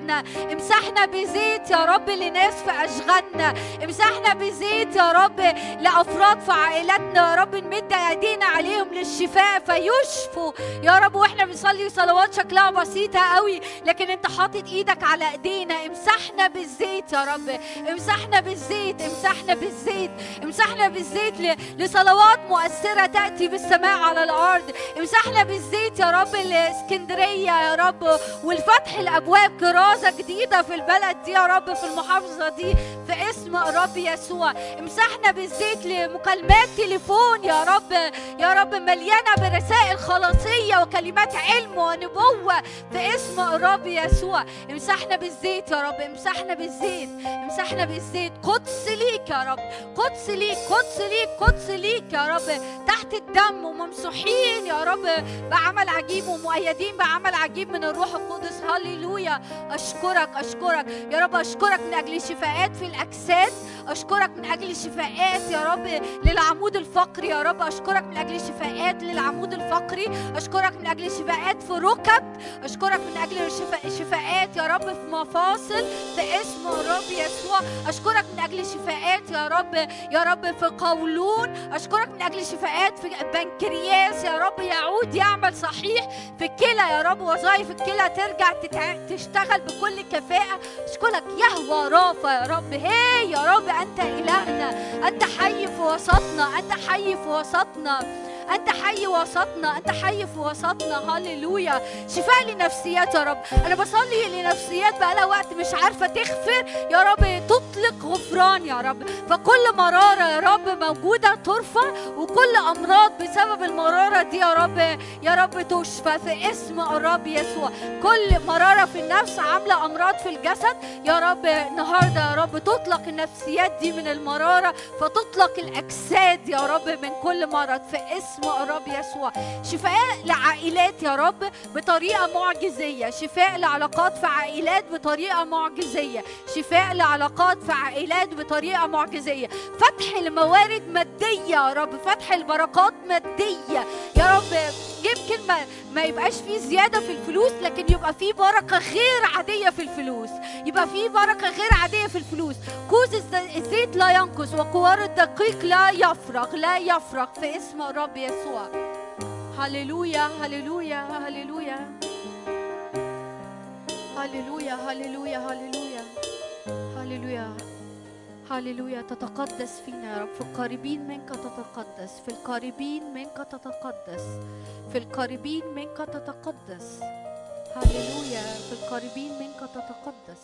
ولعائلاتنا امسحنا بزيت يا رب لناس في أشغالنا. امسحنا بزيت يا رب لأفراد في عائلاتنا. يا رب نمد أيدينا عليهم للشفاء. فيشفوا يا رب وإحنا بنصلي صلوات شكلها بسيطة قوي لكن أنت حاطط إيدك على إيدينا. امسحنا بالزيت يا رب. امسحنا بالزيت امسحنا بالزيت امسحنا بالزيت لصلوات مؤثرة تأتي بالسماء على الأرض. امسحنا بالزيت يا رب لإسكندرية يا رب والفتح الأبواب كرازه جديدة في البلد دي يا رب في المحافظة دي في اسم الرب يسوع. امسحنا بالزيت لمكالمات تليفون يا رب يا رب مليانة برسائل خلاصية وكلمات علم ونبوة في اسم الرب يسوع. امسحنا بالزيت يا رب امسحنا بالزيت امسحنا بالزيت. قدس ليك يا رب قدس ليك قدس ليك قدس ليك يا رب. تحت الدم وممسوحين يا رب بعمل عجيب ومؤيدين بعمل عجيب من الروح القدس. هللويا. أشكرك أشكرك. يا رب أشكرك من أجل شفاءات في الأجساد. أشكرك من أجل شفاءات يا رب للعمود الفقري. يا رب أشكرك من أجل شفاءات للعمود الفقري. أشكرك من أجل شفاءات في ركب. أشكرك من شفاء شفاءات يا رب في مفاصل في اسم الرب يسوع. أشكرك من أجل شفاءات يا رب يا رب في قولون. أشكرك من أجل شفاءات في بنكرياس. يا رب يعود يعمل صحيح في الكلى يا رب وظائف الكلى ترجع. تشتغل بكل كفاءة. أشكرك يهوى رافع يا رب. هي يا رب أنت إلهنا. أنت حي في وسطنا أنت حي في وسطنا. أنت حي وسطنا أنت حي في وسطنا. هللويا. شفاء لنفسيات يا رب. أنا بصلي لنفسيات بقالها وقت مش عارفة تغفر. يا رب تطلق غفران يا رب. فكل مرارة يا رب موجودة ترفع وكل أمراض بسبب المرارة دي يا رب يا رب تشفى في اسم الرب يسوع. كل مرارة في النفس عاملة أمراض في الجسد. يا رب النهارده يا رب تطلق النفسيات دي من المرارة فتطلق الأجساد يا رب من كل مرض في اسم الرب يسوع. شفاء لعائلات يا رب بطريقة معجزية. شفاء لعلاقات في عائلات بطريقة معجزية. شفاء لعلاقات في عائلات بطريقة معجزية. فتح الموارد مادية يا رب. فتح البركات مادية. يا رب يمكن ما ما يبقاش فيه زيادة في الفلوس لكن يبقى فيه بركة غير عادية في الفلوس. يبقى فيه بركة غير عادية في الفلوس. كوز الز- الزيت لا ينقص وقوار الدقيق لا يفرغ لا يفرغ في اسم الرب يسوع. هللويا هللويا هللويا هللويا هللويا هللويا هللويا هللويا تتقدس فينا يا رب في القريبين منك تتقدس في القريبين منك تتقدس في القريبين منك تتقدس هللويا في القريبين منك تتقدس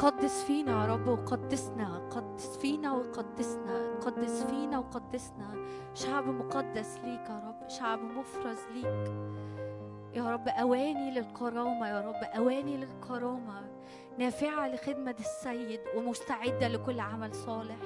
اتقدس فينا يا رب وقدسنا قدس فينا وقدسنا قدس فينا وقدسنا. شعب مقدس ليك يا رب شعب مفرز ليك. يا رب أواني للكرامة يا رب أواني للكرامة. نافعة لخدمة السيد ومستعدة لكل عمل صالح.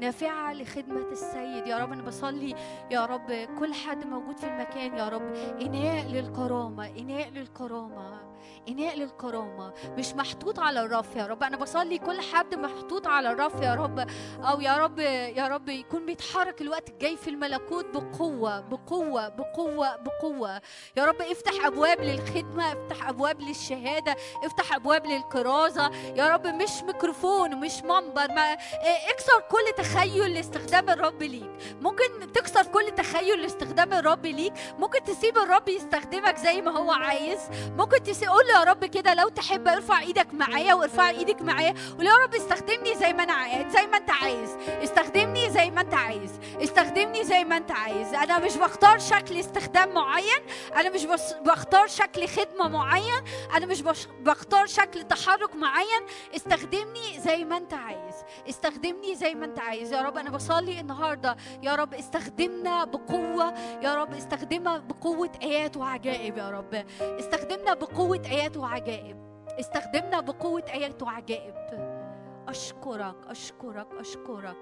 نافعة لخدمة السيد. يا رب أنا بصلي يا رب كل حد موجود في المكان يا رب. إناء للكرامة إناء للكرامة. إناء للكرامة مش محطوط على الرف يا رب. أنا بصلي كل حد محطوط على الرف يا رب. أو يا رب يا رب يكون بيتحرك الوقت الجاي في الملكوت بقوة بقوة بقوة بقوة. يا رب افتح أبواب للخدمة افتح أبواب للشهادة افتح أبواب للكرازة. يا رب مش ميكروفون مش منبر. ما اكسر كل تخيل لاستخدام الرب ليك. ممكن تكسر كل تخيل لاستخدام الرب ليك. ممكن تسيب الرب يستخدمك زي ما هو عايز. ممكن تسي... قول له يا رب كده لو تحب ارفع إيدك معايا وارفع إيدك معايا وقول يا رب استخدمني زي ما أنا زي ما انت عايز. استخدمني زي ما انت عايز. استخدمني زي ما انت عايز. أنا مش بختار شكل استخدام معين. أنا مش. بختار شكل خدمة معين. أنا مش. بختار شكل تحرك معين. استخدمني زي ما انت عايز. استخدمني زي ما انت عايز. يا رب أنا بصلي النهارده. يا رب استخدمنا بقوة. يا رب استخدمنا بقوة آيات وعجائب يا رب. استخدمنا بقوة آيات وعجائب. استخدمنا بقوة آيات وعجائب. أشكرك أشكرك أشكرك.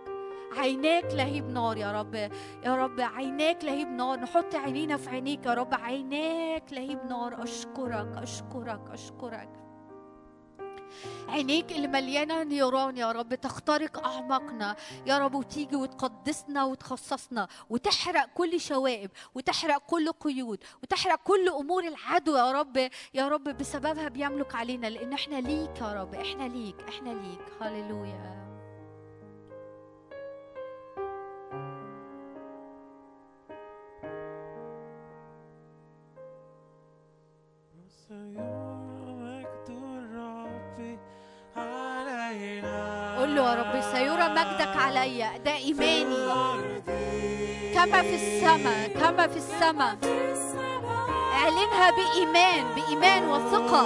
عيناك لهيب نار يا رب. يا رب عيناك لهيب نار. نحط عينينا في عينيك يا رب. عيناك لهيب نار. أشكرك أشكرك أشكرك. عينيك اللي مليانة نيران يا رب تخترق أعماقنا. يا رب وتيجي وتقدسنا وتخصصنا وتحرق كل شوائب وتحرق كل قيود وتحرق كل أمور العدو يا رب. يا رب بسببها بيملك علينا لأن إحنا ليك يا رب إحنا ليك إحنا ليك. هللويا. مجد يا رب سيرى مجدك عليا ده إيماني. كما في السماء كما في السماء. اعلنها بإيمان بإيمان وثقة.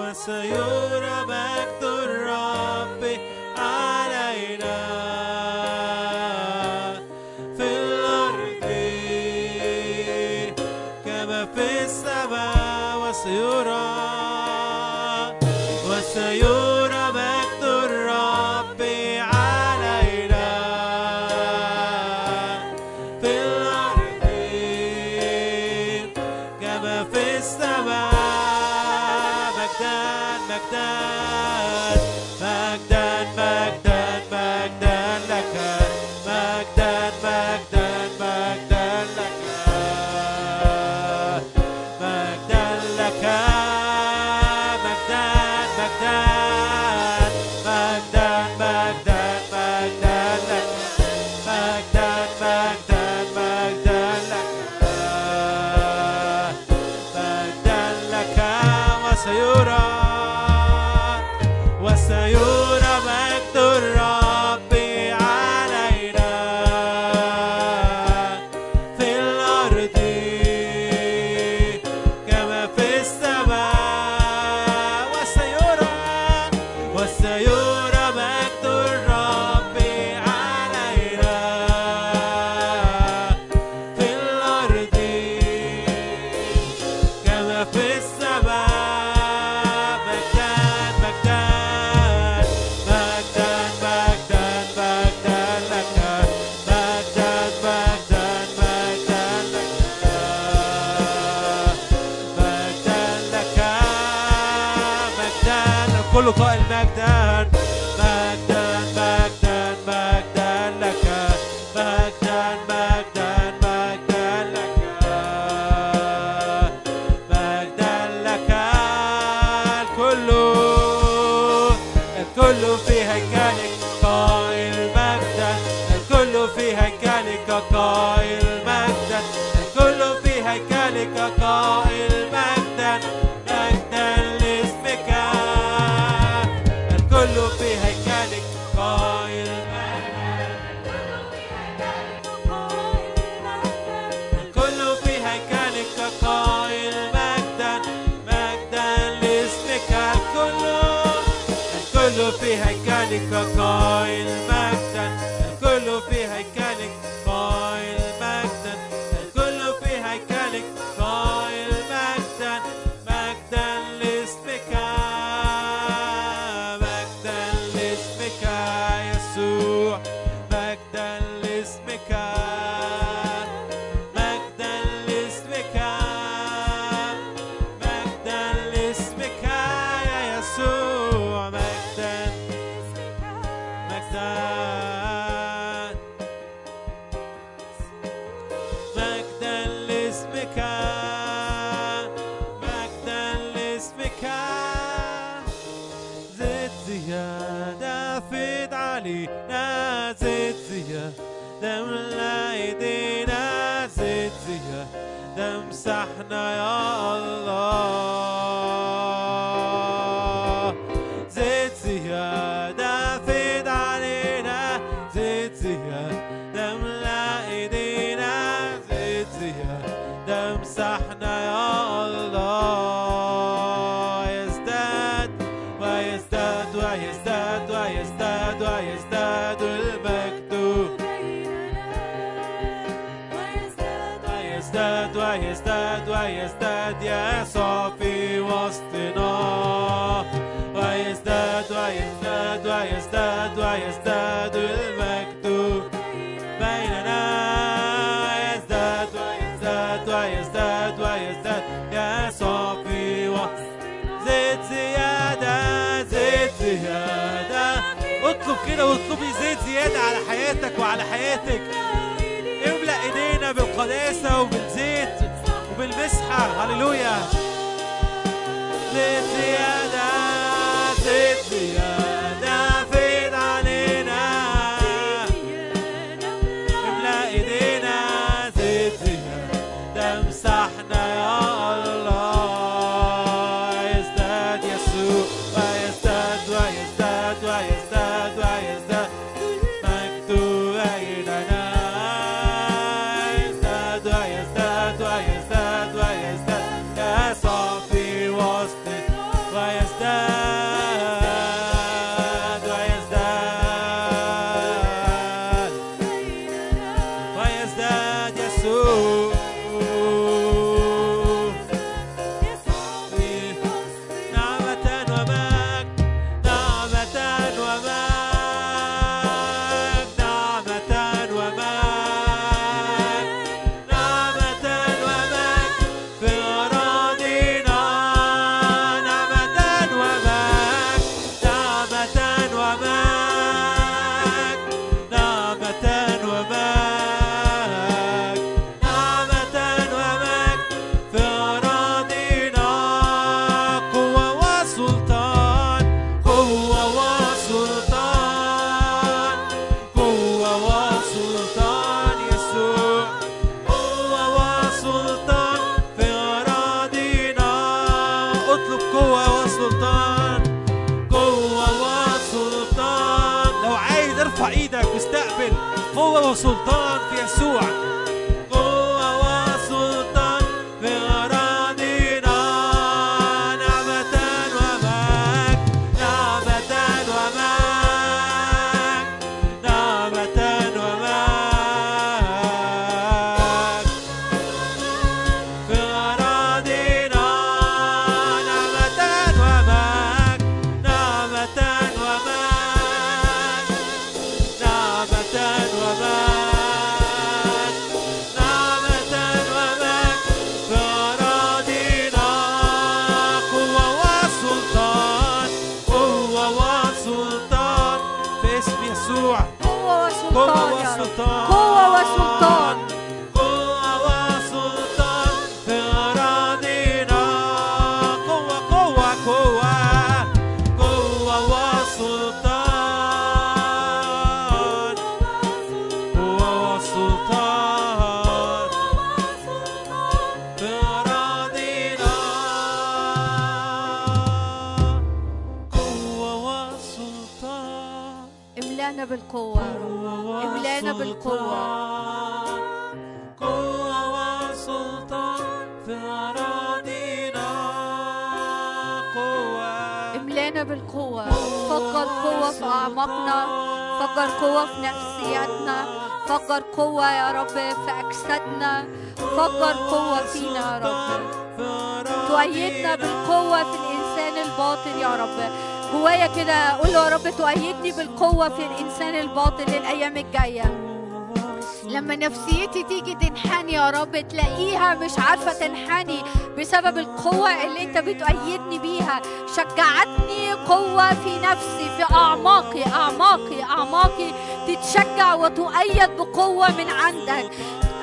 وسيرى مجد الرب علينا. chorar. the car. زيادة على حياتك وعلى حياتك. املأ إيدينا بالقداسة وبالزيت وبالمسحة. هللويا. زيت زيادة قوة يا رب في أجسادنا فجر قوة فينا يا رب. تؤيدنا بالقوة في الإنسان الباطل يا رب. جوايا كده أقول له يا رب تؤيدني بالقوة في الإنسان الباطل الأيام الجاية. لما نفسيتي تيجي تنحني يا رب تلاقيها مش عارفة تنحني بسبب القوة اللي انت بتؤيدني بيها. شجعتني قوة في نفسي في أعماقي أعماقي أعماقي. تتشجع وتؤيد بقوة من عندك.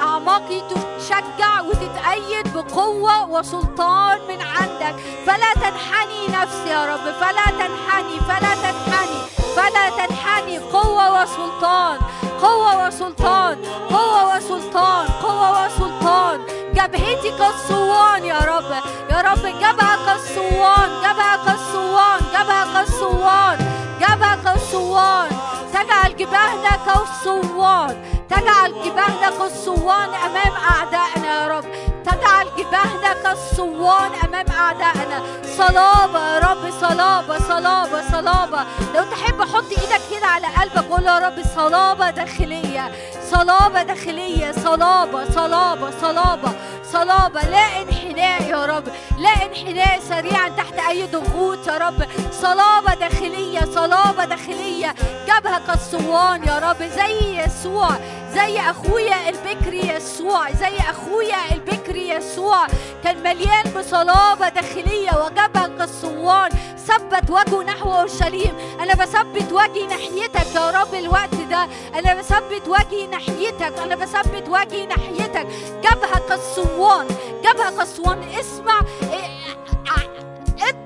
أعماقي تتشجع وتتأيد بقوة وسلطان من عندك. فلا تنحني نفسي يا رب. فلا تنحني فلا تنحني فلا تنحني. قوة وسلطان قوة وسلطان قوة وسلطان قوة وسلطان. جبهتي كالصوان يا رب. يا رب جبهة كالصوان جبهة كالصوان جبهة كالصوان جبهة كالصوان تجعل جباهنا كالصوان تجعل جباهنا كالصوان أمام أعدائنا يا رب. تجعل جباهنا كالصوان أمام أعدائنا. صلابة يا رب صلابة صلابة صلابة. لو تحب حط إيدك كده على قلبك قول يا رب صلابة داخلية. صلابة داخلية صلابة صلابة صلابة صلابة. لا انحناء يا رب لا انحناء سريعا تحت أي ضغوط يا رب. صلابة داخلية صلابة داخلية. جبهة كالصوان يا رب زي يسوع. زي أخويا البكري يسوع زي أخويا البكري يسوع. كان مليان بصلابة داخلية وجبهة كالصوان ثبت وجهه نحو أورشليم. أنا بثبت وجهي ناحيتك يا رب الوقت ده. أنا بثبت وجهي ناحيتك أنا بثبت وجهي ناحيتك. جبهة كالصوان جبهة كالصوان اسمع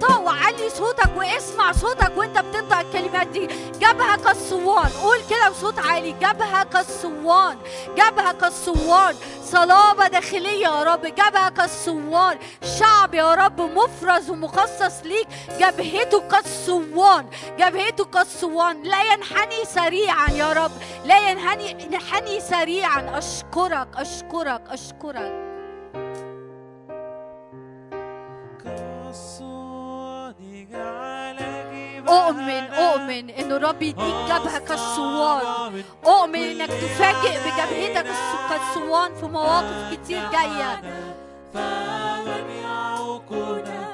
انطق وعلي صوتك واسمع صوتك وانت بتنطق الكلمات دي. جبهة كالصوان قول كده بصوت عالي. جبهة كالصوان جبهة كالصوان صلابة داخلية يا رب. جبهة كالصوان شعب يا رب مفرز ومخصص ليك. جبهته كالصوان جبهته كالصوان لا ينحني سريعا يا رب. لا ينحني ينحني سريعا. أشكرك أشكرك أشكرك. أؤمن أؤمن إنه رب يديك جبهة كالصوان أؤمن إنك تفاجئ بجبهتك كالصوان في مواقف كتير جاية. فمن يعوقنا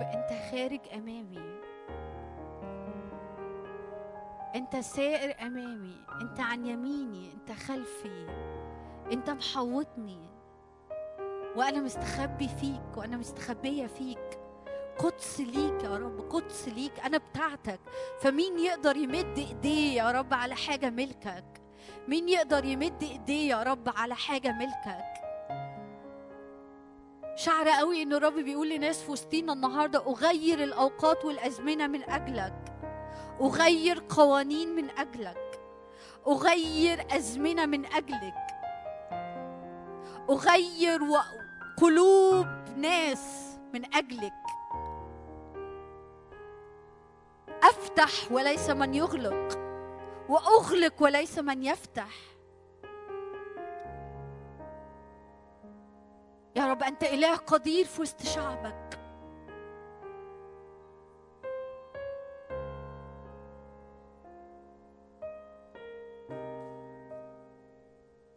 رب أنت خارج أمامي. أنت سائر أمامي. أنت عن يميني. أنت خلفي. أنت محوطني. وأنا مستخبي فيك وأنا مستخبية فيك. قدس ليك يا رب قدس ليك. أنا بتاعتك. فمين يقدر يمد ايديه يا رب على حاجة ملكك؟ مين يقدر يمد ايديه يا رب على حاجة ملكك؟ شعر قوي إن الرب بيقول لناس في وسطينا النهارده أغير الأوقات والأزمنة من أجلك. أغير قوانين من أجلك. أغير أزمنة من أجلك. أغير قلوب ناس من أجلك. أفتح وليس من يغلق. وأغلق وليس من يفتح. يا رب أنت إله قدير في وسط شعبك.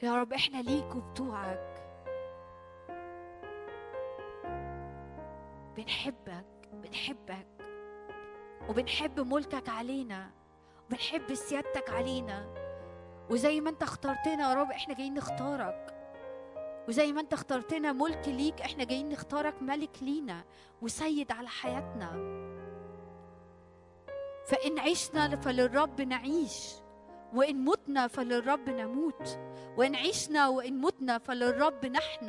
يا رب إحنا ليك وبتوعك. بنحبك بنحبك وبنحب ملكك علينا وبنحب سيادتك علينا. وزي ما أنت اخترتنا يا رب إحنا جايين نختارك. وزي ما انت اخترتنا ملك ليك إحنا جايين نختارك ملك لينا وسيد على حياتنا. فإن عشنا فللرب نعيش وإن متنا فللرب نموت وإن عشنا وإن متنا فللرب نحن.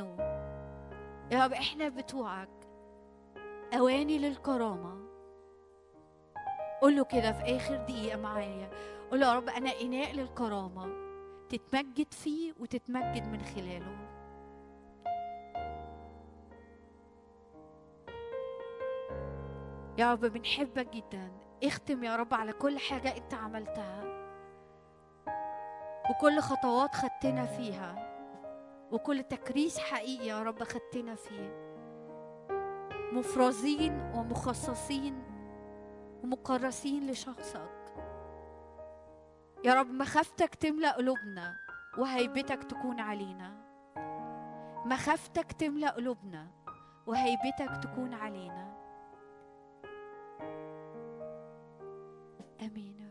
يا رب إحنا بتوعك. أواني للكرامة. قول له كده في آخر دقيقة معايا. قول له يا رب أنا إناء للكرامة. تتمجد فيه وتتمجد من خلاله. يا رب بنحبك جدا. اختم يا رب على كل حاجة انت عملتها وكل خطوات خدتنا فيها وكل تكريس حقيقي يا رب خدتنا فيه. مفرزين ومخصصين ومكرسين لشخصك. يا رب مخافتك تملأ قلوبنا وهيبتك تكون علينا. مخافتك تملأ قلوبنا وهيبتك تكون علينا. امين